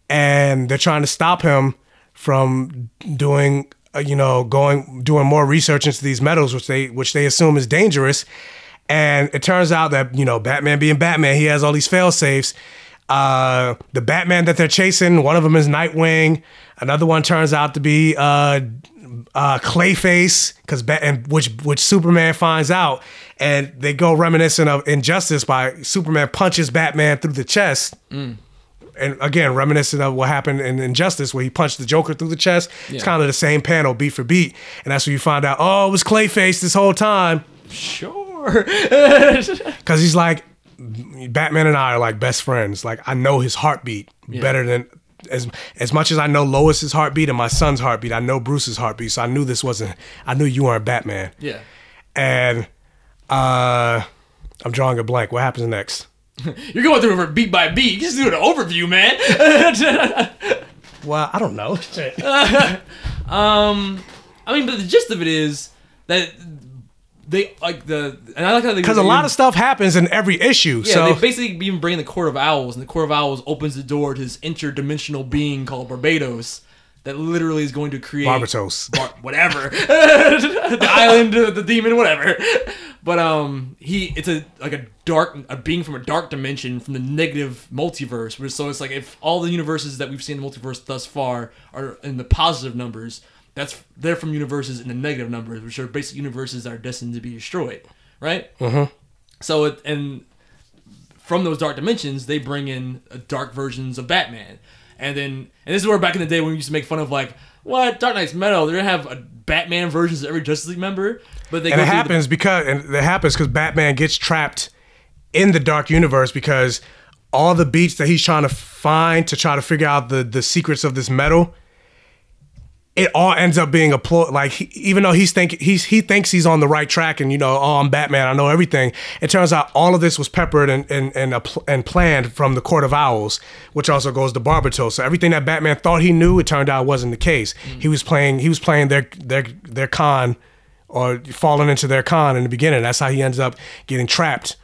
and they're trying to stop him from doing, uh, you know, going doing more research into these metals, which they which they assume is dangerous. And it turns out that you know, Batman being Batman, he has all these fail safes. Uh, the Batman that they're chasing, one of them is Nightwing. Another one turns out to be uh, uh, Clayface, because and which which Superman finds out, and they go reminiscent of Injustice by Superman punches Batman through the chest. Mm. And again, reminiscent of what happened in Injustice, where he punched the Joker through the chest. Yeah. It's kind of the same panel, beat for beat, and that's when you find out, oh, it was Clayface this whole time. Sure. <laughs> <laughs> Because he's like, Batman and I are like best friends. Like I know his heartbeat Yeah. better than as as much as I know Lois's heartbeat and my son's heartbeat. I know Bruce's heartbeat, so I knew this wasn't. I knew you weren't Batman. Yeah. And uh, I'm drawing a blank. What happens next? <laughs> You're going through it beat by beat. You just do an overview, man. <laughs> well, I don't know. <laughs> um, I mean, but the gist of it is that they like the and I like how they Because a lot of stuff happens in every issue. Yeah, so they basically even bring in the Court of Owls, and the Court of Owls opens the door to this interdimensional being called Barbados that literally is going to create Barbatos. Bar- whatever <laughs> the island, the demon, whatever. But um, he it's a like a dark a being from a dark dimension from the negative multiverse. Where so it's like if all the universes that we've seen in the multiverse thus far are in the positive numbers, that's they're from universes in the negative numbers, which are basic universes that are destined to be destroyed. Right. Mhm. So it and from those dark dimensions, they bring in uh, dark versions of Batman. And then, and this is where back in the day when we used to make fun of like, what Dark Nights Metal? They're gonna have a Batman versions of every Justice League member, but they and it through the- happens because and it happens because Batman gets trapped in the dark universe because all the beats that he's trying to find to try to figure out the the secrets of this metal, it all ends up being a ploy. Like he, even though he's think he's he thinks he's on the right track and you know oh I'm Batman I know everything. It turns out all of this was peppered and and and, a pl- and planned from the Court of Owls, which also goes to Barbatos. So everything that Batman thought he knew, it turned out wasn't the case. Mm. He was playing he was playing their their their con or falling into their con in the beginning. That's how he ends up getting trapped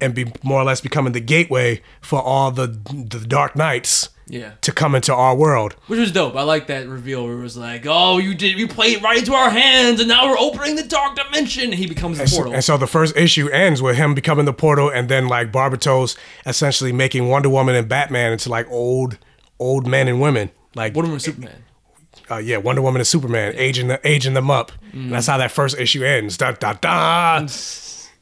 and be more or less becoming the gateway for all the the Dark Knights Yeah. to come into our world. Which was dope. I like that reveal where it was like, "Oh, you did, you played right into our hands, and now we're opening the dark dimension." And He becomes the And so, and so the first issue ends with him becoming the portal, and then like Barbatos essentially making Wonder Woman and Batman into like old, old men and women. Like Wonder Woman, Superman. uh, yeah, Wonder Woman and Superman, aging the, aging them up. And that's how that first issue ends. Da da da.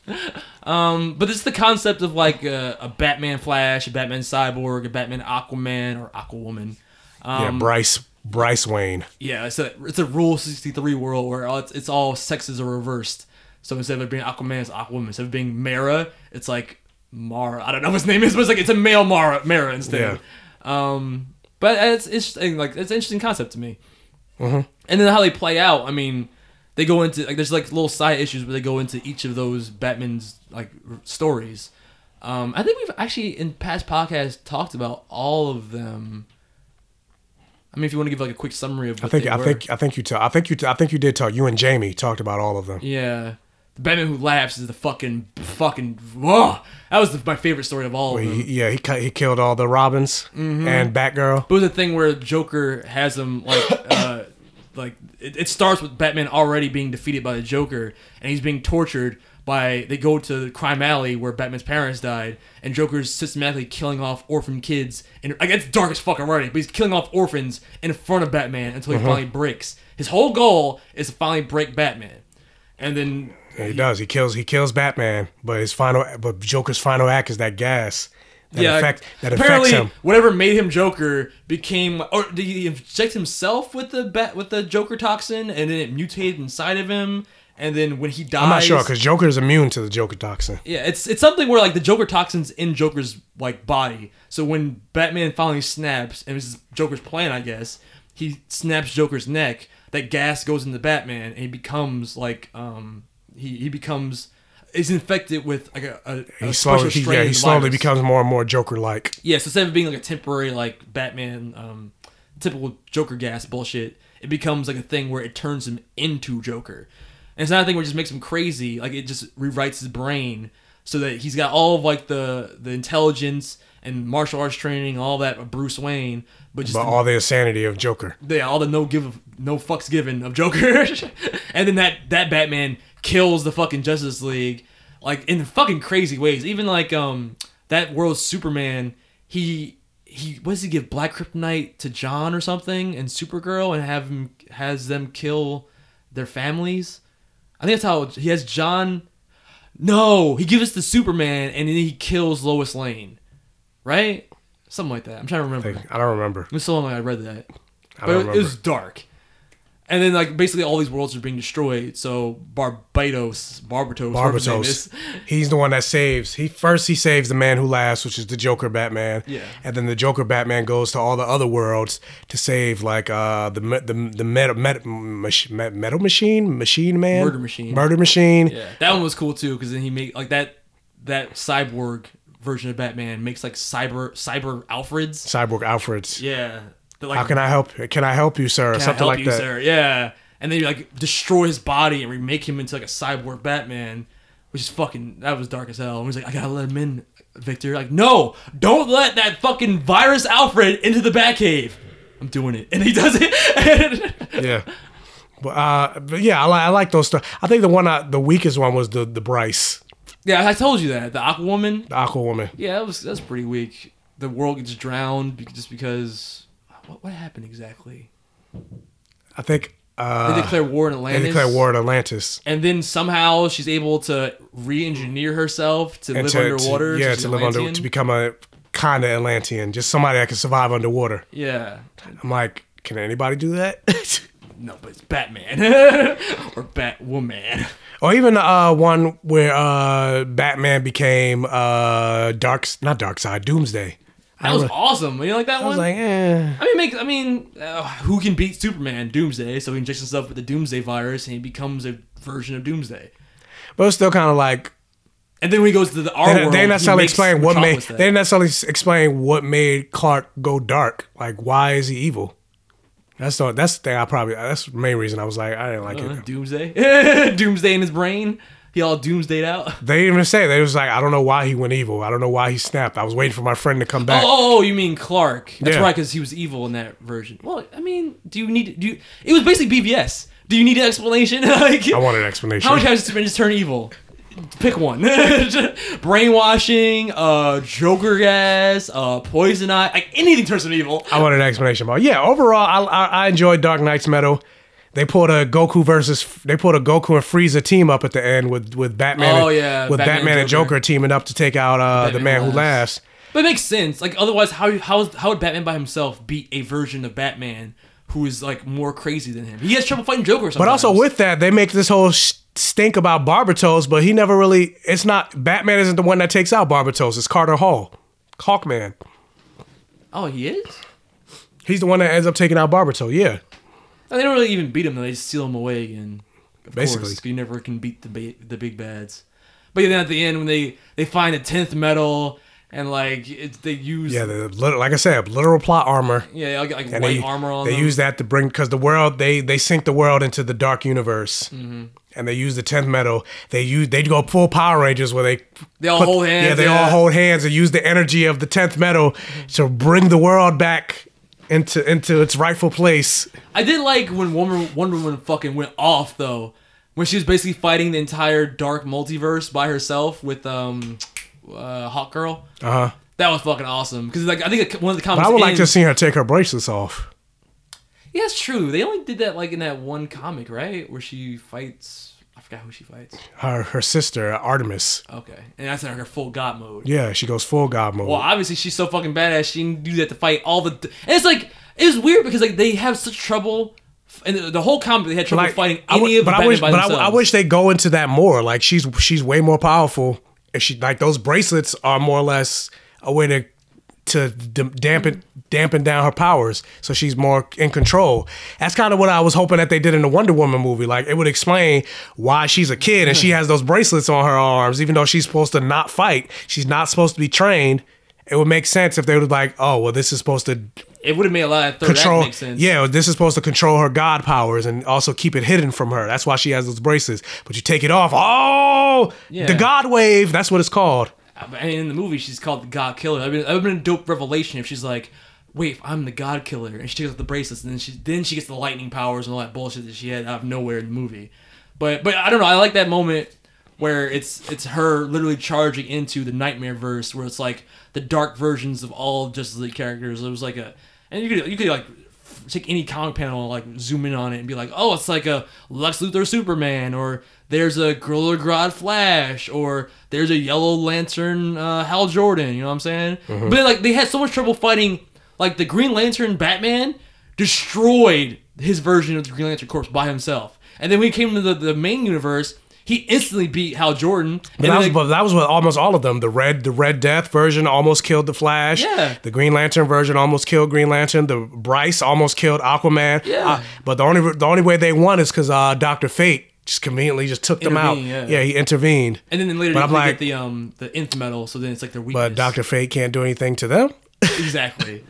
<laughs> Um, but it's the concept of like a, a Batman Flash, a Batman Cyborg, a Batman Aquaman or Aquawoman. yeah, Um, Bryce Bryce Wayne. Yeah, it's a it's a Rule sixty three world where all, it's, it's all sexes are reversed. So instead of it being Aquaman, it's Aquawoman. Instead of being Mara, it's like Mara. I don't know what his name is, but it's like it's a male Mara Mara instead. Um, but it's it's like it's an interesting concept to me. Mhm. And then how they play out. I mean, they go into like there's like little side issues where they go into each of those Batman's like r- stories. Um, I think we've actually in past podcasts talked about all of them. I mean, if you want to give like a quick summary of I think I were. think I think you ta- I think you ta- I think you did talk. You and Jamie talked about all of them. Yeah. The Batman Who Laughs is the fucking fucking whoa. That was the, my favorite story of all of them. he, yeah, he cut, he killed all the Robins Mhm. and Batgirl. But it was a thing where Joker has him like <coughs> uh like it, it starts with Batman already being defeated by the Joker and he's being tortured by they go to Crime Alley where Batman's parents died and Joker's systematically killing off orphan kids and like it's dark as fuck already, but he's killing off orphans in front of Batman until he Mhm. finally breaks. His whole goal is to finally break Batman. And then Yeah, he does. He kills. He kills Batman. But his final. But Joker's final act is that gas. That affect. That apparently affects him. whatever made him Joker became, or did he inject himself with the bat with the Joker toxin, and then it mutated inside of him, and then when he dies, I'm not sure because Joker is immune to the Joker toxin. yeah, it's it's something where like the Joker toxin's in Joker's like body. So when Batman finally snaps, and this is Joker's plan, I guess, he snaps Joker's neck. That gas goes into Batman, and he becomes like um he he becomes is infected with like a, a, a He special slowly. He, yeah, he slowly becomes more and more Joker-like. Yeah, so instead of being like a temporary like Batman, um, typical Joker gas bullshit, it becomes like a thing where it turns him into Joker. And it's not a thing where it just makes him crazy. Like it just rewrites his brain so that he's got all of like the the intelligence and martial arts training, all that of Bruce Wayne, but just But all the insanity of Joker. yeah, all the no give no fucks given of Joker. <laughs> and then that that Batman kills the fucking Justice League like in fucking crazy ways. Even like um that world Superman, he he what does he give Black Kryptonite to John or something and Supergirl and have him has them kill their families. I think that's how he has John No, he gives it to Superman and then he kills Lois Lane. Right? Something like that. I'm trying to remember. I don't remember. It was so long ago I read that. I But it was dark. And then like basically all these worlds are being destroyed. So Barbados, Barbatos, Barbatos. <laughs> He's the one that saves. He first he saves the man who laughs, which is the Joker Batman. Yeah. And then the Joker Batman goes to all the other worlds to save like uh the the the metal metal, metal machine machine man Murder Machine. murder machine. Yeah, that one was cool too because then he made like that that cyborg version of Batman makes like cyber cyber Alfreds. Cyborg Alfred's. Yeah. Like, How can I help? Can I help you, sir? Can I Something help like you, that. sir? Yeah. And then you like destroy his body and remake him into like a cyborg Batman, which is fucking that was dark as hell. And he's like, I gotta let him in, Victor. Like, no, don't let that fucking virus Alfred into the Batcave. I'm doing it, and he does it. <laughs> yeah. But, uh, but yeah, I, li- I like those stuff. I think the one, I, the weakest one was the the Bryce, yeah, I told you that the Aquawoman. the Aquawoman. Yeah, that was that's pretty weak. The world gets drowned just because. What, what happened exactly? I think uh, They declare war in Atlantis. They declare war in Atlantis. And then somehow she's able to re-engineer herself to And live to- to- underwater. yeah, She's to live under, to become a kind of Atlantean, just somebody that can survive underwater. Yeah. I'm like, can anybody do that? <laughs> No, but it's Batman <laughs> or Batwoman. or even uh, one where uh, Batman became uh, Dark, not Darkseid, Doomsday. That was awesome. You like that I one? was like, eh. I mean, make I mean, uh, who can beat Superman? Doomsday. So he injects himself with the Doomsday virus, and he becomes a version of Doomsday. But it's still kind of like And then when he goes to the our they, world, they didn't necessarily explain what made. They didn't necessarily explain what made Clark go dark. Like, why is he evil? That's the that's the thing. I probably that's the main reason I was like I didn't like Uh, it. Doomsday. <laughs> Doomsday in his brain. He all doomsdayed out. <laughs> They didn't even say. They was like, I don't know why he went evil. I don't know why he snapped. I was waiting for my friend to come back. Oh, oh, oh, you mean Clark? That's Yeah. right, because he was evil in that version. Well, I mean, do you need? Do you? It was basically BVS. Do you need an explanation? <laughs> like, I want an explanation. How many times did Superman just turn evil? Pick one. <laughs> Brainwashing, uh, Joker gas, uh, Poison Ivy, like anything turns him evil. I want an explanation but Yeah, overall, I, I, I enjoyed Dark Nights Metal. They pulled a Goku versus. They pulled a Goku and Frieza team up at the end with with Batman. Oh, and, yeah, with Batman Batman, and and Joker. teaming up to take out uh, the man who laughs. But it makes sense. Like otherwise, how how how would Batman by himself beat a version of Batman who is like more crazy than him? He has trouble fighting Joker. Sometimes. But also with that, they make this whole sh- stink about Barbatos, but he never really. It's not Batman isn't the one that takes out Barbatos. It's Carter Hall, Hawkman. oh, he is. He's the one that ends up taking out Barbatos. Yeah, And they don't really even beat him. They just steal him away again. Of Basically. course, you never can beat the ba- the big bads. But then at the end, when they they find a tenth metal and like they use yeah. The, like I said, literal plot armor. yeah like, like white they, armor on they them. use that to bring because the world they they sink the world into the dark universe, Mhm. and they use the tenth metal. They use they go full Power Rangers where they They all hold hands, Yeah, they yeah. all hold hands and use the energy of the tenth metal to bring the world back into into its rightful place. I did like when Wonder, Wonder Woman fucking went off though, when she was basically fighting the entire dark multiverse by herself with um, uh, Hawk Girl. Uh huh. That was fucking awesome because like I think one of the But comics. I would like to see her take her bracelets off. Yeah, it's true. They only did that like in that one comic, right, where she fights. Forgot who she fights. Her her sister Artemis. Okay, and that's in her full god mode. Yeah, she goes full God mode. Well, obviously she's so fucking badass. She can do that to fight all the. And it's like it was weird because like they have such trouble. And the, the whole comic they had trouble Like, fighting I any w- of the but I wish, but I, themselves. I wish they go into that more. Like she's she's way more powerful. And she like those bracelets are more or less a way to to d- dampen dampen down her powers, so she's more in control. That's kind of what I was hoping that they did in the Wonder Woman movie. Like it would explain why she's a kid and she has those bracelets on her arms, even though she's supposed to not fight. She's not supposed to be trained. It would make sense if they would like, oh well, this is supposed to it would have made a lot of control. Yeah, this is supposed to control her god powers and also keep it hidden from her. That's why she has those bracelets. But you take it off, oh, Yeah. the god wave. That's what it's called. Uh, and in the movie, she's called the God Killer. I mean, that would have been a dope revelation if she's like, "Wait, I'm the God Killer," and she takes off the bracelets, and then she then she gets the lightning powers and all that bullshit that she had out of nowhere in the movie. But but I don't know. I like that moment where it's it's her literally charging into the Nightmare verse, where it's like the dark versions of all Justice League characters. It was like a, and you could you could like take any comic panel and like zoom in on it and be like, oh, it's like a Lex Luthor Superman, or there's a Gorilla Grodd Flash, or there's a Yellow Lantern uh, Hal Jordan. You know what I'm saying? Mhm. But like they had so much trouble fighting, like the Green Lantern Batman destroyed his version of the Green Lantern Corps by himself, and then when he came to the, the main universe. He instantly beat Hal Jordan. But that, was, like, but that was with almost all of them. The red, the Red Death version almost killed the Flash. Yeah. The Green Lantern version almost killed Green Lantern. The Bryce almost killed Aquaman. Yeah. Uh, but the only the only way they won is because uh, Doctor Fate just conveniently just took them out. Intervened, yeah. he intervened. and then later But they I'm like, the um the nth metal, so then it's like their weakness. but Doctor Fate can't do anything to them. <laughs> exactly.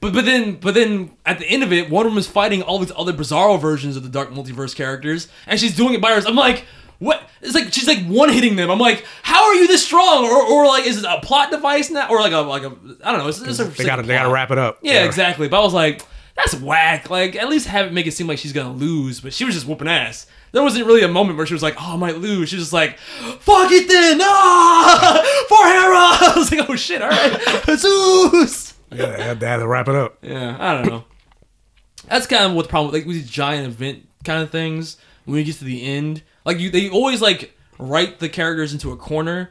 But but then but then at the end of it, Wonder Woman's fighting all these other bizarro versions of the Dark Multiverse characters, and she's doing it by herself. I'm like, what? It's like she's like one hitting them. I'm like, how are you this strong? Or, or like, is it a plot device now? Or like a like a I don't know. It's, it's a, They gotta they gotta wrap it up. Yeah, exactly. But I was like, that's whack. Like at least have it make it seem like she's gonna lose. But she was just whooping ass. There wasn't really a moment where she was like, "Oh, I might lose." She was just like, "Fuck it then, ah, <laughs> for Hera." <laughs> I was like, "Oh shit, all right, <laughs> Jesus. yeah, they had to wrap it up. Yeah, I don't know. That's kind of what the problem with like with these giant event kind of things. When you get to the end, like you, they always like write the characters into a corner.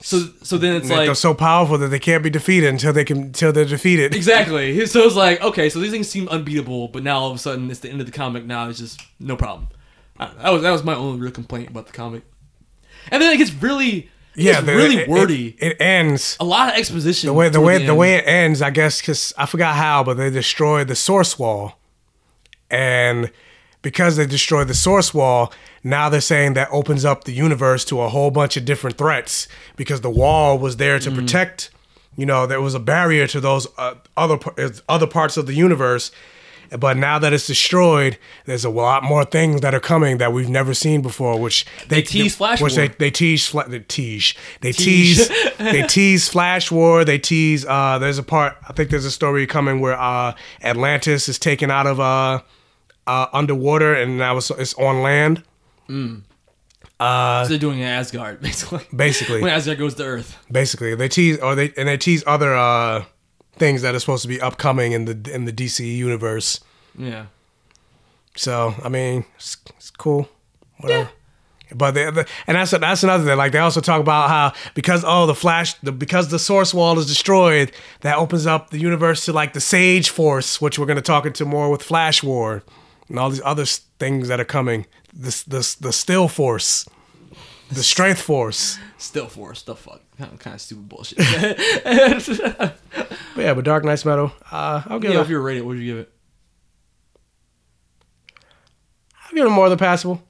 So so then it's like They're so powerful that they can't be defeated until they can until they're defeated. <laughs> exactly. So it's like okay, so these things seem unbeatable, but now all of a sudden it's the end of the comic. Now it's just no problem. That was that was my only real complaint about the comic. And then it gets really Yeah, the- really it- wordy. It, it ends a lot of exposition. the way the way the, end. way it ends. I guess because I forgot how, but they destroyed the source wall, and because they destroyed the source wall, now they're saying that opens up the universe to a whole bunch of different threats because the wall was there to protect. You know, there was a barrier to those uh, other other parts of the universe. but now that it's destroyed, there's a lot more things that are coming that we've never seen before. Which They tease Flash which War. they they tease fla- they tease they Tease. tease they <laughs> tease Flash War. They tease. Uh, there's a part. I think there's a story coming where uh, Atlantis is taken out of uh, uh, underwater, and now it's, it's on land. Mm. Uh, so they're doing Asgard, <laughs> basically. Basically. when Asgard goes to Earth. Basically, they tease or they and they tease other uh, things that are supposed to be upcoming in the in the DC universe. Yeah. So I mean, it's, it's cool. Whatever. But they, the, and that's that's another thing. Like they also talk about how because oh the Flash the because the Source Wall is destroyed, that opens up the universe to like the Sage Force, which we're going to talk into more with Flash War, and all these other things that are coming. This this the Still Force, the Strength Force. Still Force, the fuck, kind of, kind of stupid bullshit. <laughs> But yeah, but Dark Nights Metal, uh, I'll give yeah, it. if you were rated, what would you give it? I'll give it more than passable.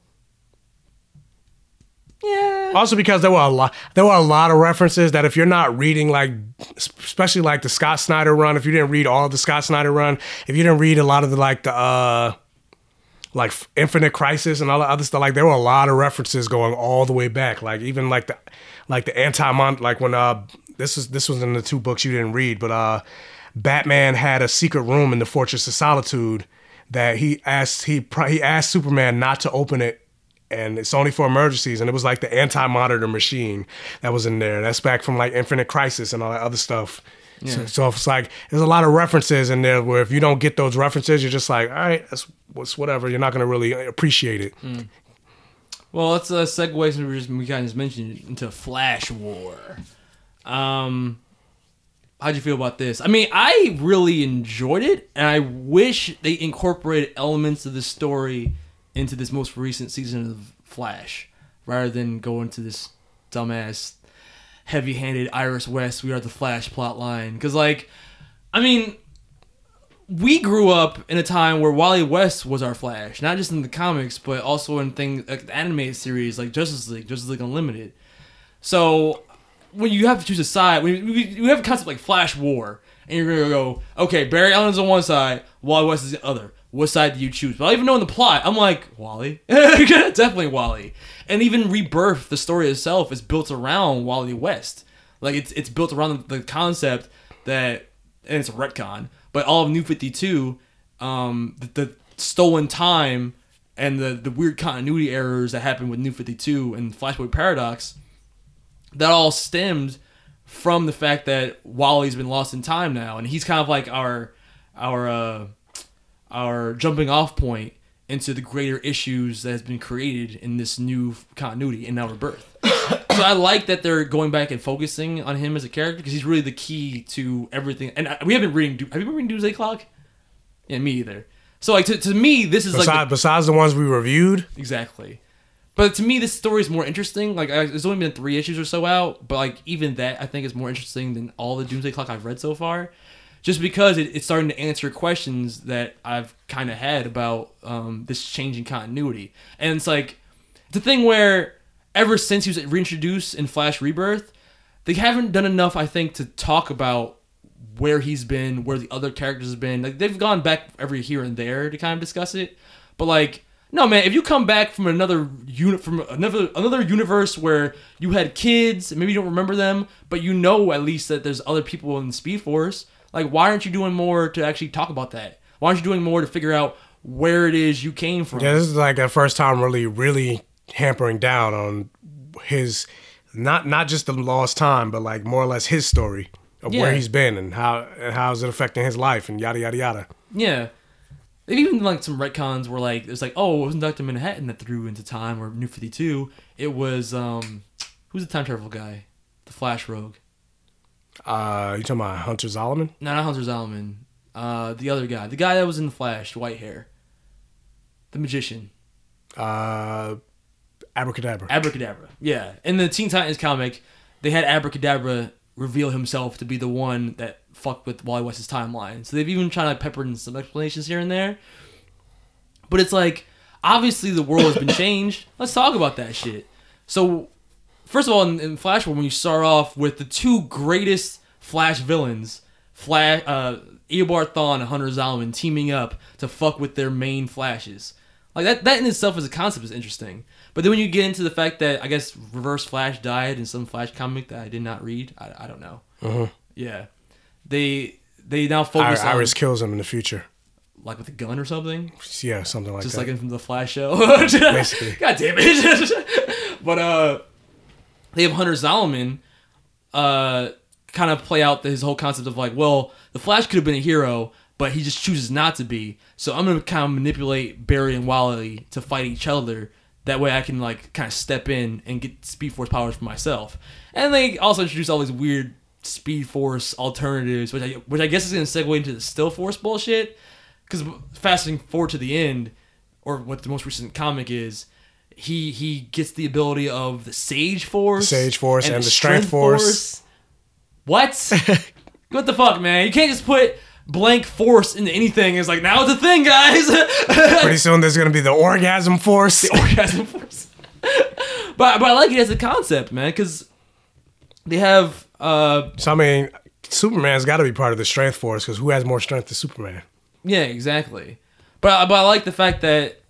Yeah. Also because there were a lot there were a lot of references that if you're not reading like especially like the Scott Snyder run, if you didn't read all of the Scott Snyder run, if you didn't read a lot of the like the uh like Infinite Crisis and all the other stuff, like there were a lot of references going all the way back. Like even like the like the anti mon like when uh this was this was in the two books you didn't read, but uh Batman had a secret room in the Fortress of Solitude that he asked he he asked Superman not to open it and it's only for emergencies. And it was like the anti-monitor machine that was in there. That's back from like Infinite Crisis and all that other stuff. So, Yeah. so it's like there's a lot of references in there where if you don't get those references, you're just like, all right, that's what's whatever. You're not gonna really appreciate it. Mm. Well, let's uh, segue since we just we kind of just mentioned into Flash War. Um, how'd you feel about this? I mean, I really enjoyed it, and I wish they incorporated elements of the story into this most recent season of Flash, rather than go into this dumbass, heavy-handed Iris West. We are the Flash plot line because, like, I mean, we grew up in a time where Wally West was our Flash, not just in the comics, but also in things like the animated series like Justice League, Justice League Unlimited. So when you have to choose a side, when you, have a concept like Flash War, and you're gonna go, okay, Barry Allen's on one side, Wally West is the other. What side do you choose? But I even know in the plot, I'm like Wally, <laughs> definitely Wally. And even Rebirth, the story itself is built around Wally West. Like it's it's built around the concept that, and it's a retcon, but all of New Fifty Two, um, the, the stolen time and the the weird continuity errors that happened with New Fifty Two and Flashpoint Paradox, that all stemmed from the fact that Wally's been lost in time now, and he's kind of like our our uh, our jumping off point into the greater issues that has been created in this new continuity in our birth. <coughs> so I like that they're going back and focusing on him as a character because he's really the key to everything. And I, we haven't been reading. Do- Have you been reading Doomsday Clock? Yeah, me either. So like to, to me, this is Besides, like the- besides the ones we reviewed, Exactly. But to me, this story is more interesting. Like, I, there's only been three issues or so out, but like even that, I think is more interesting than all the Doomsday Clock I've read so far, just because it, it's starting to answer questions that I've kind of had about um, this changing continuity. And it's like the thing where ever since he was reintroduced in Flash Rebirth, they haven't done enough, I think, to talk about where he's been, where the other characters have been. Like they've gone back every here and there to kind of discuss it, but like no man, if you come back from another unit from another another universe where you had kids, maybe you don't remember them, but you know at least that there's other people in Speed Force. Like why aren't you doing more to actually talk about that? Why aren't you doing more to figure out where it is you came from? yeah, this is like the first time really, really hampering down on his not not just the lost time, but like more or less his story of where he's been and how and how is it affecting his life and yada yada yada. Yeah. They've even like some retcons where like it's like, oh, it wasn't Doctor Manhattan that threw into time or New Fifty Two. It was um who's the time travel guy? The Flash Rogue. Uh, you talking about Hunter Zolomon? No, not Hunter Zolomon. Uh the other guy. The guy that was in the Flash, white hair. The magician. Uh, Abracadabra. Abracadabra. Yeah. In the Teen Titans comic, they had Abracadabra reveal himself to be the one that fucked with Wally West's timeline. So they've even tried to pepper in some explanations here and there. But it's like, obviously the world has been <coughs> changed. Let's talk about that shit. So, first of all, in, in Flash War, when you start off with the two greatest Flash villains, Flash, uh, Eobard Thawne and Hunter Zolomon teaming up to fuck with their main Flashes. Like that, that in itself as a concept is interesting. But then when you get into the fact that I guess Reverse Flash died in some Flash comic that I did not read, I, I don't know. Mhm. Yeah, they they now focus Ir- on Iris kills him in the future. like with a gun or something. Yeah, something like just that. Just like in from the Flash show. <laughs> Basically. God damn it. <laughs> but uh they have Hunter Zolomon uh kind of play out his whole concept of like, well, the Flash could have been a hero, but he just chooses not to be. So I'm gonna kind of manipulate Barry and Wally to fight each other. That way I can like kind of step in and get Speed Force powers for myself. And they also introduce all these weird Speed Force alternatives, which I which I guess is gonna segue into the Still Force bullshit. Because fasting forward to the end, or what the most recent comic is, he he gets the ability of the Sage Force, Sage Force and the Strength Force. What? <laughs> what the fuck, man? You can't just put blank force into anything. It's like now it's a thing, guys. <laughs> Pretty soon there's gonna be the orgasm force. The orgasm <laughs> force. but but I like it as a concept, man, because they have. uh So I mean, Superman's got to be part of the Strength Force because who has more strength than Superman? Yeah, exactly. But but I like the fact that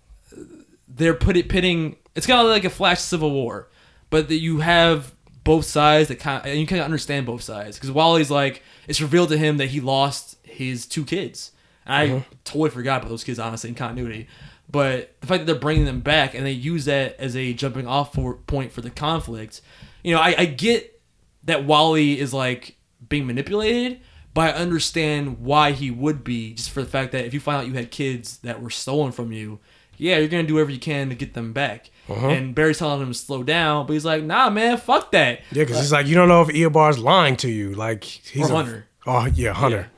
they're put it pitting. It's kind of like a Flash Civil War, but that you have both sides that kind of, and you kind of understand both sides because Wally's like it's revealed to him that he lost his two kids. And I Mhm. totally forgot about those kids, honestly, in continuity. But the fact that they're bringing them back and they use that as a jumping off for, point for the conflict, you know, I, I get that Wally is like being manipulated, but I understand why he would be just for the fact that if you find out you had kids that were stolen from you, yeah, you're gonna do whatever you can to get them back. Uh-huh. And Barry's telling him to slow down, but he's like, "Nah, man, fuck that." Yeah, because he's like, you don't know if Eobard's lying to you. Like he's Or a- Hunter. Oh yeah, Hunter.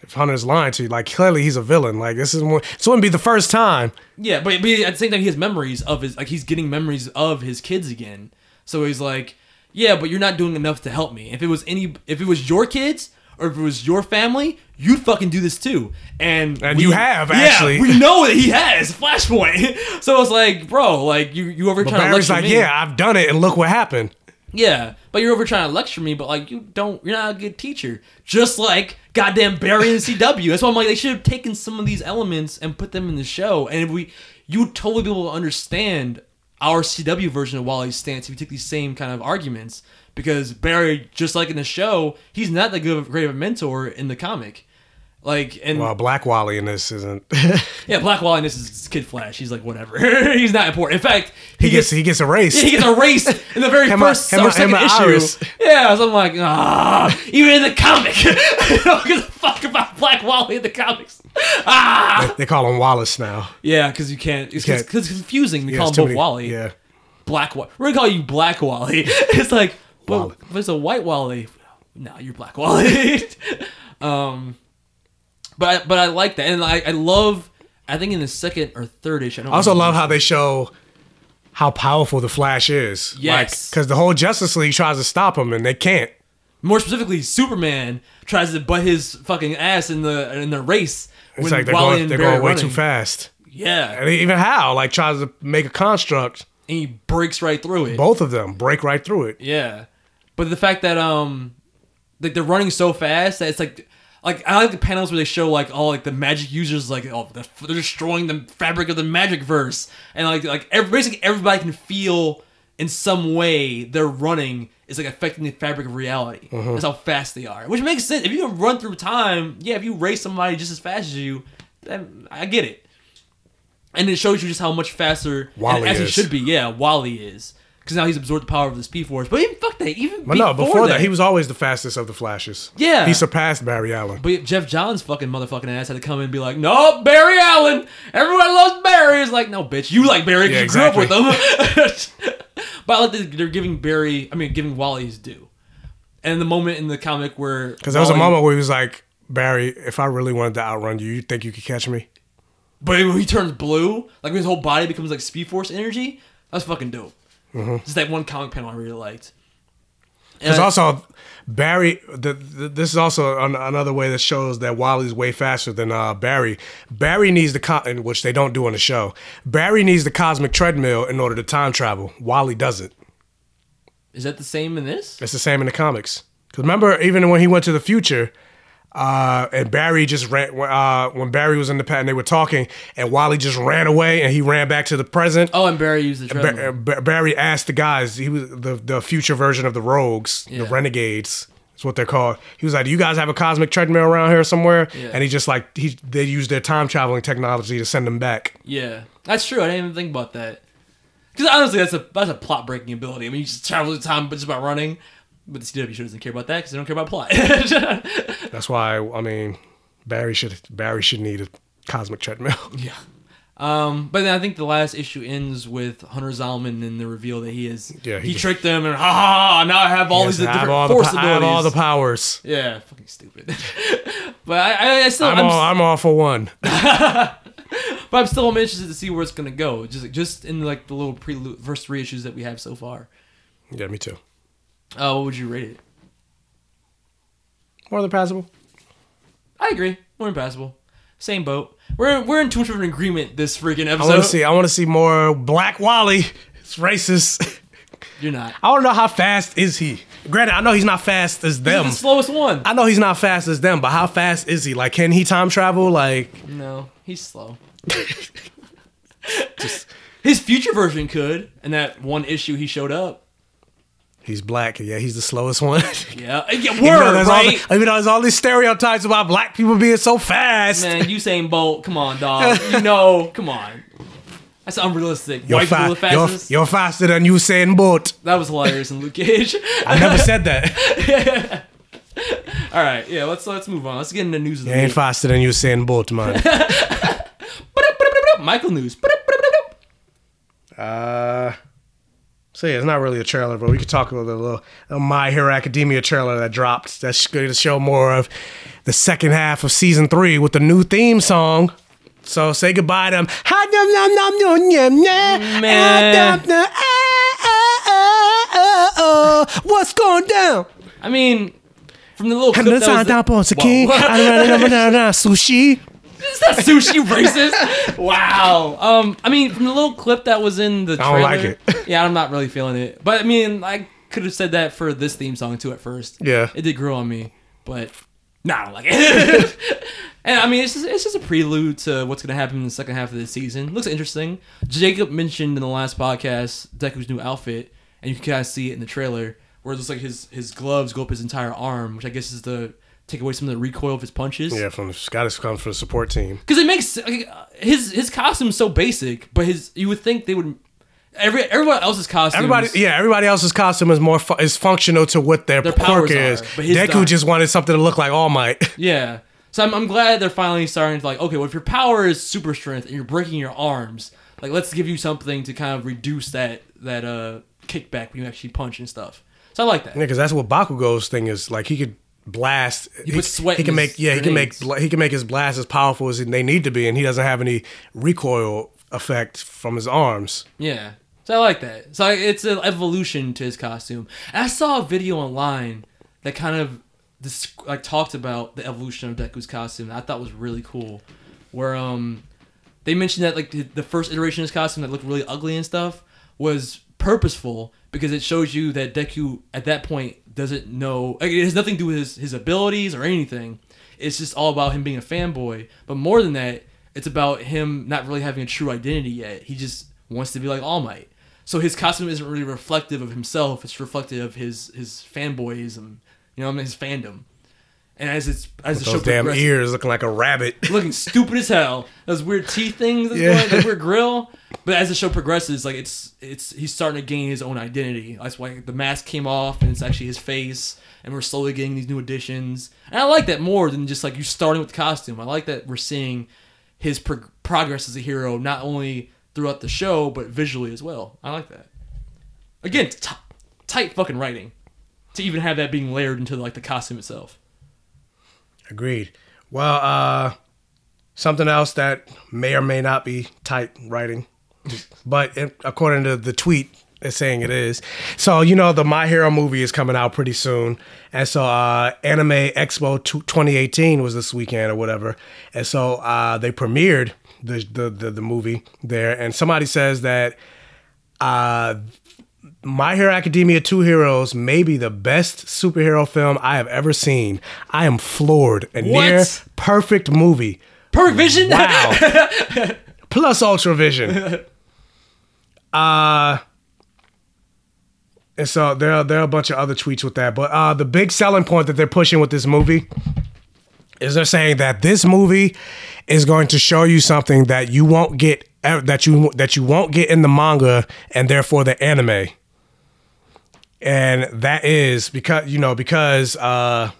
If Hunter's lying to you, like clearly he's a villain. Like this is more. This wouldn't be the first time. Yeah, but, but at the same time, he has memories of his like he's getting memories of his kids again. So he's like, yeah, but you're not doing enough to help me. If it was any, if it was your kids or if it was your family, you'd fucking do this too. And And you have, yeah, actually. we know that he has <laughs> Flashpoint. so it's like, bro, like you you over But trying Barry's to lecture like, me. yeah, I've done it, and look what happened. Yeah, but you're over trying to lecture me, but like you don't, you're not a good teacher. Just like goddamn Barry and CW. That's why I'm like, they should have taken some of these elements and put them in the show. And if we, you would totally be able to understand our CW version of Wally's stance if you take these same kind of arguments. Because Barry, just like in the show, he's not that good of great of a mentor in the comic. Like and Well, Black Wally in this isn't. <laughs> yeah, Black Wally, in this is Kid Flash. He's like whatever. <laughs> he's not important. In fact, he gets he gets erased. yeah, he gets erased in the very <laughs> first him- or second issue. Iris. Yeah, so I'm like, ah, even in the comic, I don't give a fuck about Black Wally in the comics. Ah, They call him Wallace now. yeah, because you can't. It's You because can't- it's confusing to Yeah, call him both many- Wally. Yeah. Black Wally. We're gonna call you Black Wally. it's like, but it's a white Wally. No, you're Black Wally. <laughs> um, but I, but I like that, and I, I love. I think in the second or third issue, I, don't I also love how they show how powerful the Flash is. Yes. because the whole Justice League tries to stop him and they can't. More specifically, Superman tries to butt his fucking ass in the in the race. It's like they're Wally going, they're going way running. too fast. Yeah, And even Hal like tries to make a construct. and he breaks right through it. Both of them break right through it. Yeah, but the fact that um, like they're running so fast that it's like, like I like the panels where they show like all like the magic users like oh the, they're destroying the fabric of the magic verse and like like every, basically everybody can feel in some way they're running is like affecting the fabric of reality. Mhm. That's how fast they are, which makes sense. If you can run through time, yeah, if you race somebody just as fast as you, then I get it. And it shows you just how much faster Wally as he is. should be. Yeah, Wally is because now he's absorbed the power of the Speed Force. But even fuck that, even But no, before that, he was always the fastest of the Flashes. Yeah. he surpassed Barry Allen. But Geoff Johns fucking motherfucking ass had to come in and be like, "No, Barry Allen. Everyone loves Barry." It's like, no, bitch, you like Barry 'cause Yeah, you grew up with him. <laughs> but I like that they're giving Barry, I mean, giving Wally his due. And the moment in the comic where Because there was a moment where he was like, Barry, if I really wanted to outrun you, you think you could catch me? but when he turns blue, like his whole body becomes like Speed Force energy. That's fucking dope. Mhm. Just that one comic panel I really liked. And- also, Barry, the, the, this is also an, another way that shows that Wally's way faster than uh, Barry. Barry needs the, co- and which they don't do on the show. Barry needs the cosmic treadmill in order to time travel. Wally doesn't. is that the same in this? It's the same in the comics. Because remember, even when he went to the future, Uh, and Barry just ran uh, when Barry was in the past and they were talking, and Wally just ran away and he ran back to the present. Oh, and Barry used the treadmill. Ba- Ba- Barry asked the guys, he was the, the future version of the Rogues, Yeah. the Renegades. That's what they're called. He was like, "Do you guys have a cosmic treadmill around here somewhere?" Yeah. And he just like he they used their time traveling technology to send them back. Yeah, that's true. I didn't even think about that. Because honestly, that's a that's a plot breaking ability. I mean, you just travel the time, but just by running. But the CW show doesn't care about that because they don't care about plot. <laughs> That's why I mean, Barry should Barry should need a cosmic treadmill. <laughs> Yeah. Um, but then I think the last issue ends with Hunter Zolomon and the reveal that he is. Yeah, he, he- tricked them, and ha ha ha! Now I have all Yes, these I different all the force po- I have all the powers. Yeah, fucking stupid. <laughs> but I, I, I still, I'm, I'm, all I'm all for one. but I'm still I'm interested to see where it's gonna go. Just just in like the little prelude first three issues that we have so far. Yeah, me too. Uh, what would you rate it? More than passable. I agree. More than passable. Same boat. We're we're in too much of an agreement this freaking episode. I want to see. I want to see more Black Wally. It's racist. You're not. I want to know how fast is he. Granted, I know he's not fast as them. He's the slowest one. I know he's not fast as them, but how fast is he? Like, can he time travel? Like, No, he's slow. <laughs> His future version could, and that one issue he showed up. He's black. Yeah, he's the slowest one. <laughs> Yeah, yeah even, though word, there's all right? the, even though there's all these stereotypes about black people being so fast. Man, Usain Bolt, come on, dog. <laughs> You know, come on. That's unrealistic. You're, White fa- people the you're, fastest. you're faster than Usain Bolt. That was hilarious in Luke Cage. <laughs> I never said that. All right, yeah. Let's let's move on. Let's get into news of You ain't week. faster than Usain Bolt, man. Michael news. Uh, so yeah, it's not really a trailer, but we could talk about the little My Hero Academia trailer that dropped. That's going to show more of the second half of season three with the new theme song. So say goodbye to them. Man. Ah, ah, ah, ah. What's going down? I mean, from the little clip that was the-. Whoa. <laughs> Sushi. Is that sushi <laughs> racist? wow. Um, I mean, from the little clip that was in the I trailer, don't like it. <laughs> yeah, I'm not really feeling it. But I mean, I could have said that for this theme song too at first. Yeah. it did grow on me, but nah, I don't like it. <laughs> and I mean, it's just, it's just a prelude to what's gonna happen in the second half of this season. Looks interesting. Jacob mentioned in the last podcast Deku's new outfit, and you can kind of see it in the trailer where it looks like his his gloves go up his entire arm, which I guess is to take away some of the recoil of his punches. Yeah, from Scottish comes for the support team. Because it makes like, his his costume's so basic, but his you would think they would every everyone else's costume. Everybody, yeah, everybody else's costume is more fu- is functional to what their, Their quirk is. are, but his Deku just wanted something to look like All Might. <laughs> Yeah. So I'm, I'm glad they're finally starting to like, okay, well, if your power is super strength and you're breaking your arms, like let's give you something to kind of reduce that that uh kickback when you actually punch and stuff. So I like that. Yeah, because that's what Bakugo's thing is. Like he could blast. He puts sweat He in can make yeah. He can make he can make his blast as powerful as they need to be, and he doesn't have any recoil effect from his arms. Yeah. So I like that. So it's an evolution to his costume. And I saw a video online that kind of this like talked about the evolution of Deku's costume. That I thought was really cool. Where um they mentioned that like the, the first iteration of his costume that looked really ugly and stuff was purposeful because it shows you that Deku at that point doesn't know like, it has nothing to do with his, his abilities or anything. It's just all about him being a fanboy. But more than that, it's about him not really having a true identity yet. He just wants to be like All Might. So his costume isn't really reflective of himself. It's reflective of his his fanboyism. You know, I mean, his fandom. And as it's as With the show those damn ears looking like a rabbit. looking stupid as hell. Those weird teeth things, Yeah. going, that weird grill. But as the show progresses, like it's it's he's starting to gain his own identity. That's why the mask came off and it's actually his face, and we're slowly getting these new additions. And I like that more than just like you starting with the costume. I like that we're seeing his pro- progress as a hero, not only throughout the show but visually as well. I like that. Again, t- tight fucking writing to even have that being layered into like the costume itself. Agreed. Well, uh, something else that may or may not be tight writing, but according to the tweet, it's saying it is. So you know the My Hero movie is coming out pretty soon, and so uh, Anime Expo 2018 was this weekend or whatever, and so uh, they premiered the, the the the movie there, and somebody says that uh, My Hero Academia Two Heroes may be the best superhero film I have ever seen. I am floored. A What? near perfect movie. Perfect Vision. Wow. <laughs> Plus Ultra Vision. Uh and so there are there are a bunch of other tweets with that. But uh the big selling point that they're pushing with this movie is they're saying that this movie is going to show you something that you won't get that you that you won't get in the manga and therefore the anime. And that is because you know because uh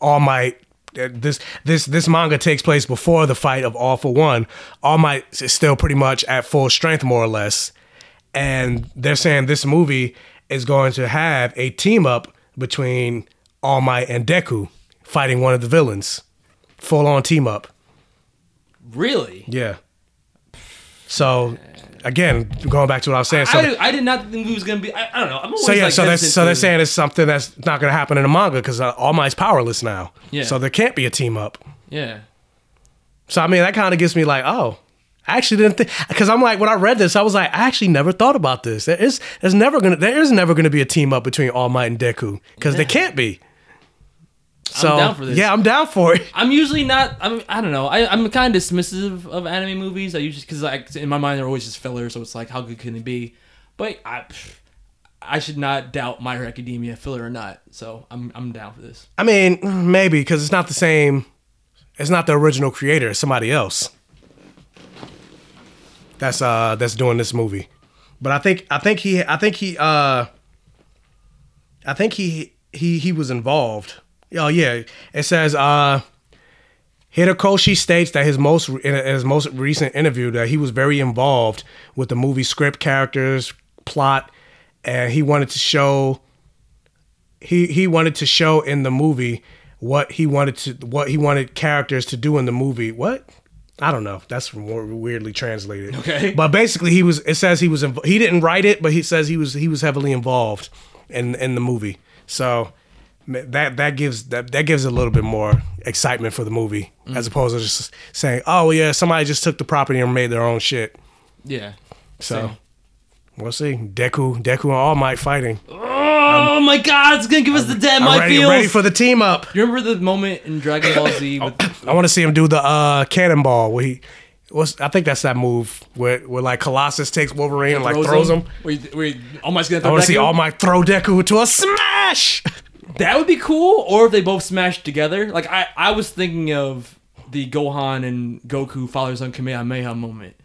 All Might this this this manga takes place before the fight of All for One. All Might is still pretty much at full strength more or less. And they're saying this movie is going to have a team up between All Might and Deku fighting one of the villains. Full on team up. Really? Yeah. So again, going back to what I was saying. So, I, I did not think it was gonna be. I, I don't know. I'm always so yeah, like so they're so they're saying it's something that's not going to happen in the manga because uh, All Might's powerless now. Yeah. So there can't be a team up. Yeah. So I mean, that kind of gets me like, oh, I actually didn't think because I'm like when I read this, I was like, I actually never thought about this. There is there's never gonna there is never gonna be a team up between All Might and Deku because they can't be. So down for this. yeah, I'm down for it. I'm usually not. I'm. I don't know. I, I'm kind of dismissive of anime movies. I usually because like in my mind they're always just filler. So it's like how good can it be? But I, I should not doubt My Hero Academia, filler or not. So I'm I'm down for this. I mean, maybe because it's not the same. It's not the original creator. It's somebody else. That's uh that's doing this movie, but I think I think he I think he uh I think he he he was involved. Oh yeah, it says uh Horikoshi states that his most in his most recent interview that he was very involved with the movie script, characters, plot, and he wanted to show he he wanted to show in the movie what he wanted to what he wanted characters to do in the movie. What? I don't know. That's more weirdly translated. Okay. <laughs> But basically, he was. It says he was. inv- He didn't write it, but he says he was. He was heavily involved in in the movie. So that that gives that that gives a little bit more excitement for the movie as opposed to just saying, "Oh yeah, somebody just took the property and made their own shit." Yeah. So Same. we'll see. Deku, Deku, and All Might fighting. Oh my God! It's gonna give us the dead I'm my ready, feels. ready for the team up. You remember the moment in Dragon Ball Z with I want to see him do the uh, cannonball where he. What's, I think that's that move where, where like Colossus takes Wolverine and like throws him. Where, you- where you- All Might's gonna I want to see All Might throw Deku to a smash. <laughs> That would be cool, or if they both smashed together. Like I, I was thinking of the Gohan and Goku fathers on Kamehameha moment.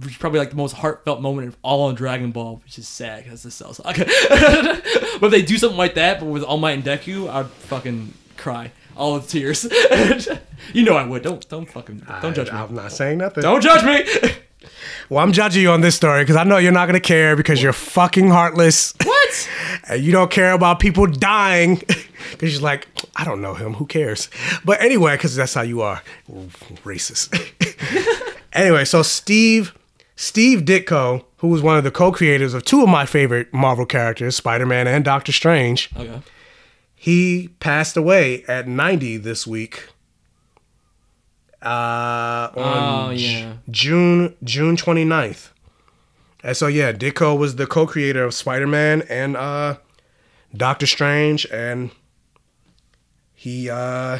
Which is probably like the most heartfelt moment of all on Dragon Ball, which is sad because the Cell Saga. <laughs> but if they do something like that, but with All Might and Deku, I'd fucking cry. All the tears. <laughs> you know I would. Don't don't fucking don't judge me. I'm not saying nothing. Don't judge me. <laughs> Well, I'm judging you on this story because I know you're not gonna care because you're fucking heartless. What? And you don't care about people dying <laughs> because you're like, I don't know him. Who cares? But anyway, because that's how you are, racist. <laughs> anyway, so Steve Steve Ditko, who was one of the co-creators of two of my favorite Marvel characters, Spider-Man and Doctor Strange, Okay. he passed away at 90 this week. Uh, on Oh, yeah. J- June June 29th. And so yeah, Ditko was the co-creator of Spider-Man and uh Doctor Strange and he uh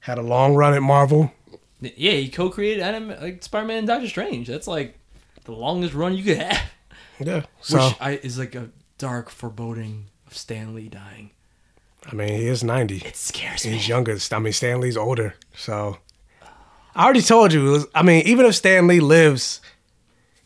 had a long run at Marvel. Yeah, he co-created anime, like Spider-Man and Doctor Strange. That's like the longest run you could have. Yeah. <laughs> So Which I, is like a dark foreboding of Stan Lee dying. I mean, he is 90. It scares He's me. younger. I mean, Stan Lee's older. So I already told you. it was- I mean, even if Stan Lee lives,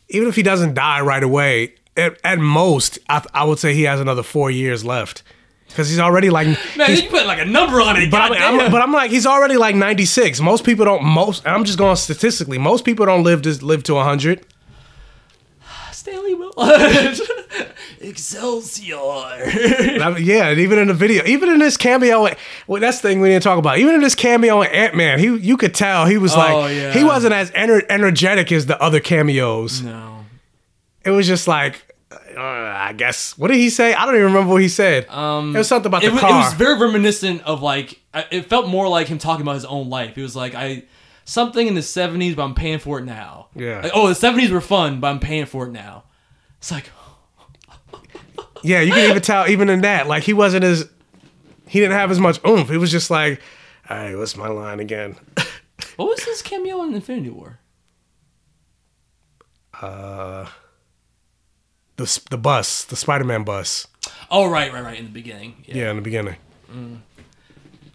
even if he doesn't die right away, at, at most, I, I would say he has another four years left. Because he's already like. <laughs> Man, he's- you put like a number on it. but I'm. I'm- but I'm like, he's already like 96. Most people don't. Most. I'm just going statistically. Most people don't live to live to 100. <sighs> Stan Lee will. <laughs> Excelsior. <laughs> I mean, yeah, and even in the video, even in this cameo, well, that's the thing we didn't talk about. Even in this cameo in Ant Man, he you could tell he was Oh, like yeah. he wasn't as ener- energetic as the other cameos. no. It was just like, uh, I guess, what did he say? I don't even remember what he said. Um, it was something about it, the wa- car. it was very reminiscent of like it felt more like him talking about his own life. He was like I something in the '70s, but I'm paying for it now. Yeah. Like, oh, the '70s were fun, but I'm paying for it now. It's like Yeah, you can even tell even in that, like he wasn't as he didn't have as much oomph. He was just like, all right, what's my line again? <laughs> What was his cameo in Infinity War? Uh, the the bus, the Spider Man bus. Oh, right, right, right. In the beginning. Yeah, in the beginning. Mm.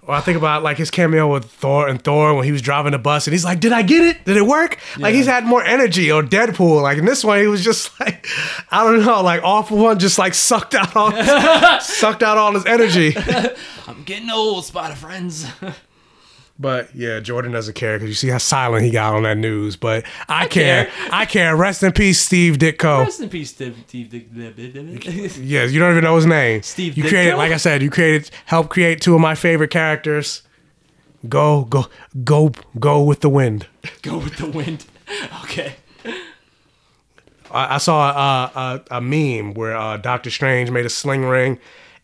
Well, I think about like his cameo with Thor and Thor when he was driving the bus and he's like, "Did I get it? Did it work?" Like he's had more energy. Or Deadpool, like in this one, he was just <laughs> like, I don't know, like awful one, just like sucked out all, <laughs> sucked out all his energy. <laughs> I'm getting old, Spider friends. But yeah, Jordan doesn't care because you see how silent he got on that news. But I, care. I care. Rest in peace, Steve Ditko. Rest in peace, Steve. Steve Dick- <laughs> Yes, you don't even know his name. Steve You Ditko? created, like I said, you created, helped create two of my favorite characters. Go, go, go, go with the wind. <laughs> Go with the wind. <laughs> Okay. I, I saw a, a, a meme where uh, Doctor Strange made a sling ring,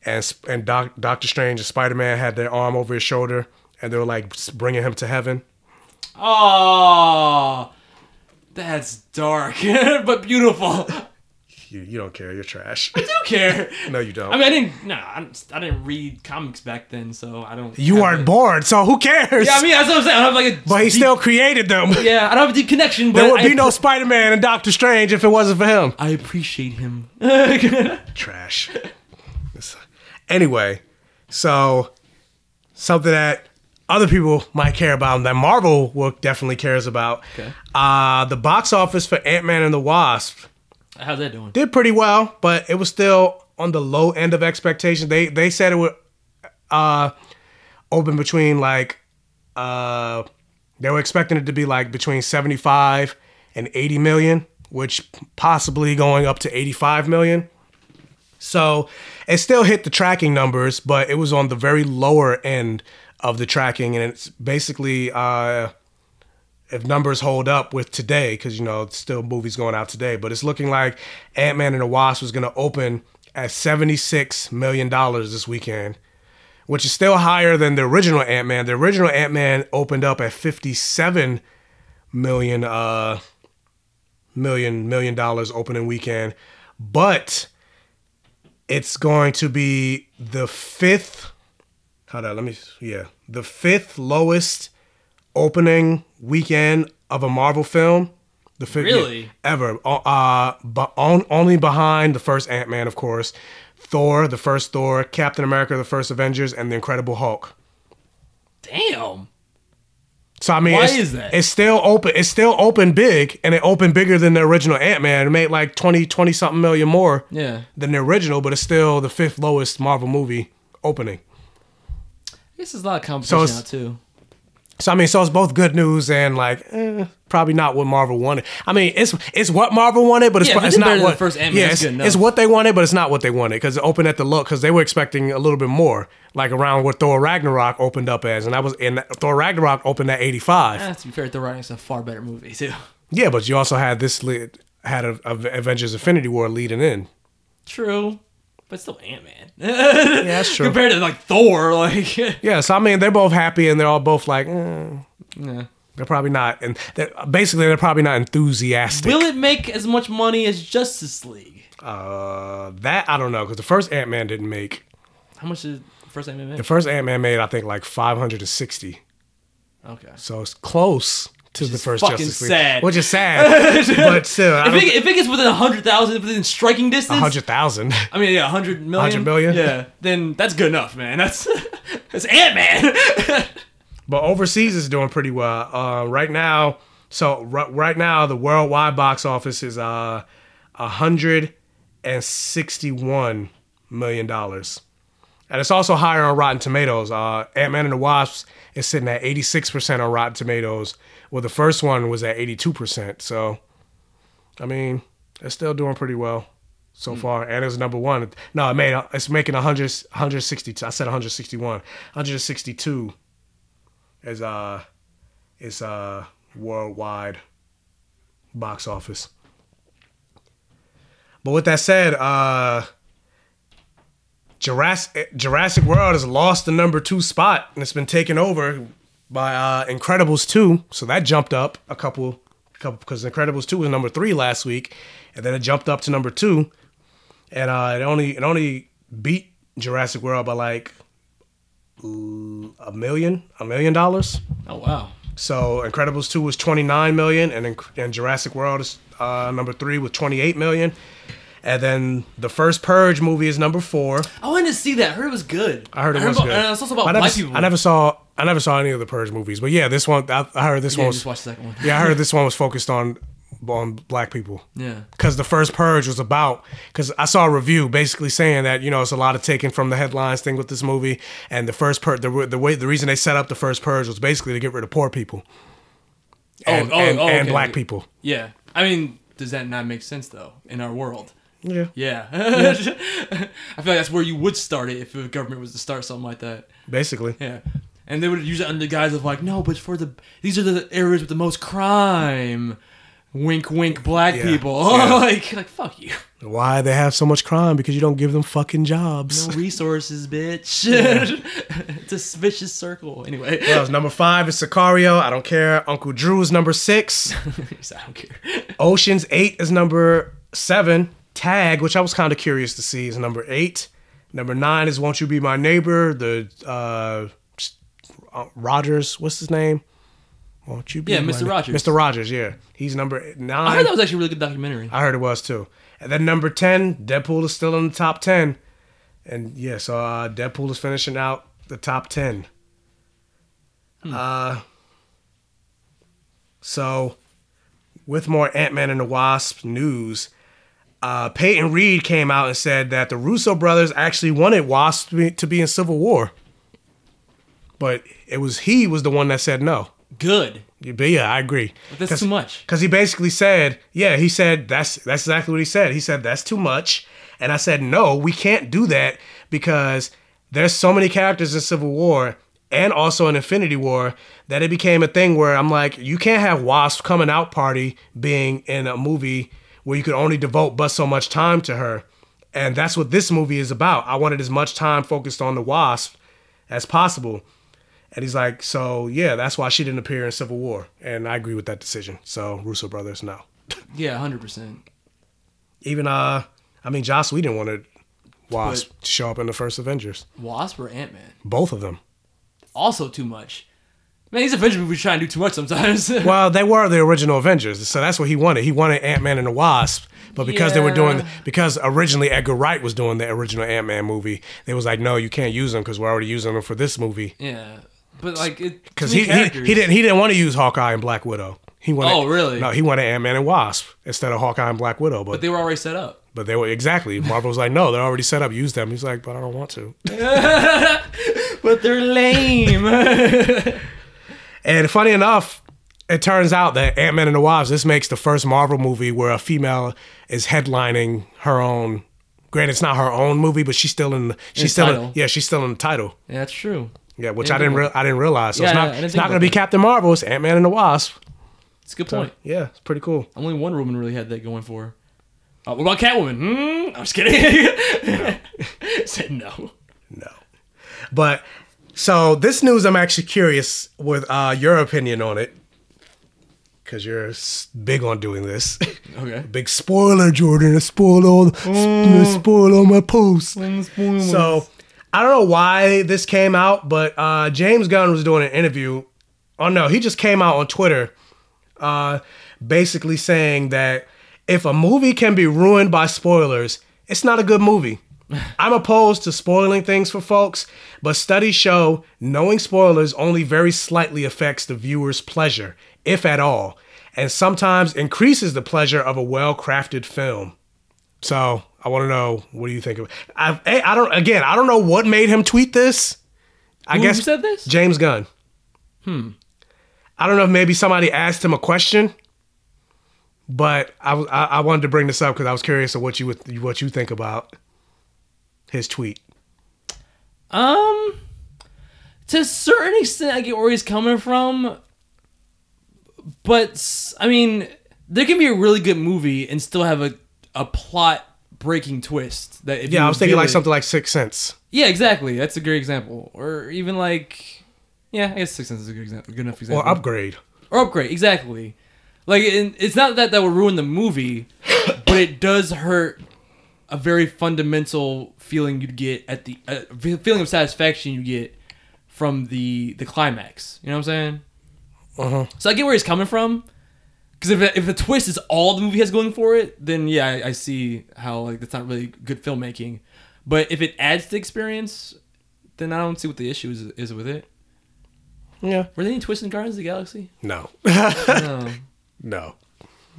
and and Doc, Doctor Strange and Spider Man had their arm over his shoulder, and they were like bringing him to heaven. Oh, that's dark, <laughs> but beautiful. You, you don't care. You're trash. I do care. <laughs> no, you don't. I mean, I didn't. No, I I didn't read comics back then, so I don't. you weren't born, so who cares? Yeah, I mean, that's what I'm saying. I don't have like a. but he deep- still created them. <laughs> Yeah, I don't have a deep connection. But There would I be no Spider Man and Doctor Strange if it wasn't for him. I appreciate him. Trash. Anyway, so something that other people might care about that Marvel will definitely cares about. Okay. Uh, the box office for Ant Man and the Wasp How's that doing? did pretty well, but it was still on the low end of expectations. They they said it would uh, open between like uh, they were expecting it to be like between 75 and 80 million, which possibly going up to 85 million. So it still hit the tracking numbers, but it was on the very lower end of the tracking, and it's basically uh, if numbers hold up with today, because you know it's still movies going out today, but it's looking like Ant Man and the Wasp was going to open at 76 million dollars this weekend, which is still higher than the original Ant Man. The original Ant Man opened up at 57 million uh million million dollars opening weekend, but it's going to be the fifth. Hold on, let me. Yeah, the fifth lowest opening weekend of a Marvel film. The fifth Really? ever. Uh, but on, only behind the first Ant Man, of course, Thor, the first Thor, Captain America, the first Avengers, and the Incredible Hulk. Damn. So I mean, Why is that? It's still open. It's still open big, and it opened bigger than the original Ant Man. It made like 20, 20 something million more Yeah. than the original, but it's still the fifth lowest Marvel movie opening. I guess there's a lot of So competition it's- now too. So I mean, so it's both good news and like eh, probably not what Marvel wanted. I mean, it's it's what Marvel wanted, but it's, Yeah, it's not what the first Ant-Man, yeah, it's, it's what they wanted, but it's not what they wanted because it opened at the look because they were expecting a little bit more, like around what Thor Ragnarok opened up as, and that was and Thor Ragnarok opened at eighty five. Eh, to be fair, Thor Ragnarok's a far better movie too. Yeah, but you also had this lead, had a, a Avengers Infinity War leading in. True, but still Ant Man. Yeah, that's <laughs> true. Compared to like Thor, <laughs> like Yeah, so I mean, they're both happy and they're all both like, eh, yeah. they're probably not, and they're, basically they're probably not enthusiastic. Will it make as much money as Justice League? Uh, that I don't know because the first Ant Man didn't make. How much did the first Ant Man make? The first Ant Man made, I think, like five hundred and sixty. Okay. So it's close to the is first fucking Justice League, sad. which is sad, <laughs> but still, I If it, if it gets within a hundred thousand, within striking distance, a hundred thousand. I mean, yeah, a hundred million. 100 million? Yeah, then that's good enough, man. That's <laughs> that's Ant Man. <laughs> But overseas is doing pretty well. Uh, right now, so r- right now the worldwide box office is uh a hundred and sixty-one million dollars, and it's also higher on Rotten Tomatoes. Uh, Ant Man and the Wasp is sitting at eighty-six percent on Rotten Tomatoes, well the first one was at eighty-two percent. So, I mean, it's still doing pretty well so far, and it's number one. No, it made it's making 100, 162. I said one hundred sixty-one, one hundred sixty-two is uh is uh worldwide box office. But with that said, uh Jurassic Jurassic World has lost the number two spot and it's been taken over by uh Incredibles 2. So that jumped up a couple couple because Incredibles 2 was number three last week, and then it jumped up to number two. and uh, it only it only beat Jurassic World by like a million, a million dollars. Oh wow. So Incredibles two was twenty nine million, and and Jurassic World is uh, number three with twenty eight million. And then the first Purge movie is number four. I wanted to see that. I heard it was good. I heard it was about, good. And it's also about I never, black s- people. I never saw. I never saw any of the Purge movies, but yeah, this one. I, I heard this Yeah, one was. just watch the second one. yeah, I heard <laughs> this one was focused on on black people. Yeah. Because the first Purge was about. Because I saw a review basically saying that you know it's a lot of taken from the headlines thing with this movie, and the first Purge, the, the way the reason they set up the first Purge was basically to get rid of poor people. Oh, and, oh, and, oh, and black people. Yeah. I mean, does that not make sense though in our world? Yeah. Yeah. <laughs> I feel like that's where you would start it if the government was to start something like that. Basically. Yeah. And they would use it under the guise of like, no, but for the these are the areas with the most crime. Wink, wink, black Yeah. people. Yeah. <laughs> like, like fuck you. Why they have so much crime? Because you don't give them fucking jobs. No resources, bitch. <laughs> Yeah. it's a vicious circle. Anyway. Well, number five is Sicario. I don't care. Uncle Drew is number six. I don't care. Ocean's Eight is number seven. Tag, which I was kind of curious to see, is number eight. Number nine is Won't You Be My Neighbor? The uh, uh, Rogers, what's his name? Won't you be Yeah, my Mr. na- Rogers. Mr. Rogers, yeah. He's number nine. I heard that was actually a really good documentary. I heard it was too. And then number 10, Deadpool is still in the top 10. And yeah, so uh, Deadpool is finishing out the top 10. Uh, so, with more Ant Man and the Wasp news, uh, Peyton Reed came out and said that the Russo brothers actually wanted Wasp to be, to be in Civil War. But it was he was the one that said no. Good. Yeah, But yeah, I agree. But that's too much. Because he basically said, yeah, he said that's that's exactly what he said. He said that's too much, and I said no, we can't do that because there's so many characters in Civil War and also in Infinity War that it became a thing where I'm like, you can't have Wasp coming out party being in a movie where you could only devote but so much time to her, and that's what this movie is about. I wanted as much time focused on the Wasp as possible. And he's like, so yeah, that's why she didn't appear in Civil War. And I agree with that decision. So Russo brothers, no. <laughs> Yeah, hundred percent. Even uh I mean Joss Whedon wanted Wasp to show up in the first Avengers. Wasp or Ant Man? Both of them. Also too much. Man, these Avengers movies try and do too much sometimes. <laughs> well, they were the original Avengers, so that's what he wanted. He wanted Ant Man and the Wasp, but because they were doing, because originally Edgar Wright was doing the original Ant Man movie, they was like, no, you can't use them because we're already using them for this movie. yeah, but like Because he, he he didn't he didn't want to use Hawkeye and Black Widow. He wanted, Oh, really? No, he wanted Ant Man and Wasp instead of Hawkeye and Black Widow. But, But they were already set up. But they were exactly. Marvel was like, no, they're already set up. Use them. He's like, but I don't want to. <laughs> but they're lame. <laughs> and funny enough, it turns out that Ant Man and the Wasp. This makes the first Marvel movie where a female is headlining her own. Granted, it's not her own movie, but she's still in. She's the still. In, yeah, she's still in the title. yeah, that's true. Yeah, which Yeah, I didn't. Re- I didn't realize. So Yeah, it's not. it's think not going to be. Captain Marvel. It's Ant Man and the Wasp. It's a good So, point. yeah, it's pretty cool. Only one Woman really had that going for her. Uh, what about Catwoman? Hmm? I'm just kidding. <laughs> Said no. no. But so this news, I'm actually curious with uh, your opinion on it, because you're big on doing this. <laughs> Okay. big spoiler, Jordan. I spoiled all. I spoiled all my posts. So I don't know why this came out, but uh, James Gunn was doing an interview. Oh no, he just came out on Twitter, uh, basically saying that if a movie can be ruined by spoilers, it's not a good movie. I'm opposed to spoiling things for folks, but studies show knowing spoilers only very slightly affects the viewer's pleasure, if at all, and sometimes increases the pleasure of a well-crafted film. So I want to know what do you think of? I, I don't. Again, I don't know what made him tweet this. I Who guess said this? James Gunn. Hmm. I don't know if maybe somebody asked him a question, but I was- I, I wanted to bring this up because I was curious of what you would, what you think about his tweet. Um, to a certain extent, I get where he's coming from, but I mean, there can be a really good movie and still have a a plot breaking twist. That if Yeah, you I was thinking like it- something like Six Sense. Yeah, exactly. That's a great example. Or even like, yeah, I guess Six Sense is a good example. Good enough example. Or Upgrade. Or upgrade, exactly. Like, it's not that that would ruin the movie, but it does hurt a very fundamental feeling you'd get at the uh, feeling of satisfaction you get from the the climax. You know what I'm saying? Uh-huh. So I get where he's coming from. Because if if the twist is all the movie has going for it, then yeah, I, I see how like that's not really good filmmaking. But if it adds to the experience, then I don't see what the issue is, is with it. Yeah. Were there any twists in Guardians of the Galaxy? No. no. <laughs> No.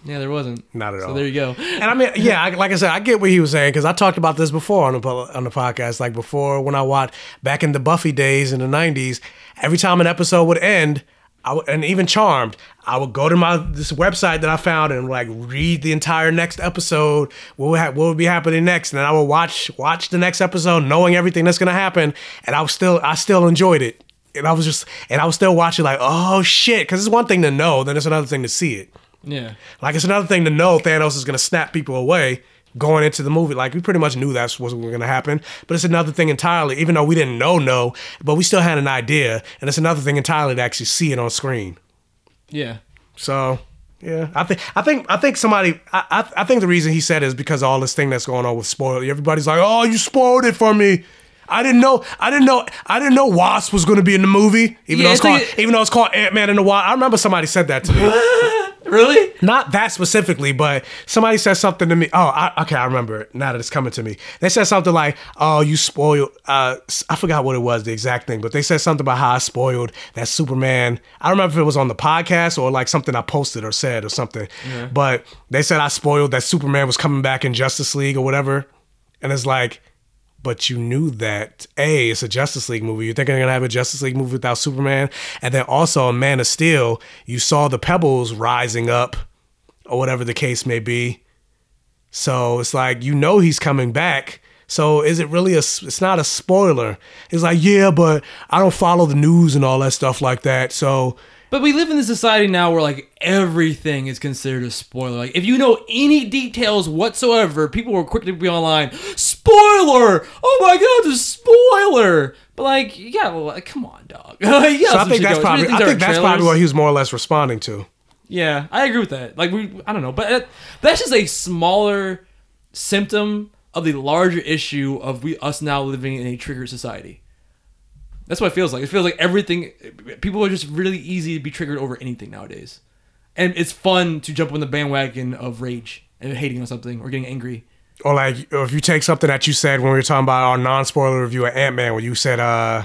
Yeah, there wasn't. Not at So all. So there you go. And I mean, yeah, I, like I said, I get what he was saying because I talked about this before on the on the podcast. Like before, when I watched back in the Buffy days in the '90s, every time an episode would end, I would, and even Charmed, I would go to my this website that I found and like read the entire next episode. What would, ha- what would be happening next, and then I would watch watch the next episode, knowing everything that's gonna happen, and I was still I still enjoyed it. And I was just, and I was still watching like, oh shit, because it's one thing to know, then it's another thing to see it. Yeah. Like it's another thing to know Thanos is gonna snap people away going into the movie. Like we pretty much knew that's what was gonna happen. But it's another thing entirely, even though we didn't know no, but we still had an idea. And it's another thing entirely to actually see it on screen. Yeah. So yeah, I think I think I think somebody I, I I think the reason he said it is because of all this thing that's going on with spoil. Everybody's like, oh, you spoiled it for me. I didn't know. I didn't know. I didn't know Wasp was going to be in the movie, even Yeah, though it's it's like called even though it's called Ant Man and the Wasp. I remember somebody said that to me. <laughs> really? Not that specifically, but somebody said something to me. Oh, I, okay, I remember it now that it's coming to me. They said something like, "Oh, you spoiled." Uh, I forgot what it was, the exact thing, but they said something about how I spoiled that Superman. I don't remember if it was on the podcast or like something I posted or said or something. Yeah. But they said I spoiled that Superman was coming back in Justice League or whatever, and it's like. But you knew that A, it's a Justice League movie. You're thinking they're gonna have a Justice League movie without Superman, and then also in Man of Steel, you saw the pebbles rising up, or whatever the case may be. So it's like you know he's coming back. So is it really a? It's not a spoiler. It's like yeah, but I don't follow the news and all that stuff like that. So But we live in this society now where like everything is considered a spoiler. Like if you know any details whatsoever, people will quickly be online. Spoiler! Oh my god, it's a spoiler! But like, yeah, well, like, come on, dog. <laughs> yeah, so I think that's probably I think that's probably what he was more or less responding to. Yeah, I agree with that. Like we, I don't know, but it, that's just a smaller symptom of the larger issue of we us now living in a triggered society. That's what it feels like. It feels like everything. People are just really easy to be triggered over anything nowadays, and it's fun to jump on the bandwagon of rage and hating on something or getting angry. Or like or if you take something that you said when we were talking about our non-spoiler review of Ant Man, where you said uh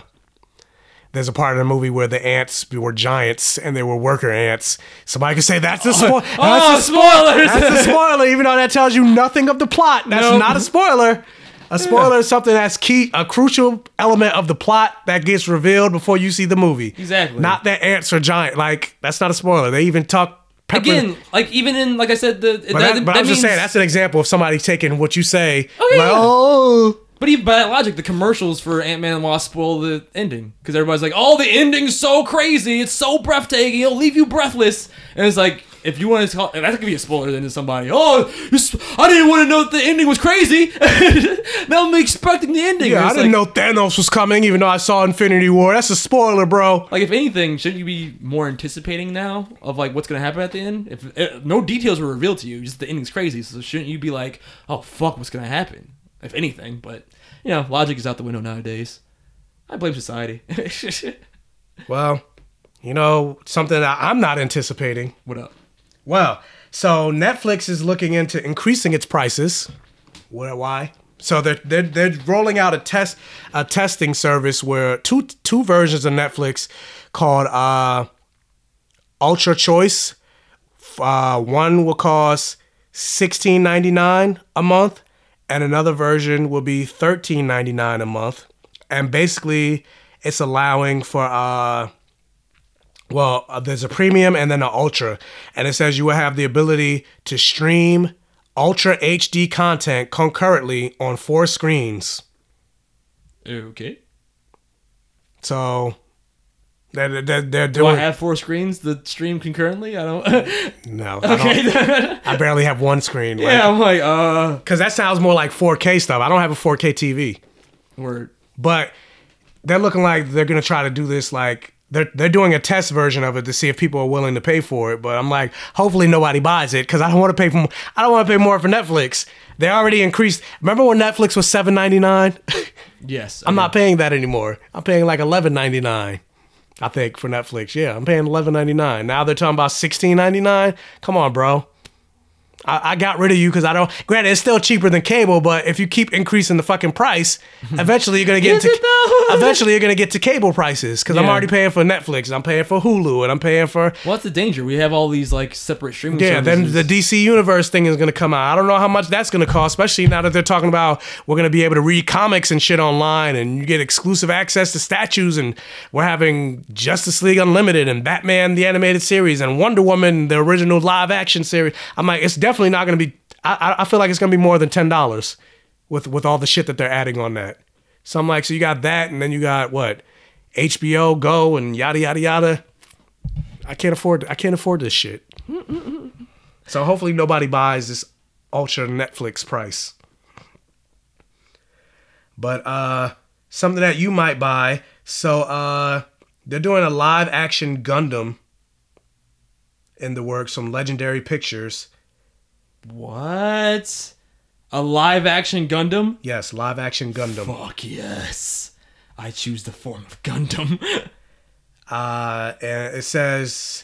there's a part of the movie where the ants were giants and they were worker ants. Somebody could say that's a spoiler. <laughs> Oh, that's a spoiler. spoilers! <laughs> That's a spoiler, even though that tells you nothing of the plot. That's Nope. not a spoiler. A spoiler is something that's key, a crucial element of the plot that gets revealed before you see the movie. Exactly. Not that ants are giant. Like that's not a spoiler. They even talk. pepper- Again, like even in like I said, the but, that, but I'm just saying that's an example of somebody taking what you say. Oh, yeah. like, oh, But even by that logic, the commercials for Ant Man and Wasp spoil the ending because everybody's like, "Oh, the ending's so crazy! It's so breathtaking! It'll leave you breathless." And it's like, if you want to call, that could be a spoiler then to somebody. Oh, I didn't want to know that the ending was crazy. <laughs> now I'm expecting the ending. Yeah, I didn't like- know Thanos was coming, even though I saw Infinity War. That's a spoiler, bro. Like, if anything, shouldn't you be more anticipating now of like what's gonna happen at the end? If uh, no details were revealed to you, just the ending's crazy. So shouldn't you be like, "Oh fuck, what's gonna happen?" If anything, but you know, logic is out the window nowadays. I blame society. <laughs> Well, you know, something that I'm not anticipating. What up? Well, so Netflix is looking into increasing its prices. What? Why? So they're, they're they're rolling out a test a testing service where two two versions of Netflix called uh, Ultra Choice. Uh, one will cost sixteen ninety nine a month, and another version will be thirteen ninety nine a month. And basically, it's allowing for uh, well, uh, there's a premium and then an ultra, and it says you will have the ability to stream ultra HD content concurrently on four screens. Okay. So they're, they're, they're Do doing. I have four screens that stream concurrently? I don't. <laughs> no, I, Okay. don't- <laughs> I barely have one screen. yeah, I'm like, uh, because that sounds more like 4K stuff. I don't have a 4K TV, word. but they're looking like they're gonna try to do this like they're they're doing a test version of it to see if people are willing to pay for it. But I'm like, hopefully nobody buys it because I don't want to pay for I don't want to pay more for Netflix. They already increased. Remember when Netflix was seven ninety nine? <laughs> Yes. I'm not paying that anymore. I'm paying like eleven ninety nine. I think for Netflix. Yeah, I'm paying eleven ninety nine. Now they're talking about sixteen ninety nine. Come on, bro. I, I got rid of you because I don't. Granted, it's still cheaper than cable, but if you keep increasing the fucking price, <laughs> eventually you're gonna get Is into. it though? <laughs> eventually you're gonna get to cable prices because I'm Yeah. already paying for Netflix, and I'm paying for Hulu, and I'm paying for. Well, that's the danger. We have all these like separate streaming Yeah, then services. the DC Universe thing is gonna come out. I don't know how much that's gonna cost, especially now that they're talking about we're gonna be able to read comics and shit online, and you get exclusive access to statues, and we're having Justice League Unlimited and Batman the animated series and Wonder Woman the original live action series. I'm like, it's definitely not gonna be. I, I- feel like it's gonna be more than ten dollars with with all the shit that they're adding on that. So I'm like, so you got that, and then you got what HBO Go and yada yada yada. I can't afford. I can't afford this shit. So hopefully nobody buys this ultra Netflix price. But uh something that you might buy. So uh they're doing a live action Gundam in the works from Legendary Pictures. What? A live action Gundam? Yes, live action Gundam. Fuck yes. I choose the form of Gundam. <laughs> Uh, and it says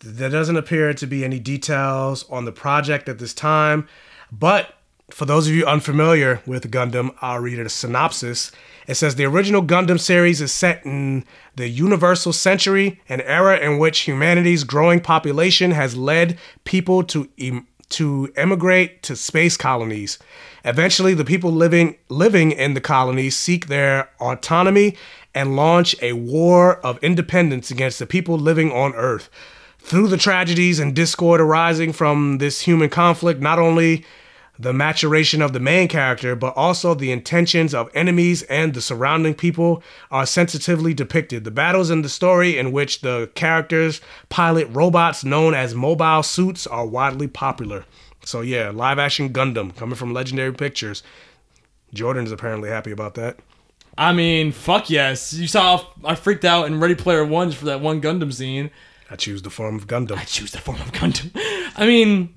there doesn't appear to be any details on the project at this time. But for those of you unfamiliar with Gundam, I'll read it a synopsis. It says the original Gundam series is set in the Universal Century, an era in which humanity's growing population has led people to em- to emigrate to space colonies. Eventually, the people living living in the colonies seek their autonomy and launch a war of independence against the people living on Earth. Through the tragedies and discord arising from this human conflict, not only the maturation of the main character, but also the intentions of enemies and the surrounding people are sensitively depicted. The battles in the story, in which the characters pilot robots known as mobile suits, are widely popular. So, yeah, live action Gundam coming from Legendary Pictures. Jordan is apparently happy about that. I mean, fuck yes. You saw I freaked out in Ready Player One for that one Gundam scene. I choose the form of Gundam. I choose the form of Gundam. <laughs> I mean,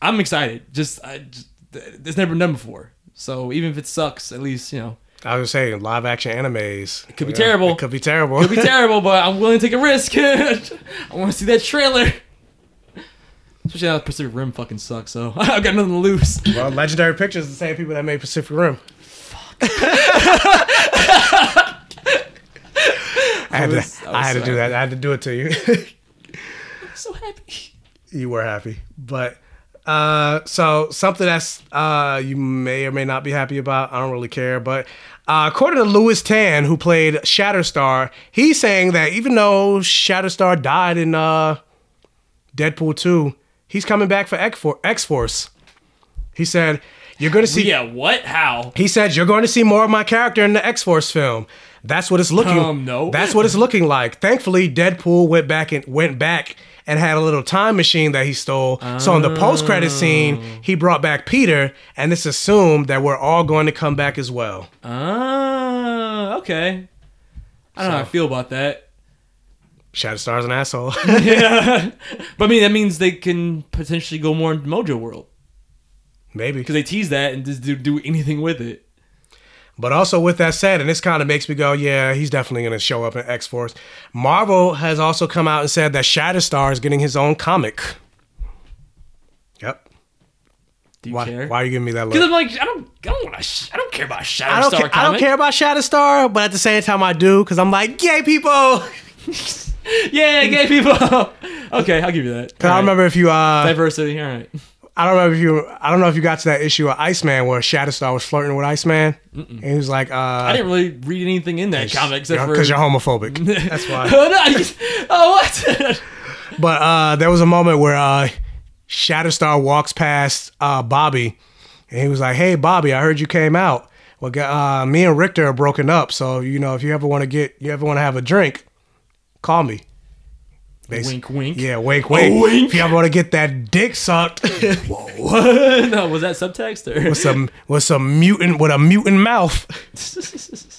I'm excited. Just, I, just it's never been done before. So even if it sucks, at least you know I was saying live action animes. It could be terrible. It could be terrible. could be <laughs> terrible, but I'm willing to take a risk. <laughs> I want to see that trailer. Especially now Pacific Rim fucking sucks, so <laughs> I've got nothing to lose. Well, Legendary Pictures is the same people that made Pacific Rim. Fuck. I had, I was- to, I I had to do that. I had to do it to you. so happy. you were happy, but uh, so something that's uh, you may or may not be happy about. I don't really care, but uh, according to Lewis Tan, who played Shatterstar, he's saying that even though Shatterstar died in uh, Deadpool two, he's coming back for X Force. He said, "You're going to see." Yeah, what? How? He said, "You're going to see more of my character in the X Force film." That's what it's looking. Um, no. That's what it's looking like. Thankfully, Deadpool went back and went back and had a little time machine that he stole. So in the post credit scene, he brought back Peter, and it's assumed that we're all going to come back as well. Ah, okay. I don't know how I feel about that. Shatterstar's an asshole. <laughs> <laughs> yeah, but I mean that means they can potentially go more into Mojo World Maybe. because they tease that and just do, do anything with it. But also with that said, and this kind of makes me go, yeah, he's definitely going to show up in X Force. Marvel has also come out and said that Shatterstar is getting his own comic. Yep. Do you why, care? Why are you giving me that look? Because I'm like, I don't, I don't want to, I don't care about Shatterstar I don't, ca- comic. I don't care about Shatterstar, but at the same time I do because I'm like, gay people. <laughs> Yeah, gay people. <laughs> okay, I'll give you that. I remember if you, uh, diversity. All right. I don't remember if you, I don't know if you got to that issue of Iceman where Shatterstar was flirting with Iceman. And he was like, uh, I didn't really read anything in that comic except for because you're homophobic. <laughs> That's why. oh, no, you- oh, what? <laughs> But uh, there was a moment where uh, Shatterstar walks past uh, Bobby, and he was like, "Hey, Bobby, I heard you came out. Well, uh, me and Rictor are broken up, so you know if you ever want to get, you ever want to have a drink, call me." Wink, wink. Yeah, wink, wink. wink? If ever want to get that dick sucked <laughs> what? No, was that subtext or? with some with some mutant with a mutant mouth. <laughs>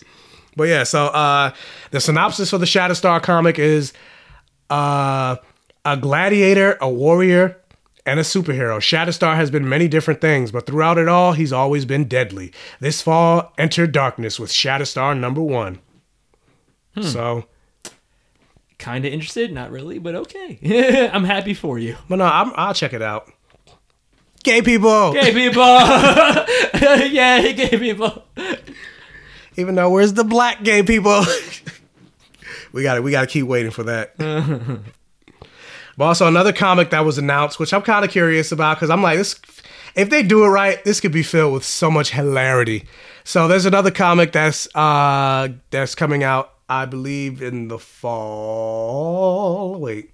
But yeah, so uh, the synopsis for the Shatterstar comic is uh, a gladiator, a warrior, and a superhero. Shatterstar has been many different things, but throughout it all, he's always been deadly. This fall, enter darkness with Shatterstar number one. So, Kind of interested, not really, but okay. <laughs> I'm happy for you. but no, I'm, I'll check it out. Gay people. Gay <laughs> people. <laughs> yeah, gay people. Even though where's the black gay people? we got to We got to keep waiting for that. but also another comic that was announced, which I'm kind of curious about because I'm like, this. If they do it right, this could be filled with so much hilarity. So there's another comic that's uh that's coming out, I believe, in the fall. Wait.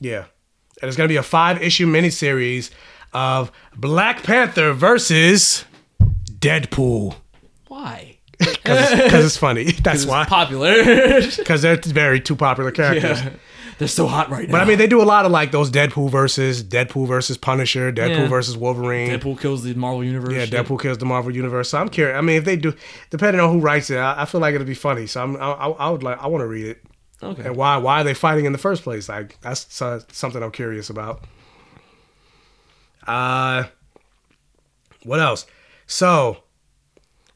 Yeah. And it's gonna be a five issue miniseries of Black Panther versus Deadpool. Why? Because it's funny. <laughs> That's it's why. popular. <laughs> Because they're very two popular characters. Yeah. They're so hot right now. But I mean, they do a lot of like those Deadpool versus Deadpool versus Punisher, Deadpool Yeah. versus Wolverine. Deadpool kills the Marvel universe. Yeah, shit. Deadpool kills the Marvel universe. So I'm curious. I mean, if they do, depending on who writes it, I, I feel like it'll be funny. So I'm, I, I I would like, I want to read it. Okay. And why, why are they fighting in the first place? Like that's so- something I'm curious about. Uh, what else? So,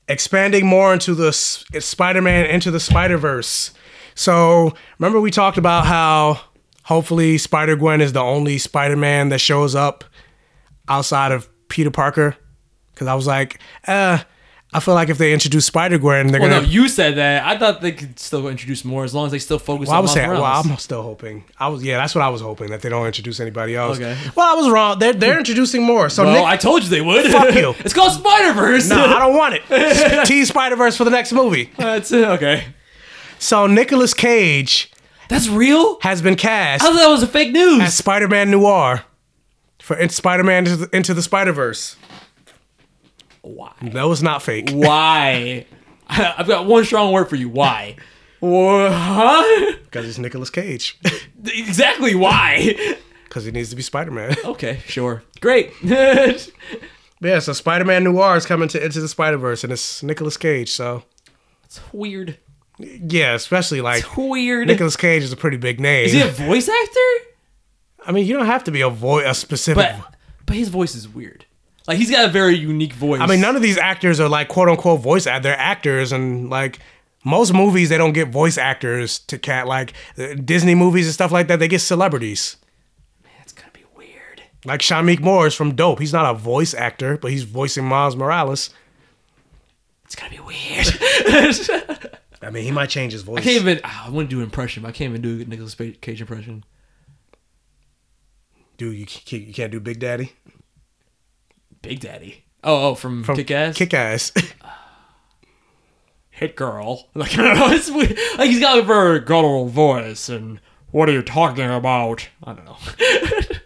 expanding more into the S- Spider-Man into the Spider-Verse. So, remember we talked about how hopefully Spider-Gwen is the only Spider-Man that shows up outside of Peter Parker cuz I was like, uh I feel like if they introduce Spider-Gwen, they're going Well, going no, you said that. I thought they could still introduce more as long as they still focus Well, I on was Miles saying, well, I'm still hoping. I was, yeah, that's what I was hoping that they don't introduce anybody else. Okay. Well, I was wrong. They're they're introducing more. So well, Nick, I told you they would. Fuck <laughs> you. it's called Spider Verse. no, I don't want it. <laughs> T Spider Verse for the next movie. That's it. Okay. So Nicolas Cage That's real. has been cast I thought that was a fake news. as Spider Man Noir for Spider Man into the, into the Spider Verse. Why? That was not fake. Why? <laughs> I've got one strong word for you. Why? What? <laughs> Because it's Nicolas Cage. Exactly why? <laughs> Because he needs to be Spider Man. okay, sure. Great. yeah, so Spider Man Noir is coming to Into the Spider Verse, and it's Nicolas Cage. So it's weird. Yeah, especially like It's weird. Nicolas Cage is a pretty big name. Is he a voice actor? I mean, you don't have to be a voice, a specific. But but his voice is weird. Like he's got a very unique voice. I mean, none of these actors are like quote unquote voice act. They're actors, and like most movies, they don't get voice actors to cat like Disney movies and stuff like that. They get celebrities. Man, it's gonna be weird. Like Shameik Moore is from Dope. He's not a voice actor, but he's voicing Miles Morales. It's gonna be weird. <laughs> I mean, he might change his voice. I can't even. I want to do an impression, but I can't even do a Nicolas Cage impression. Dude, you can't, you can't do Big Daddy Big Daddy. Oh, oh, from, from Kick Ass. Kick Ass. <sighs> Hit Girl. Like I don't know. It's weird. Like he's got a very guttural voice, and what are you talking about? I don't know. <laughs>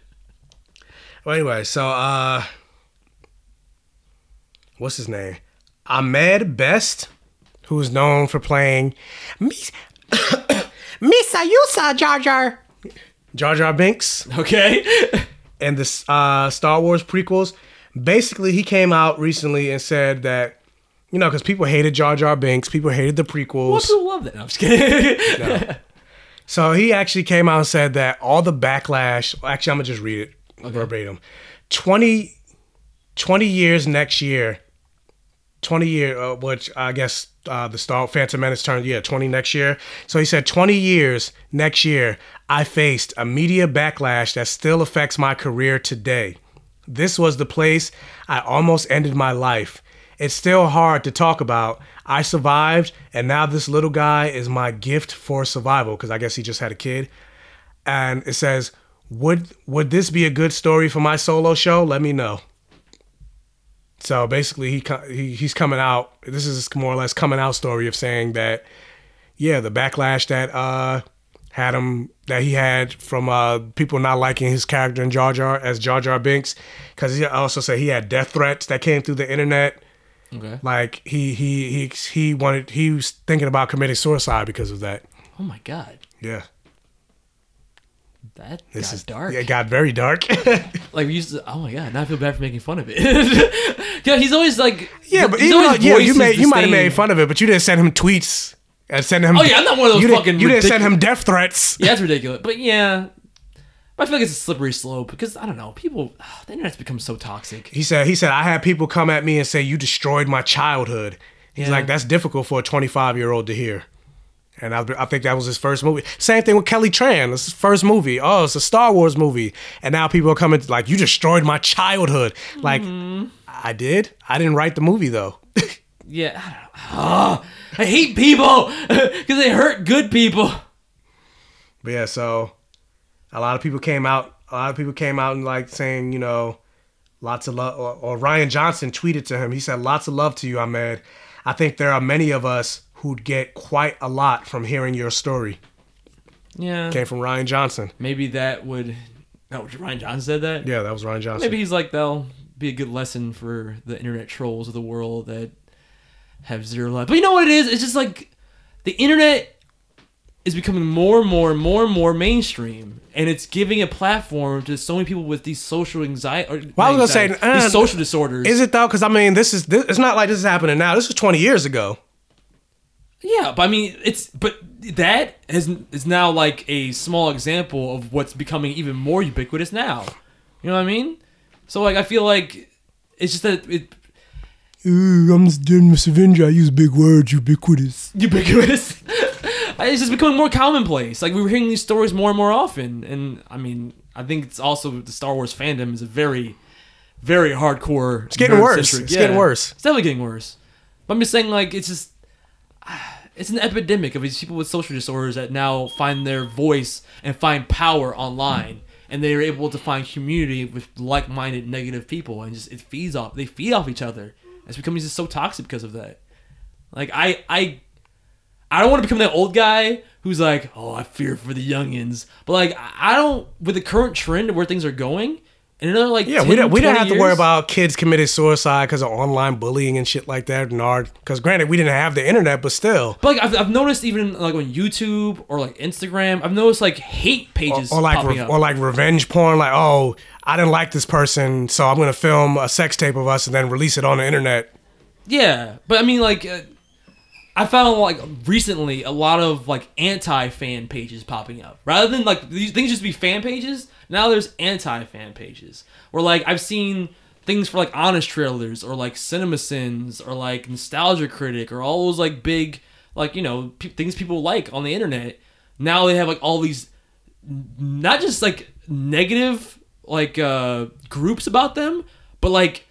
well, anyway, so uh, what's his name? Ahmed Best, who's known for playing Miss <coughs> Misa Yusa Jar Jar Jar Jar Binks. Okay. <laughs> and the uh, Star Wars prequels. Basically, he came out recently and said that, you know, because people hated Jar Jar Binks, people hated the prequels. Well, people love that. No, I'm just kidding. No. <laughs> So he actually came out and said that all the backlash. Actually, I'm gonna just read it verbatim. 20, 20 years next year. Twenty year, uh, which I guess uh, the Star Phantom Menace turned yeah twenty next year. So he said twenty years next year. I faced a media backlash that still affects my career today. This was the place I almost ended my life. It's still hard to talk about. I survived, and now this little guy is my gift for survival because I guess he just had a kid. And it says, "Would would this be a good story for my solo show? Let me know." So basically, he, he he's coming out. This is more or less coming out story of saying that, yeah, the backlash that uh had him that he had from uh people not liking his character in Jar Jar as Jar Jar Binks, because he also said he had death threats that came through the internet. Okay. Like he he he he wanted he was thinking about committing suicide because of that. Oh my god. Yeah. That This got is dark. It got very dark. <laughs> Like we used to. Oh my god! Now I feel bad for making fun of it. <laughs> yeah, he's always like. yeah, but he's even though, yeah, you made you might have made fun of it, but you didn't send him tweets and send him. Oh, yeah, I'm not one of those you fucking You didn't send him death threats. Yeah, that's ridiculous. But yeah, I feel like it's a slippery slope because I don't know. People, <sighs> the internet's become so toxic. He said. He said I had people come at me and say you destroyed my childhood. He's Yeah. like that's difficult for a 25 year old to hear. And I, I think that was his first movie. Same thing with Kelly Tran. It's his first movie. Oh, it's a Star Wars movie. And now people are coming like, you destroyed my childhood. Like, Mm-hmm. I did. I didn't write the movie though. <laughs> Yeah, I. Ah, I hate people <laughs> because they hurt good people. But yeah, so a lot of people came out. A lot of people came out and like saying, you know, lots of love. Or, or Rian Johnson tweeted to him. He said, "Lots of love to you, Ahmed. I think there are many of us who'd get quite a lot from hearing your story." Yeah, Came from Rian Johnson. maybe that would. No, Rian Johnson said that. Yeah, that was Rian Johnson. Maybe he's like that'll be a good lesson for the internet trolls of the world that have zero life. But you know what it is? It's just like the internet is becoming more and more and more and more mainstream, and it's giving a platform to so many people with these social anxiety. Or Well, I was gonna say uh, these social disorders. Is it though? Because I mean, this is this, it's not like this is happening now. This was 20 years ago. Yeah, but I mean, it's but that has is now like a small example of what's becoming even more ubiquitous now. You know what I mean? So like, I feel like it's just that it Ooh, I'm doing Mr. Avenger. I use big words, ubiquitous. ubiquitous. <laughs> it's just becoming more commonplace. Like we were hearing these stories more and more often, and I mean, I think it's also the Star Wars fandom is a very, very hardcore. It's getting worse. nerd-centric- It's getting worse. It's definitely getting worse. But I'm just saying, like, it's just. It's an epidemic of these people with social disorders that now find their voice and find power online, and they are able to find community with like-minded negative people, and just it feeds off. They feed off each other. It's becoming just so toxic because of that. Like I, I, I don't want to become that old guy who's like, oh, I fear for the youngins. But like, I don't. With the current trend of where things are going, in another like Yeah, 10, we don't we didn't 20 have to worry about kids committing suicide because of online bullying and shit like that. Nard, because granted we didn't have the internet, but still. But like I've, I've noticed even like on YouTube or like Instagram, I've noticed like hate pages or like re- up. or like revenge porn like oh i didn't like this person so i'm gonna film a sex tape of us and then release it on the internet Yeah, but I mean, like, uh, I found like recently a lot of like anti fan pages popping up rather than like these things to be fan pages. Now there's anti fan pages where like I've seen things for like honest trailers or like cinema sins or like nostalgia critic or all those like big like you know things people like on the internet. Now they have like all these not just like negative like uh groups about them, but like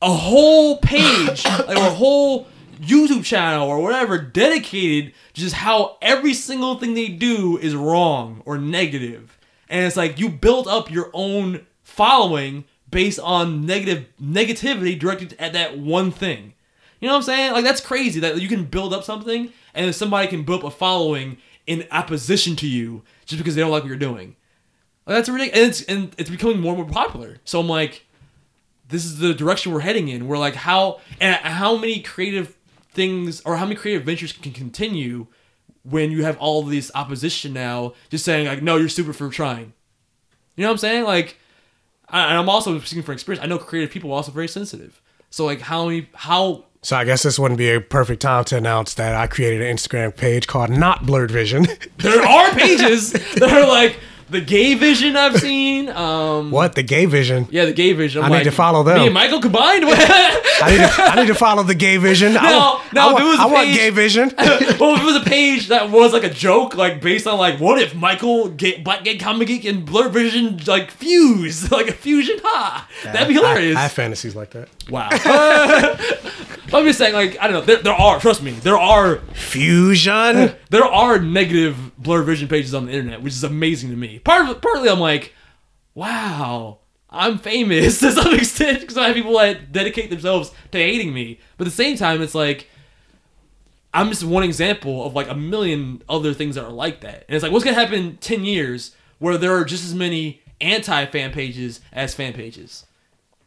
a whole page like, or a whole YouTube channel or whatever dedicated just how every single thing they do is wrong or negative. And it's like you build up your own following based on negative negativity directed at that one thing. You know what I'm saying? Like that's crazy that you can build up something and somebody can build up a following in opposition to you just because they don't like what you're doing. Like, that's ridiculous. And it's and it's becoming more and more popular. So I'm like, this is the direction we're heading in. We're like, how and how many creative things or how many creative ventures can continue when you have all this opposition now, just saying like, no, you're stupid for trying. You know what I'm saying? Like, I- and I'm also speaking from experience. I know creative people are also very sensitive. So like, how many how so i guess this wouldn't be a perfect time to announce that i created an instagram page called not blurred vision there are pages <laughs> that are like the gay vision I've seen. Um, what the gay vision Yeah, the gay vision. I I'm need to follow them. Me and Michael combined. <laughs> I need, to, I need to follow the gay vision I, No, want- no, I, if it was a I want gay vision <laughs> well, if it was a page that was like a joke, like based on like, what if Michael, gay, Black Gay Comic Geek, and Blur Vision like fuse, <laughs> like a fusion? Ha! That'd be hilarious. I, I have fantasies like that wow. I'm just saying, like, I don't know. There, there are, trust me, there are fusion. <laughs> there are negative Blur Vision pages on the internet, which is amazing to me. Part of, partly, I'm like, wow, I'm famous <laughs> to some extent because I have people that dedicate themselves to hating me. But at the same time, it's like I'm just one example of like a million other things that are like that. And it's like, what's gonna happen in ten years where there are just as many anti fan pages as fan pages?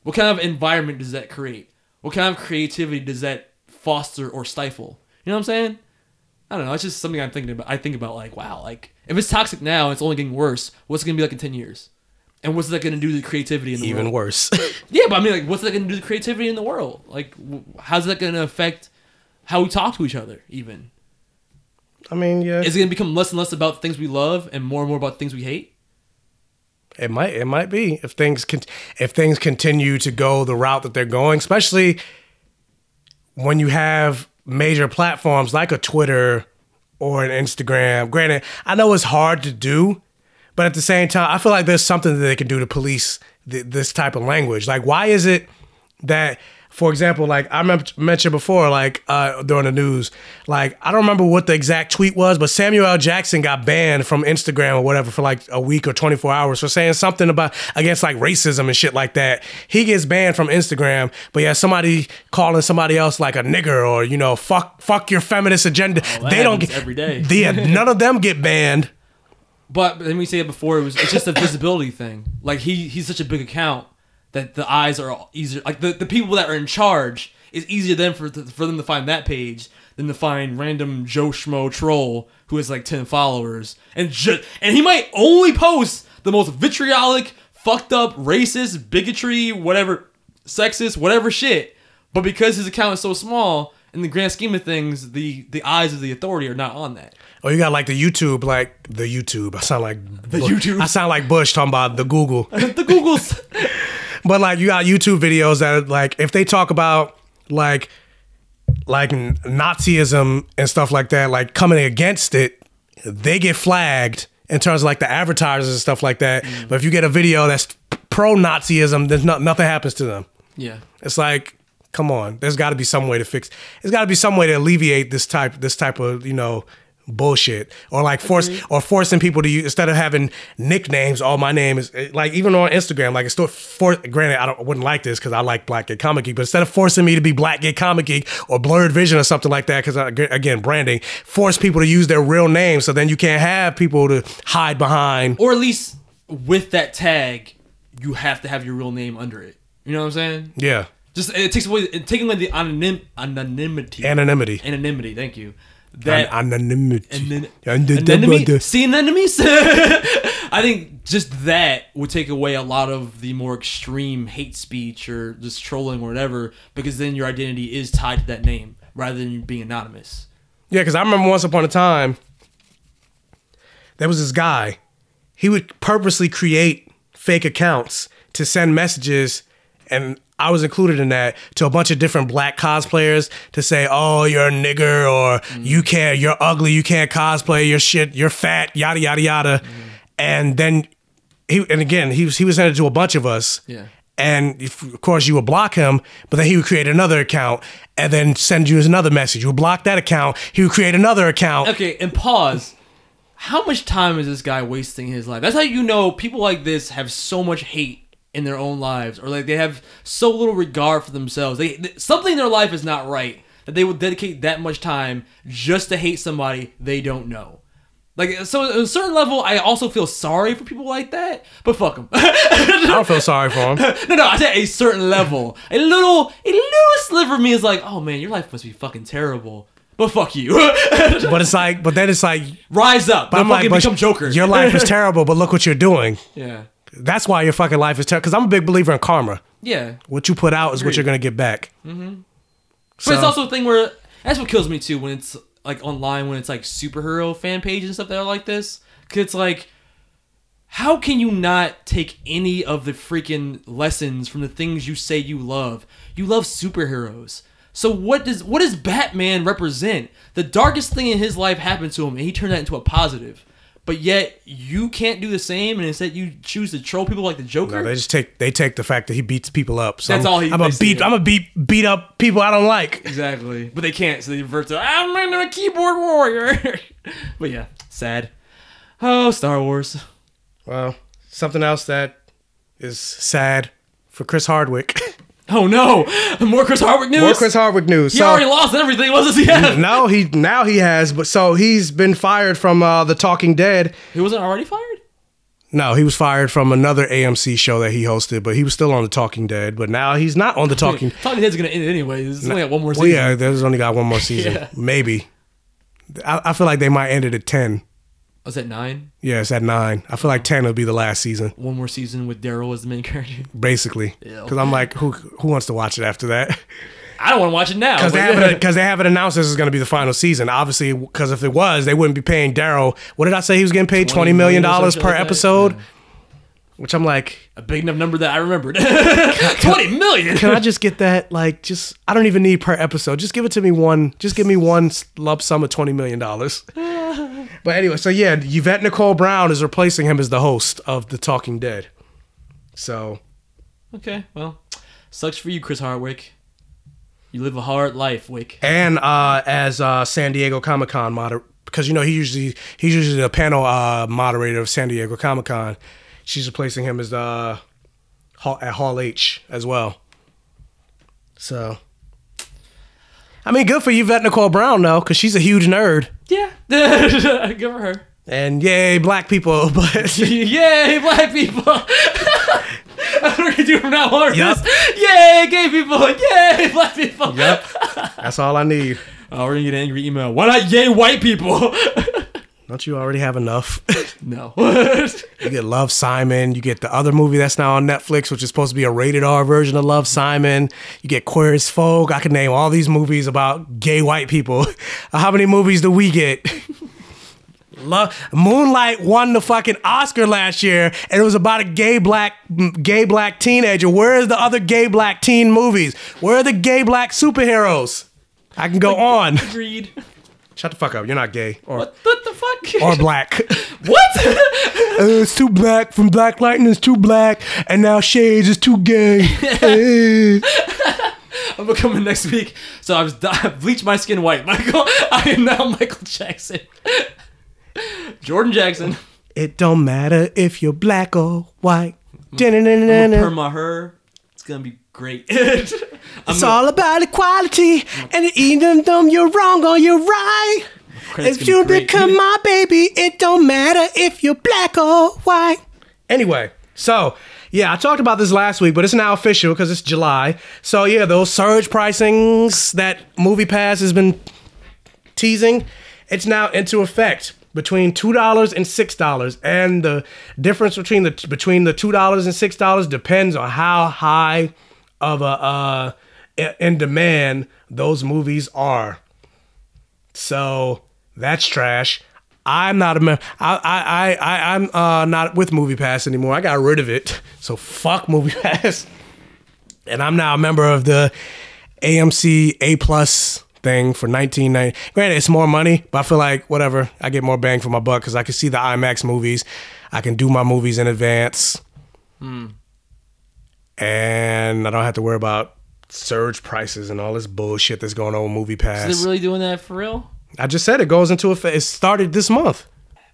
What kind of environment does that create? What kind of creativity does that foster or stifle? You know what I'm saying? I don't know. It's just something I'm thinking about. I think about like, wow, like if it's toxic now, and it's only getting worse. What's it gonna be like in ten years? And what's that gonna do to the creativity in the Even world? worse. <laughs> Yeah, but I mean, like, what's that gonna do to the creativity in the world? Like, how's that gonna affect how we talk to each other? Even I mean, yeah. is it gonna become less and less about things we love and more and more about things we hate? It might it might be if things con- if things continue to go the route that they're going, especially when you have major platforms like a Twitter or an Instagram. Granted, I know it's hard to do, but at the same time, I feel like there's something that they can do to police th- this type of language. Like, why is it that, for example, like I mentioned before, like uh, during the news, like I don't remember what the exact tweet was, but Samuel L. Jackson got banned from Instagram or whatever for like a week or 24 hours for saying something about against like racism and shit like that. He gets banned from Instagram, but yeah, somebody calling somebody else like a nigger or you know fuck fuck your feminist agenda. that they don't get every day. <laughs> Yeah, none of them get banned. But then we say it before. It was it's just a visibility thing. Like he he's such a big account that the eyes are easier. Like the, the people that are in charge is easier than for for them to find that page than to find random Joe Schmo troll who has like ten followers and ju- and he might only post the most vitriolic, fucked up, racist, bigotry, whatever, sexist, whatever shit. But because his account is so small, in the grand scheme of things, the the eyes of the authority are not on that. Oh, you got like the YouTube, like the YouTube. I sound like The YouTube. I sound like Bush talking about the Google. <laughs> the Googles. <laughs> but like you got YouTube videos that are like if they talk about like like Nazism and stuff like that, like coming against it, they get flagged in terms of like the advertisers and stuff like that. Mm. But if you get a video that's pro Nazism, there's not nothing happens to them. Yeah. It's like, come on, there's got to be some way to fix. There's got to be some way to alleviate this type this type of you know bullshit or like force mm-hmm. or forcing people to use instead of having nicknames. Oh, my name is like even on Instagram. Like it's still for granted. I don't wouldn't like this because I like Black Gay Comic Geek, but instead of forcing me to be Black Gay Comic Geek or Blurred Vision or something like that, because uh, again branding force people to use their real name, so then you can't have people to hide behind. or at least with that tag, you have to have your real name under it. You know what I'm saying? Yeah. Just it takes away taking away the anonym anonymity. Anonymity. Anonymity. Thank you. That An- anonymity. Anon- Anon- Anemone? See anemones? <laughs> I think just that would take away a lot of the more extreme hate speech or just trolling or whatever, because then your identity is tied to that name rather than being anonymous. Yeah, because I remember once upon a time, there was this guy. He would purposely create fake accounts to send messages, and I was included in that to a bunch of different black cosplayers to say, "Oh, you're a nigger," or mm-hmm. "You can't, you're ugly, you can't cosplay, you're shit, you're fat," yada yada yada. Mm-hmm. And then he, and again, he was he was it to a bunch of us. Yeah. And of course, you would block him, but then he would create another account and then send you another message. You would block that account. He would create another account. Okay, and pause. How much time is this guy wasting his life? That's how you know people like this have so much hate in their own lives, or like they have so little regard for themselves. They th- something in their life is not right that they would dedicate that much time just to hate somebody they don't know. Like so, at a certain level, I also feel sorry for people like that. But fuck them. <laughs> I don't feel sorry for them <laughs> no, no, I said a certain level. A little, a little sliver of me is like, oh man, your life must be fucking terrible. But fuck you. <laughs> but it's like, but then it's like, rise up. But I'm like, become Joker. Your life is terrible, but look what you're doing. Yeah. That's why your fucking life is terrible. Because I'm a big believer in karma. Yeah. What you put out is what you're gonna get back. Mm-hmm. So- but it's also a thing where that's what kills me too when it's like online when it's like superhero fan pages and stuff that are like this. Cause it's like, how can you not take any of the freaking lessons from the things you say you love? You love superheroes. So what does what does Batman represent? The darkest thing in his life happened to him, and he turned that into a positive. But yet you can't do the same, and instead you choose to troll people like the Joker. No, they just take they take the fact that he beats people up. So That's I'm, all he- I'm a beat. I'm a beat beat up people I don't like. Exactly. But they can't, so they revert to I'm a keyboard warrior. <laughs> but yeah, sad. Oh, Star Wars. Well, something else that is sad for Chris Hardwick. <laughs> Oh no! More Chris Hardwick news. More Chris Hardwick news. He So- already lost everything. What does he have? <laughs> no, he now he has, but so he's been fired from uh, the Talking Dead. He wasn't already fired. No, he was fired from another AMC show that he hosted, but he was still on the Talking Dead. But now he's not on the <laughs> Talking. Talking Dead's gonna end it anyways. It's only got one more Well, season. yeah, there's only got one more season, <laughs> Yeah. maybe. I, I feel like they might end it at ten. Oh, was that nine? Yeah, it's at nine. I feel like ten will be the last season, One more season with Daryl as the main character. <laughs> basically. Because I'm like, who who wants to watch it after that? I don't want to watch it now. Because they haven't yeah. they haven't announced this is going to be the final season. Obviously, because if it was, they wouldn't be paying Daryl. What did I say? He was getting paid twenty million dollars per something like that? episode. Which I'm like, a big enough number that I remembered. <laughs> Twenty million. can I just get that? Like, just I don't even need per episode. Just give it to me one. Just give me one lump sum of twenty million dollars. <laughs> but anyway, so yeah, Yvette Nicole Brown is replacing him as the host of The Talking Dead. So Okay, well, sucks for you, Chris Hardwick. You live a hard life, Wick. and uh, as uh, San Diego Comic Con moder because you know he usually he's usually the panel uh, moderator of San Diego Comic Con. She's replacing him as uh, Hall, at Hall H as well. So, I mean, good for Yvette Nicole Brown though, because she's a huge nerd. Yeah, <laughs> good for her. And yay, black people! <laughs> But <laughs> Yay, black people! That's what we're gonna do from now on. Yup. This. Yay, gay people! Yay, black people! yep, that's all I need. Oh, we're gonna get an angry email. Why not yay, white people? Don't you already have enough? <laughs> no. You get Love Simon. You get the other movie that's now on Netflix, which is supposed to be a rated R version of Love Simon. You get Queer as Folk. I could name all these movies about gay white people. <laughs> How many movies do we get? <laughs> Love, Moonlight won the fucking Oscar last year, and it was about a gay black gay black teenager. Where is the other gay black teen movies? Where are the gay black superheroes? I can go on. Agreed. Shut the fuck up. You're not gay or What, what the fuck? or black. <laughs> <laughs> what? Uh, it's too black. From Black Lightning is too black, and now Shades is too gay. <laughs> Eh. I'm gonna come in next week. So I've bleached my skin white, Michael. I am now Michael Jackson. Jordan Jackson. it don't matter if you're black or white. I'm gonna Da-na-na-na-na. perm my hair. It's gonna be great. <laughs> it's all about equality, and even though you're wrong or you're right. If you become my baby, it don't matter if you're black or white. Anyway, so yeah, I talked about this last week, but it's now official because it's July. So yeah, those surge pricings that Movie Pass has been teasing, it's now into effect between two dollars and six dollars, and the difference between the between the two dollars and six dollars depends on how high of a uh, in demand those movies are. So that's trash. I'm not a mem- I I I I I'm uh not with Movie Pass anymore. I got rid of it. So fuck Movie <laughs> Pass. And I'm now a member of the AMC A plus thing for 1990. Granted, it's more money, but I feel like whatever. I get more bang for my buck because I can see the IMAX movies. I can do my movies in advance, Hmm. And I don't have to worry about surge prices and all this bullshit that's going on with Movie Pass. Is it really doing that for real? I just said it goes into effect. It started this month.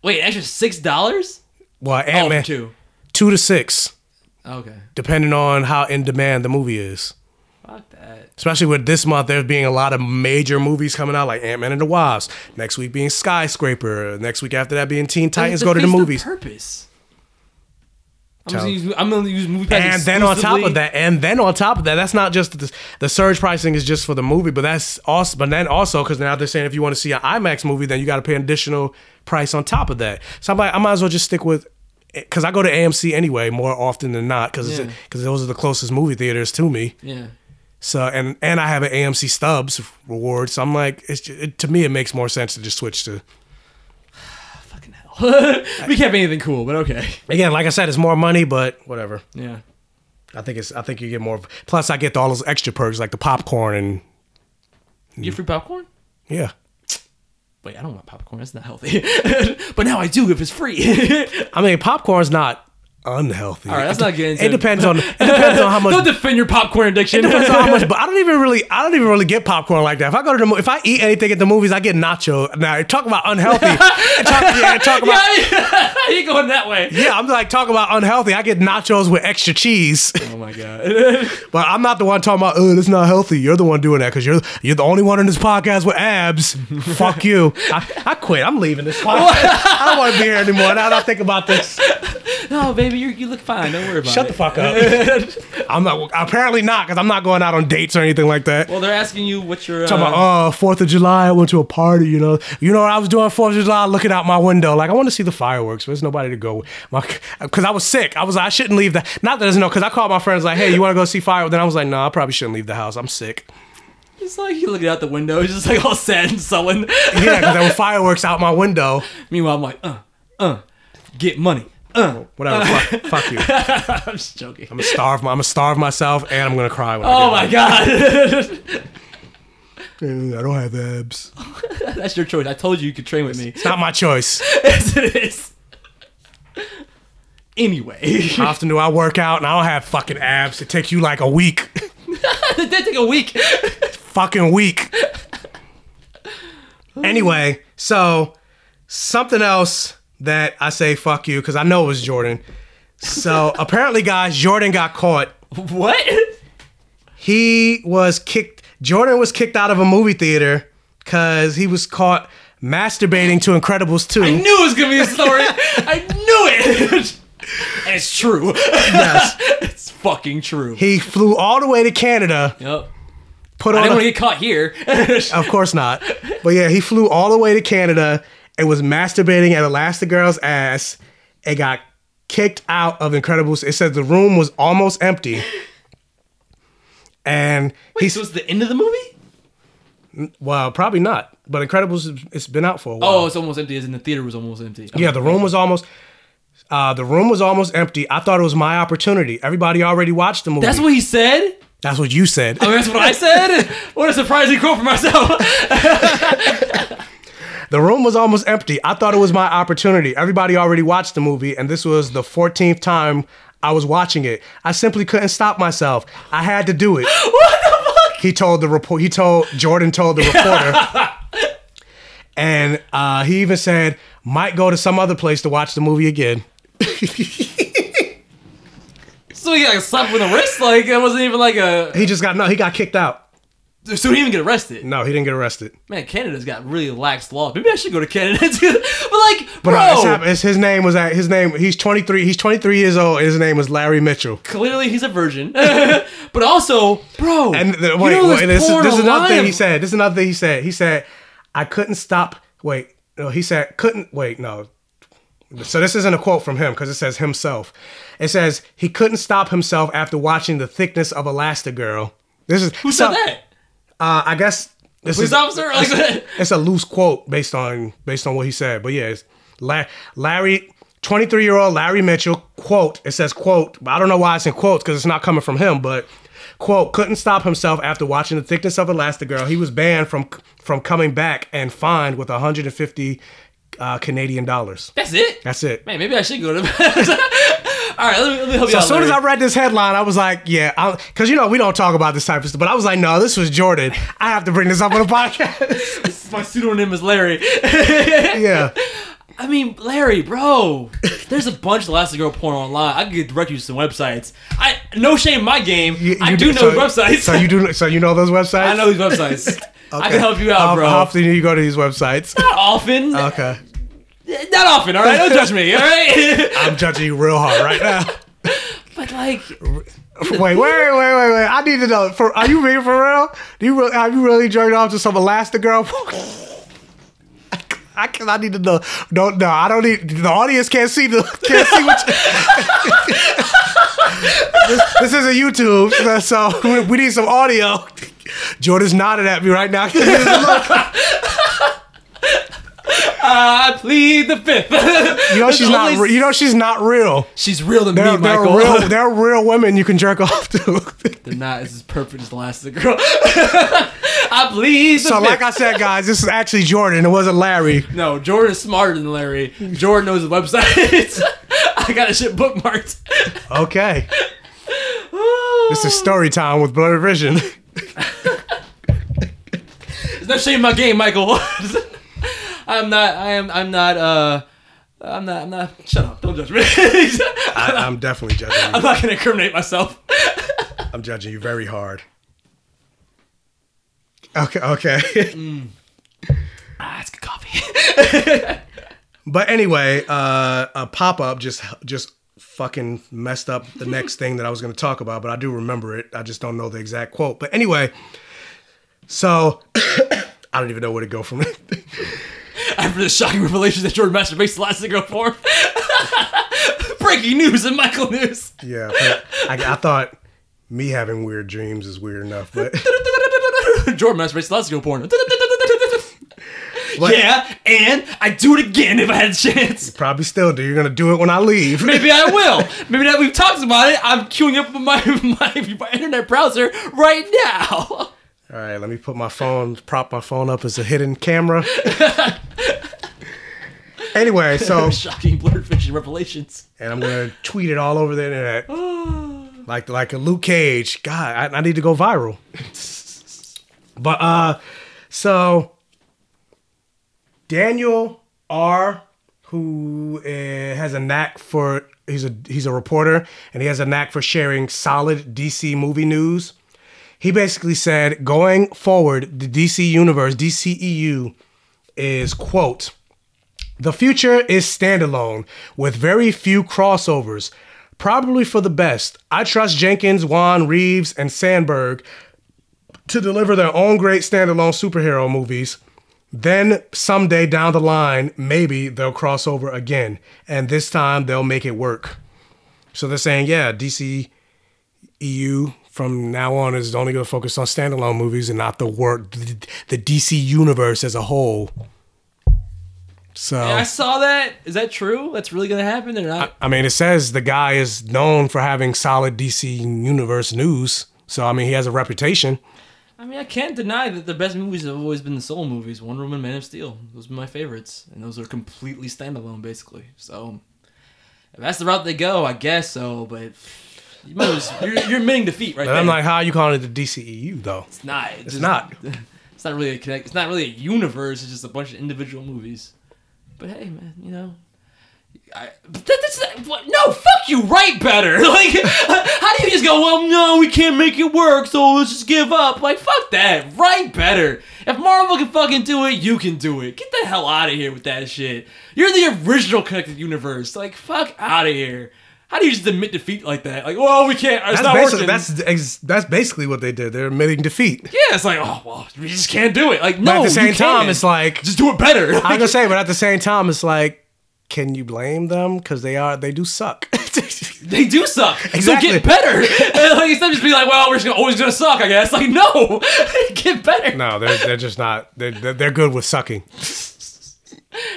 Wait, extra six dollars? Well, Oh, Ant Man for two. two to six, Okay. depending on how in demand the movie is. Fuck that. Especially with this month, there being a lot of major movies coming out, like Ant Man and the Wasp. Next week being Skyscraper. Next week after that being Teen Titans. Go to the movies. purpose. I'm gonna, use, I'm gonna use movie pass and then on top of that, and then on top of that, that's not just the, the surge pricing is just for the movie, but that's also, but then also because now they're saying if you want to see an IMAX movie, then you got to pay an additional price on top of that. So I'm like, I might as well just stick with, eh, because I go to AMC anyway more often than not, because Yeah. because those are the closest movie theaters to me. Yeah. So and and I have an AMC Stubs reward, so I'm like, it's just, it, to me it makes more sense to just switch to. <laughs> we can't be anything cool, but okay. Again, like I said, it's more money, but whatever. Yeah. I think it's I think you get more. Plus, I get all those extra perks like the popcorn and You get free popcorn? yeah. Wait, I don't want popcorn. That's not healthy. <laughs> but now I do if it's free. <laughs> I mean, popcorn's not unhealthy. All right, let's not get into It depends on it <laughs> depends on how much. Don't defend your popcorn addiction. It depends on how much, but I don't even really, I don't even really get popcorn like that. If I go to the, if I eat anything at the movies, I get nacho. Now, talk about unhealthy. <laughs> talk, yeah, talk about, yeah, you <laughs> going that way? yeah, I'm like talking about unhealthy. I get nachos with extra cheese. Oh my god. But I'm not the one talking about, oh, that's not healthy. You're the one doing that because you're you're the only one in this podcast with abs. Fuck you. I, I quit. I'm leaving this podcast. I don't want to be here anymore. Now that I think about this. No, <laughs> baby, you you look fine. Don't worry about Shut it. Shut the fuck up. <laughs> I'm not. Apparently not, because I'm not going out on dates or anything like that. well, they're asking you what your. Talking uh, about, oh, Fourth of July, I went to a party, you know. You know what I was doing Fourth of July? Looking out my window. Like, I want to see the fireworks, but there's nobody to go with. Because I was sick. I was like, I shouldn't leave the. Not that there's no, because I called my friends, like, hey, you want to go see fireworks? Then I was like, no, I probably shouldn't leave the house. I'm sick. It's like you looking out the window, it's just like all sad and sullen. Yeah, because there were <laughs> fireworks out my window. Meanwhile, I'm like, uh, uh, get money. Uh, Whatever. fuck, fuck you. <laughs> I'm just joking. I'm gonna starve. My, I'm gonna starve myself, and I'm gonna cry. When Oh I my get god. <laughs> I don't have abs. <laughs> That's your choice. I told you you could train with me. It's not my choice. yes, it is. Anyway, How often do I work out and I don't have fucking abs? It takes you like a week. it did take a week. fucking week. Anyway, so something else that I say fuck you because I know it was Jordan. So <laughs> apparently, guys, Jordan got caught. What? He was kicked. Jordan was kicked out of a movie theater because he was caught masturbating to Incredibles 2. I knew it was gonna be a story. I knew it. and it's true. Yes. <laughs> it's fucking true. He flew all the way to Canada. Yep. Put I on didn't a- want to get caught here. <laughs> Of course not. But yeah, he flew all the way to Canada and was masturbating at Elastigirl's ass and got kicked out of Incredibles. It said the room was almost empty. And Wait, so it's the end of the movie? well, probably not. But Incredibles, it's been out for a while. Oh, it's almost empty. As in the theater was almost empty. yeah, the room was almost. Uh, the room was almost empty. I thought it was my opportunity. Everybody already watched the movie. That's what he said. That's what you said. Oh, that's what I said. <laughs> what a surprising quote for myself. <laughs> The room was almost empty. I thought it was my opportunity. Everybody already watched the movie, and this was the 14th time I was watching it. I simply couldn't stop myself. I had to do it. <laughs> what the fuck? He told the report. He told Jordan told the reporter, <laughs> and uh, he even said might go to some other place to watch the movie again. <laughs> So he got slapped with a wrist. Like it wasn't even like a. He just got no. He got kicked out. So he didn't even get arrested. No, he didn't get arrested. Man, Canada's got really lax laws. Maybe I should go to Canada <laughs> too. But like, But bro, uh, it's hap- it's, his name was at his name. He's 23. He's 23 years old. and His name was Larry Mitchell. clearly he's a virgin. <laughs> but also, bro, And the, you know wait this, is, this is another thing he said. This is another thing he said. He said, I couldn't stop. Wait, no, he said, couldn't, wait, no. So this isn't a quote from him because it says himself. It says, he couldn't stop himself after watching The Thickness of Elastigirl. This is Who said that? Uh, I guess this Police is officer? It's, it's a loose quote based on based on what he said. But yeah, it's La- Larry, 23 year old Larry Mitchell quote. It says quote. I don't know why it's in quotes because it's not coming from him. But quote couldn't stop himself after watching the thickness of Elastigirl. He was banned from from coming back and fined with 150 uh, Canadian dollars. That's it. That's it. Man, maybe I should go to. <laughs> All right, let me, let me help you So out. as soon as I read this headline, I was like, yeah, because you know we don't talk about this type of stuff. But I was like, no, this was Jordan. I have to bring this up on the podcast. <laughs> my pseudonym is Larry. <laughs> yeah. I mean, Larry, bro, there's a bunch of Elastigirl porn online. I could direct you to some websites. I no shame in my game. I You do know so, websites. So you do. So you know those websites. I know these websites. <laughs> I can help you out, bro. How often do you go to these websites? Not often. Okay. Not often. All right, don't judge me. All right. <laughs> I'm judging you real hard right now. <laughs> but like, Wait, wait, wait, wait, wait. I need to know. For are you being for real? Do you really, have you really jerked off to some Elastigirl? <laughs> I can. I need to know. Don't no. I don't need. The audience can't see the can't see what. You, this, this isn't YouTube, so we, we need some audio. Jordan's nodding at me right now. I plead the fifth. You know <laughs> she's not. Re- you know she's not real. She's real to They're, me, they're Michael. real. <laughs> They're real women you can jerk off to. They're not as perfect as the last girl. <laughs> I plead so, fifth. like I said, guys, this is actually Jordan. It wasn't Larry. No, Jordan is smarter than Larry. Jordan knows the websites. I got a shit bookmarked. Okay. this is story time with Blurred Vision. There's no shame in my game, Michael. I'm not. I am. I'm not. Uh. I'm not. I'm not. Shut up! Don't judge me. <laughs> I, I'm definitely judging you. I'm not gonna incriminate myself. <laughs> I'm judging you very hard. Okay. Okay. <laughs> Ah, it's good coffee. but anyway, uh, a pop up just just fucking messed up the next thing that I was going to talk about, but I do remember it. I just don't know the exact quote. But anyway, so <coughs> I don't even know where to go from it. After the shocking revelation that Jordan masturbates the last girl porn. <laughs> Breaking news and Michael news. yeah, I, I thought me having weird dreams is weird enough, but <laughs> Jordan masturbates the last girl porn. <laughs> What? Yeah, and I'd do it again if I had a chance. probably still do. You're going to do it when I leave. Maybe I will. Maybe now we've talked about it. I'm queuing up my, my, my internet browser right now. All right, let me put my phone, prop my phone up as a hidden camera. <laughs> anyway, so <laughs> Shocking blurred vision revelations. and I'm gonna tweet it all over the internet, <gasps> like like a Luke Cage. God, I, I need to go viral. <laughs> but uh, so Daniel R, who uh, has a knack for he's a he's a reporter and he has a knack for sharing solid DC movie news. He basically said, going forward, the DC universe, DCEU, is quote. The future is standalone with very few crossovers, probably for the best. I trust Jenkins, Wan, Reeves, and Sandberg to deliver their own great standalone superhero movies. Then someday down the line, maybe they'll cross over again, and this time they'll make it work. So they're saying, yeah, DC EU from now on is only going to focus on standalone movies and not the work, the, the DC universe as a whole. So Yeah, I saw that. Is that true? That's really gonna happen? They're not. I mean, it says the guy is known for having solid DC universe news. So I mean, he has a reputation. I mean, I can't deny that the best movies have always been the Soul movies, Wonder Woman, and Man of Steel. Those are my favorites, and those are completely standalone, basically. So, if that's the route they go, I guess so. But you might as- you're, you're admitting defeat right But there. I'm like, how are you calling it the DCEU though? it's not. It's not. <laughs> It's not really a connect. It's not really a universe. It's just a bunch of individual movies. But hey, man, you know. I, but that, that's what, no. Fuck you. Write better. <laughs> Like, <laughs> how do you just go? Well, no, we can't make it work, so let's just give up. Like, fuck that. Write better. If Marvel can fucking do it, you can do it. Get the hell out of here with that shit. You're the original connected universe. Like, fuck out of here. How do you just admit defeat like that? Like, well, we can't. It's That's not basically working. that's ex- that's basically what they did. They're admitting defeat. yeah, it's like, oh well, we just can't do it. Like, no, but at the same time, it's like just do it better. I'm gonna say, but at the <laughs> same time, it's like, can you blame them because they are they do suck. <laughs> They do suck. Exactly. So get better. <laughs> like instead of just be like, well, we're just gonna, always gonna suck, I guess. Like, no, get better. no, they're they're just not. They're they're good with sucking.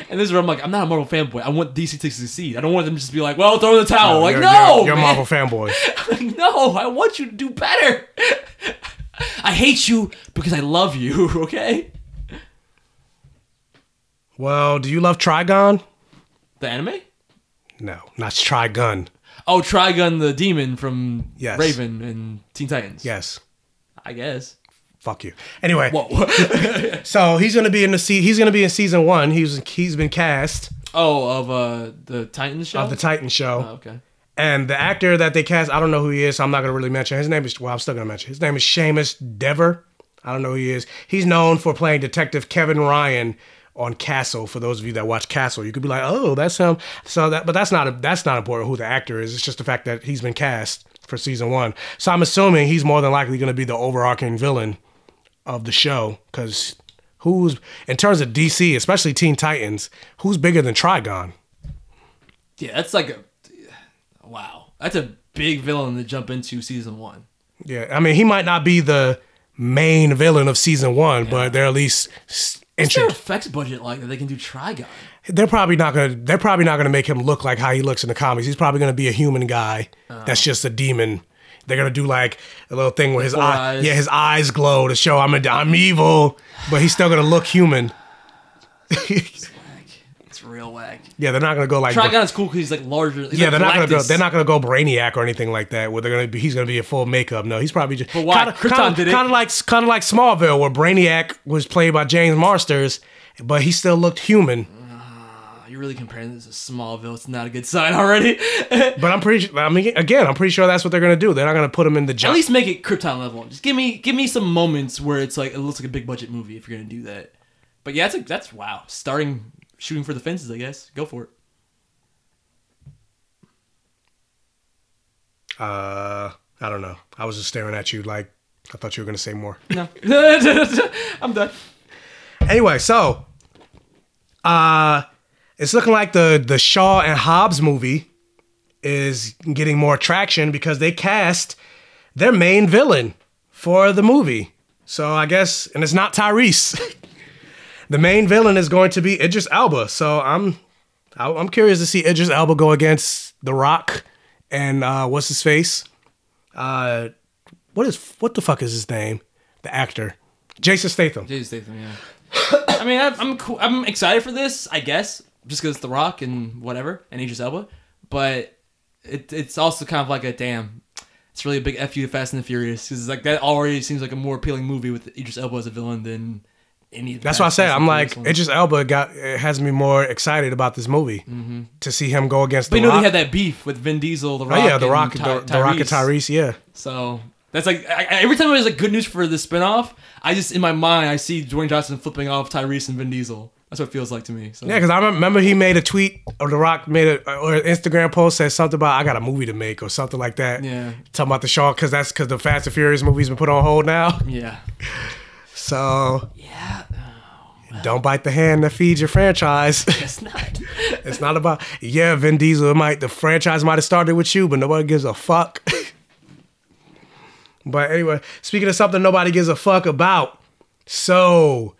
And this is where I'm like, I'm not a Marvel fanboy. I want DC to succeed. I don't want them to just be like, well, throw in the towel. like, you're, no, you're, you're a. Marvel fanboy. <laughs> Like, no, I want you to do better. <laughs> I hate you because I love you. <laughs> Okay. Well, do you love Trigon? The anime? No, not Trigun. Oh, Trigun the demon from Yes. Raven and Teen Titans. Yes. I guess. Fuck you. Anyway, <laughs> so he's gonna be in the se- he's gonna be in season one. He's he's been cast oh, of uh the Titans show. of the Titan show. Oh, okay. And the actor that they cast, I don't know who he is, so I'm not gonna really mention. His name is well, I'm still gonna mention. His name is Seamus Dever. I don't know who he is. He's known for playing Detective Kevin Ryan on Castle. For those of you that watch Castle, you could be like, "Oh, that's him." So that, but that's not that's not important who the actor is. It's just the fact that he's been cast for season one. So I'm assuming he's more than likely gonna be the overarching villain of the show because who's in terms of DC, especially Teen Titans, who's bigger than Trigon? Yeah, that's like a wow. That's a big villain to jump into season one. Yeah, I mean, he might not be the main villain of season one, but they're at least What's their effects budget like that they can do Trigon? They're probably not gonna. They're probably not gonna make him look like how he looks in the comics. He's probably gonna be a human guy uh-huh. that's just a demon. They're gonna do like a little thing where his eye, eyes. yeah, his eyes glow to show I'm a, I'm evil, but he's still gonna look human. <laughs> It's real whack. Yeah, they're not gonna go like Trigon is cool because he's like larger. He's yeah, like they're not gonna go. They're not gonna go Brainiac or anything like that. Where they're gonna be, he's gonna be a full makeup. No, he's probably just. But why? Kinda, Krypton kinda, did it. Kind of like, kind of like Smallville, where Brainiac was played by James Marsters, but he still looked human. You're really comparing this to Smallville. It's not a good sign already. <laughs> But I'm pretty. sure I mean, again, I'm pretty sure that's what they're gonna do. They're not gonna put him in the jail. At least make it Krypton level. Just give me give me some moments where it's like it looks like a big budget movie if you're gonna do that. But yeah, that's a, that's wow. Starting shooting for the fences, I guess. Go for it. Uh, I don't know. I was just staring at you like I thought you were gonna say more. No, <laughs> I'm done. Anyway, so uh it's looking like the the Shaw and Hobbs movie is getting more traction because they cast their main villain for the movie. So I guess and it's not Tyrese. <laughs> the main villain is going to be Idris Elba. So I'm I'm curious to see Idris Elba go against The Rock and uh what's his face? Uh what is what the fuck is his name? The actor. Jason Statham. Jason Statham, yeah. <coughs> I mean, I'm cool. I'm excited for this, I guess, just because it's The Rock and whatever, and Idris Elba. But it, it's also kind of like a damn. It's really a big fu to Fast and the Furious because like that already seems like a more appealing movie with Idris Elba as a villain than any. Of the That's why I say I'm like ones. Idris Elba got it has me more excited about this movie Mhm. to see him go against But the you know Rock. they had that beef with Vin Diesel, The Oh, yeah, The and Rock- Ty- The- The Rock and Tyrese, yeah. So that's like I, every time there's like good news for the spinoff, I just in my mind I see Dwayne Johnson flipping off Tyrese and Vin Diesel. That's what it feels like to me. So. Yeah, because I remember he made a tweet or The Rock made a or an Instagram post said something about I got a movie to make or something like that. Yeah. talking about the Shaw because that's because the Fast and Furious movie's been put on hold now. Yeah. <laughs> So yeah, don't bite the hand that feeds your franchise. It's <laughs> not. it's not about yeah, Vin Diesel. It might the franchise might have started with you, but nobody gives a fuck. <laughs> but anyway, speaking of something nobody gives a fuck about, so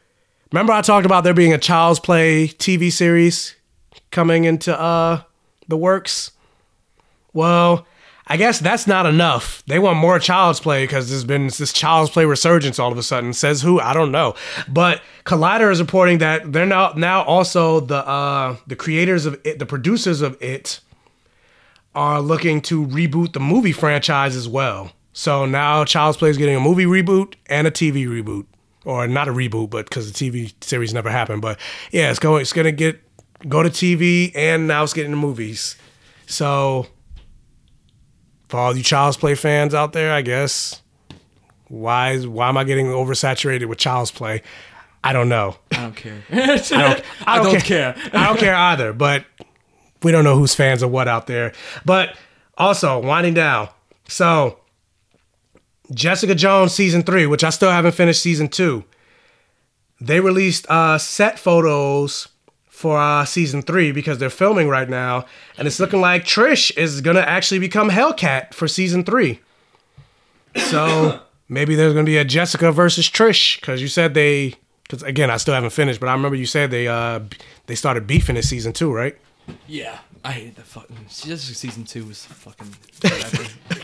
remember I talked about there being a Child's Play TV series coming into uh the works. Well, I guess that's not enough. They want more Child's Play because there's been this Child's Play resurgence all of a sudden. Says who? I don't know. But Collider is reporting that they're now now also the uh the creators of it, the producers of it, are looking to reboot the movie franchise as well. So now Child's Play is getting a movie reboot and a TV reboot, or not a reboot, but because the TV series never happened. But yeah, it's going. It's gonna get go to TV and now it's getting the movies. So for all you Child's Play fans out there, I guess why is why am I getting oversaturated with Child's Play? I don't know. I don't care. <laughs> <laughs> I don't, I don't care. I don't care either, but we don't know who's fans of what out there. But also, winding down. So, Jessica Jones season three, which I still haven't finished season two, they released uh, set photos for uh, season three because they're filming right now. And it's looking like Trish is going to actually become Hellcat for season three. So, <laughs> maybe there's going to be a Jessica versus Trish because you said they. Because again, I still haven't finished, but I remember you said they uh they started beefing in season two, right? Yeah, I hated that fucking. Just season two was fucking. <laughs>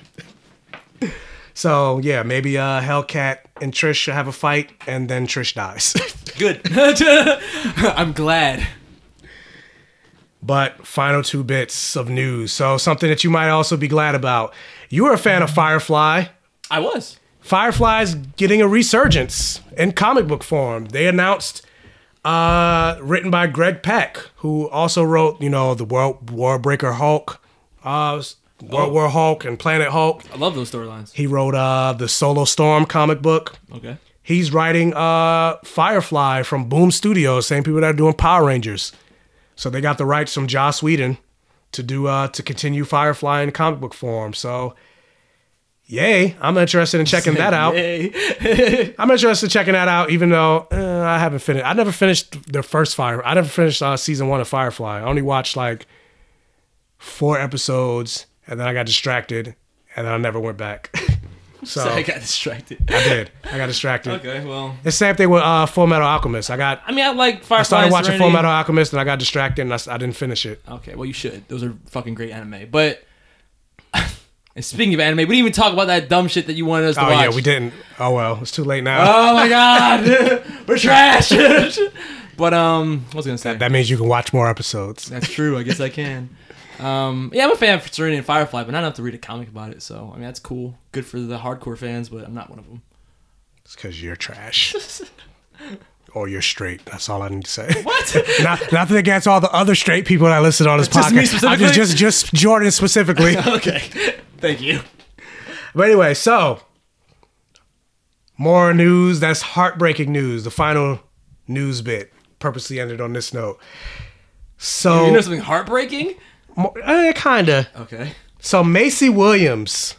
Whatever. So yeah, maybe uh Hellcat and Trish should have a fight, and then Trish dies. <laughs> Good. <laughs> I'm glad. But final two bits of news. So something that you might also be glad about. You were a fan of Firefly. I was. Firefly's getting a resurgence in comic book form. They announced uh written by Greg Pak, who also wrote, you know, the World War Breaker Hulk, uh World Oh. War Hulk and Planet Hulk. I love those storylines. He wrote uh the Solo Storm comic book. Okay. He's writing uh Firefly from Boom Studios, same people that are doing Power Rangers. So they got the rights from Joss Whedon to do uh to continue Firefly in comic book form. So yay, I'm interested in checking that out. <laughs> <laughs> I'm interested in checking that out, even though uh, I haven't finished. I never finished the first Fire. I never finished uh, season one of Firefly. I only watched like four episodes, and then I got distracted, and then I never went back. <laughs> so So I got distracted. I did. I got distracted. Okay, well. It's the same thing with uh, Full Metal Alchemist. I got. I mean, I like Firefly. I started watching Serenity. Full Metal Alchemist, and I got distracted, and I didn't finish it. Okay, well you should. Those are fucking great anime. But and <laughs> speaking of anime, we didn't even talk about that dumb shit that you wanted us to Oh watch. yeah, we didn't. Oh well, it's too late now. Oh my god, <laughs> we're trash. but um, what was I gonna say? that means you can watch more episodes. That's true. I guess I can. Um, yeah, I'm a fan of Serenity and Firefly, but not enough to read a comic about it. So I mean, that's cool. Good for the hardcore fans, but I'm not one of them. It's because you're trash. <laughs> or you're straight. That's all I need to say. <laughs> What? <laughs> Not, nothing against all the other straight people that I listed on this Just podcast. specifically? just, just, just Jordan specifically. okay, thank you. But anyway, so more news. That's heartbreaking news. The final news bit purposely ended on this note. So you know something heartbreaking? Eh, kinda. Okay. So Maisie Williams,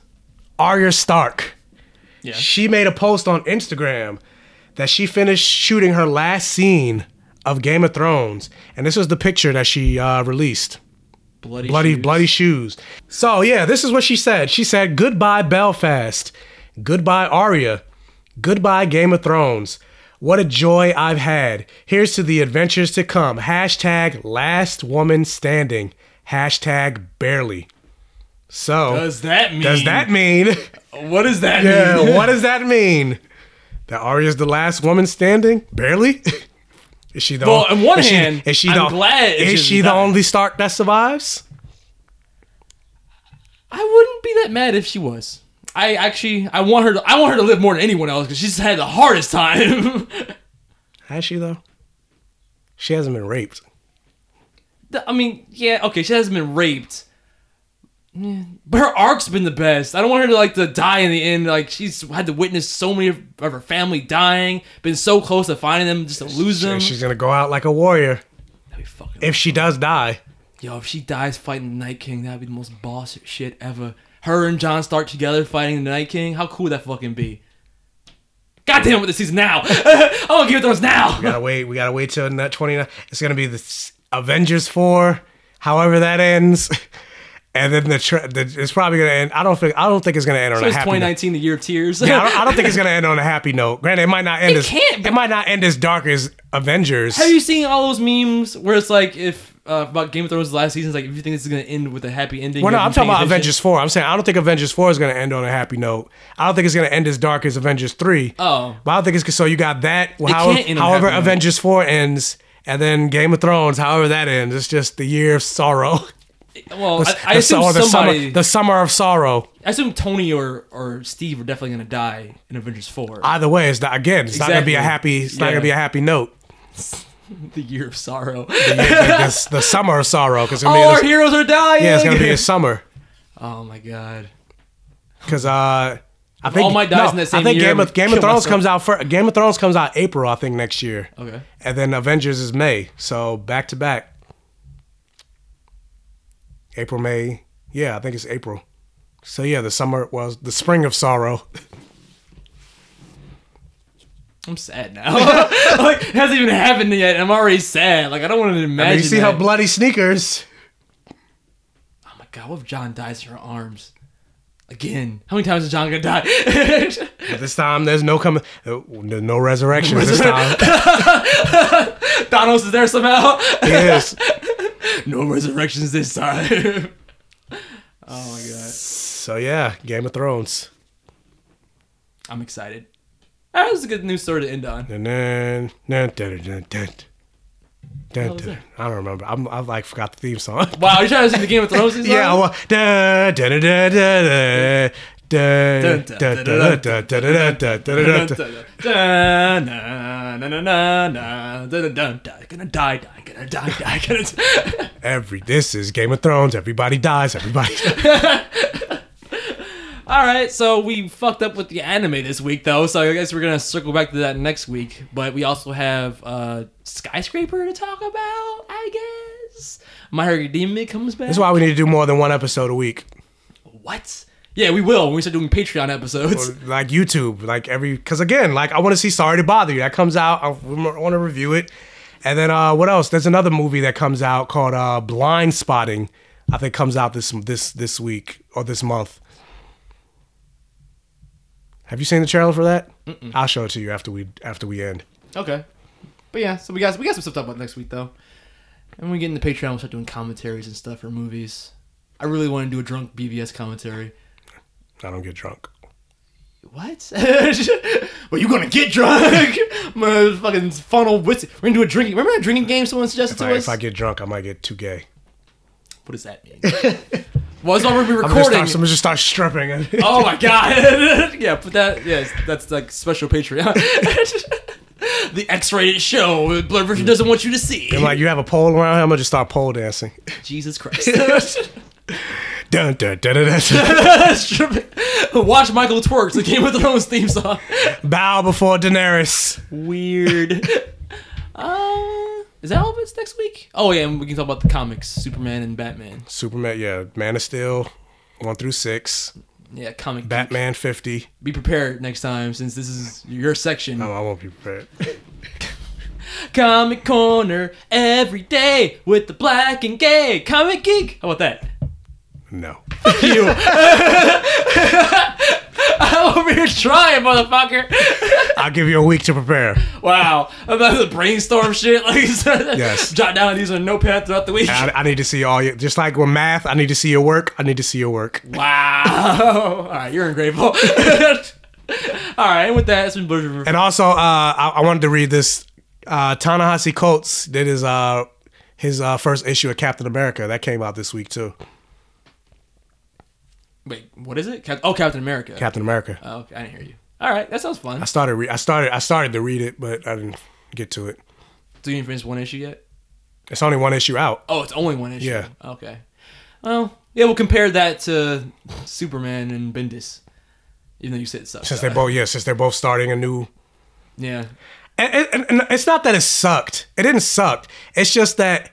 Arya Stark, Yeah. she made a post on Instagram that she finished shooting her last scene of Game of Thrones, and this was the picture that she uh, released. Bloody, bloody, shoes. bloody shoes. So yeah, this is what she said. She said, "Goodbye Belfast, goodbye Arya, goodbye Game of Thrones. What a joy I've had. Here's to the adventures to come. Hashtag Last Woman Standing. Hashtag Barely." So Does that mean? does that mean? <laughs> What does that yeah, mean? what does that mean? That Arya's the last woman standing? Barely. <laughs> Is she the Well, on- on one is she- hand, is she I'm the, glad is she the die. only Stark that survives? I wouldn't be that mad if she was. I actually, I want her to, I want her to live more than anyone else because she's had the hardest time. <laughs> Has she though? She hasn't been raped. I mean, yeah, okay, she hasn't been raped. But her arc's been the best. I don't want her to like to die in the end. Like she's had to witness so many of, of her family dying, been so close to finding them, just to lose them. She's gonna go out like a warrior. If she does die. Yo, if she dies fighting the Night King, that'd be the most boss shit ever. Her and Jon Stark together fighting the Night King. How cool would that fucking be? God damn it, this season now. I want to give it those now. We gotta wait. We gotta wait till that twenty nine. It's gonna be the Avengers four, however that ends, <laughs> and then the, tra- the it's probably gonna end. I don't think. I don't think it's gonna end on So a it's happy. note. 2019, the year of tears. Yeah, I don't, I don't think it's <laughs> gonna end on a happy note. Granted, it might not end It as can't, it might not end as dark as Avengers. Have you seen all those memes where it's like if uh, about Game of Thrones last season, it's like if you think this is gonna end with a happy ending? Well, no, I'm talking about attention. Avengers 4. I'm saying I don't think Avengers 4 is going to end on a happy note. I don't think it's going to end as dark as Avengers 3. Oh. But I don't think it's so you got that. It however, can't end on however happy note. Avengers 4 ends, and then Game of Thrones, however that ends, it's just the year of sorrow. Well, The- I, I the- assume the somebody. summer, the summer of sorrow. I assume Tony or or Steve are definitely gonna die in Avengers Four. Either way, it's not again. It's not going to be a happy. It's not going to be a happy note. <laughs> the year of sorrow. The, the, the- the summer of sorrow because All our heroes are dying. Yeah, it's going to be a summer Oh my god. <laughs> because uh. I think All Might dies no, in I same think year, Game I of would Game of kill Thrones myself. comes out for Game of Thrones comes out April I think next year. Okay. And then Avengers is May. So back to back. April, May. Yeah, I think it's April. So yeah, the summer was the spring of sorrow. <laughs> I'm sad now. <laughs> like it hasn't even happened yet. I'm already sad. Like I don't want to imagine. I mean, you see that. how bloody sneakers. Oh my god, what if Jon dies in her arms? Again. How many times is Jon gonna die? But this time there's no coming uh, there's no resurrection this <laughs> time. Thanos is there somehow. Yes. no resurrections this time. oh my god. So yeah, Game of Thrones. I'm excited. That was a good news story to end on. Dun, dun, dun, Dun, dun, I don't remember. I'm, I like forgot the theme song. Wow, you trying to sing the Game of Thrones theme song? yeah, well, da da da da da. Gonna die, die, gonna die, die, gonna. Every this is Game of Thrones. Everybody dies. Everybody. All right, so we fucked up with the anime this week, though. So I guess we're gonna circle back to that next week. But we also have uh, skyscraper to talk about, I guess. My Hero Academia comes back. That's why we need to do more than one episode a week. What? Yeah, we will when we start doing Patreon episodes. Or like YouTube, like every because again, like I want to see Sorry to Bother You. That comes out. I want to review it. And then uh, what else? There's another movie that comes out called uh, Blind Spotting. I think comes out this this this week or this month. Have you seen the trailer for that? Mm-mm. I'll show it to you after we after we end. Okay. But yeah, so we got we got some stuff to talk about next week though. And when we get into Patreon, we'll start doing commentaries and stuff for movies. I really want to do a drunk BVS commentary. I don't get drunk. What? <laughs> well, you gonna get drunk? <laughs> My fucking funnel whiskey. We're gonna do a drinking. Remember that drinking game someone suggested If to I, us? if I get drunk, I might get too gay. What does that mean? <laughs> well, it's already I'm gonna, recording. start, I'm gonna just start stripping. <laughs> oh my god! <laughs> yeah, put that. Yes, that's like special Patreon. the X-rated show. Blood Version doesn't want you to see. I'm like, you have a pole around here. I'm gonna just start pole dancing. Jesus Christ. Dun, dun, dun, dun, dun. Watch Michael twerks the Game of Thrones theme song. Bow before Daenerys. Weird. uh, is that all of it's next week? Oh yeah, and we can talk about the comics, Superman and Batman. Superman, yeah, Man of Steel, one through six. Yeah, comic. Batman fifty. Be prepared next time since this is your section. No, I won't be prepared. <laughs> Comic Corner every day with the black and gay comic geek. How about that? No. Fuck you. <laughs> <laughs> I'm <laughs> over here trying, motherfucker. I'll give you a week to prepare. Wow. About the brainstorm shit. Like, you said. Yes. <laughs> Jot down these on a notepad throughout the week. I, I need to see all your just like with math. I need to see your work. I need to see your work. Wow. <laughs> All right, you're ungrateful. All right, and with that, it's been Blizzard. And also, uh, I, I wanted to read this. Uh, Ta-Nehisi Coates did his uh, his uh, first issue of Captain America that came out this week too. Wait, what is it? Cap- oh, Captain America. Captain America. Oh, okay, I didn't hear you. All right, that sounds fun. I started. Re- I started. I started to read it, but I didn't get to it. Do you finish one issue yet? It's only one issue out. Oh, it's only one issue. Yeah. Okay. Well, yeah, we'll compare that to Superman and Bendis. Even though you said it sucks. Since they're both, yeah, since they're both starting a new. Yeah. And, and, and it's not that it sucked. It didn't suck. It's just that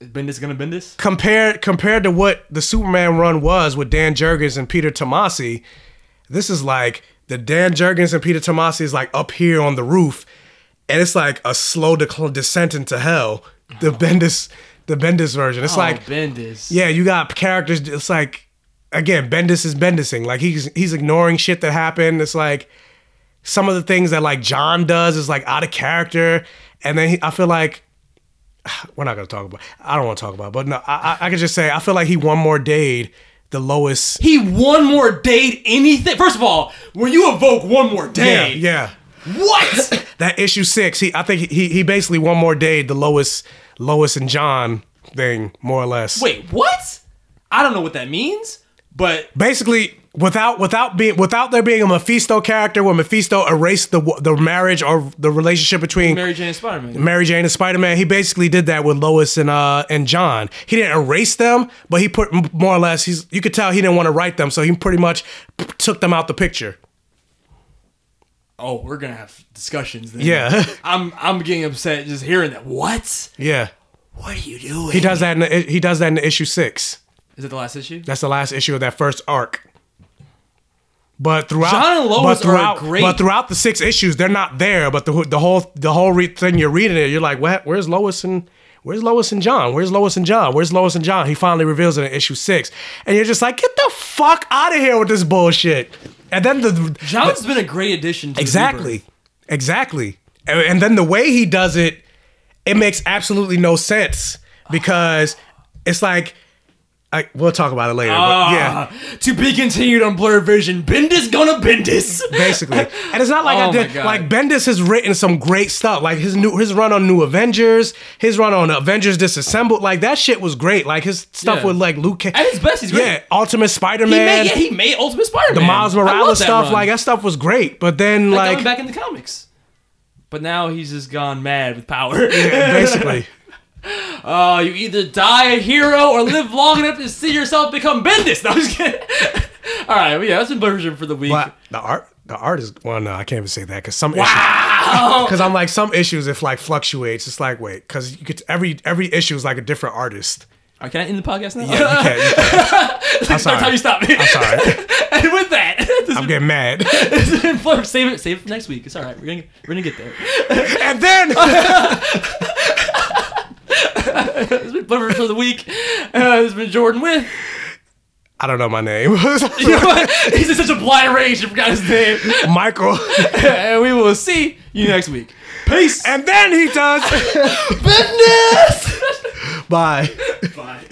Bendis gonna Bendis. compared compared to what the Superman run was with Dan Jurgens and Peter Tomasi, this is like the Dan Jurgens and Peter Tomasi is like up here on the roof, and it's like a slow descent into hell. The oh. Bendis, the Bendis version. It's oh, like Bendis. yeah, you got characters. It's like again, Bendis is Bendising. Like he's he's ignoring shit that happened. It's like some of the things that like Jon does is like out of character, and then he, I feel like <sighs> we're not gonna talk about. I don't want to talk about, it, but no, I, I I could just say I feel like he one more dayed the lowest. He one more date anything. First of all, when you evoke one more Yeah, day, yeah. what? <coughs> That issue six, he I think he he basically one more dayed the lowest Lois and Jon thing more or less. Wait, what? I don't know what that means, but basically without without being without there being a Mephisto character where Mephisto erased the the marriage or the relationship between Mary Jane and Spider Man. Mary Jane and Spider Man, he basically did that with Lois and uh and Jon. He didn't erase them, but he put more or less. He's you could tell he didn't want to write them, so he pretty much took them out the picture. Oh, we're gonna have discussions. Then. Yeah. <laughs> I'm I'm getting upset just hearing that. What? Yeah, What are you doing? he does that. In the, he does that in the issue six. Is it the last issue? That's the last issue of that first arc. But throughout, Jon and Lois but are throughout, great. but throughout the six issues, they're not there. But the the whole the whole re- thing you're reading it, you're like, what? Where's Lois and Where's Lois and Jon? Where's Lois and Jon? Where's Lois and Jon? He finally reveals it in issue six, and you're just like, get the fuck out of here with this bullshit. And then the Jon's been a great addition. to exactly, exactly, and, and then the way he does it, it makes absolutely no sense because it's like. I, we'll talk about it later. but yeah, Ah, To be continued on Blur Vision. Bendis gonna Bendis. <laughs> basically. And it's not like Oh I did. Like Bendis has written some great stuff. Like his new his run on New Avengers, his run on Avengers Disassembled. Like that shit was great. Like his stuff Yeah. with like Luke. Cage. At his best, he's great. Yeah, Ultimate Spider Man. yeah, he made Ultimate Spider-Man. the Miles I love Morales that stuff. run. Like that stuff was great. But then Like, like back in the comics. But now he's just gone mad with power. yeah, basically. <laughs> Oh, you either die a hero or live long enough to see yourself become Bendis. No, I'm just kidding. <laughs> All right, well, yeah, that's a version for the week. But the art, the art is well. No, I can't even say that because some Because <laughs> I'm like some issues, if like fluctuates, it's like wait, because you could every every issue is like a different artist. Right, can I end the podcast now? Yeah, you can't. You can't. <laughs> I'm That's sorry. how you stop me. I'm sorry. and with that, this I'm getting mad. has been Fleur. Save it, save it for next week. It's all right. We're gonna we're gonna get there. and then it's been Bummer for the week. Uh, it's been Jordan with. I don't know my name. you know? He's in such a blind rage. I forgot his name. Michael. and we will see you next week. Peace. And then he does business. Bye. Bye.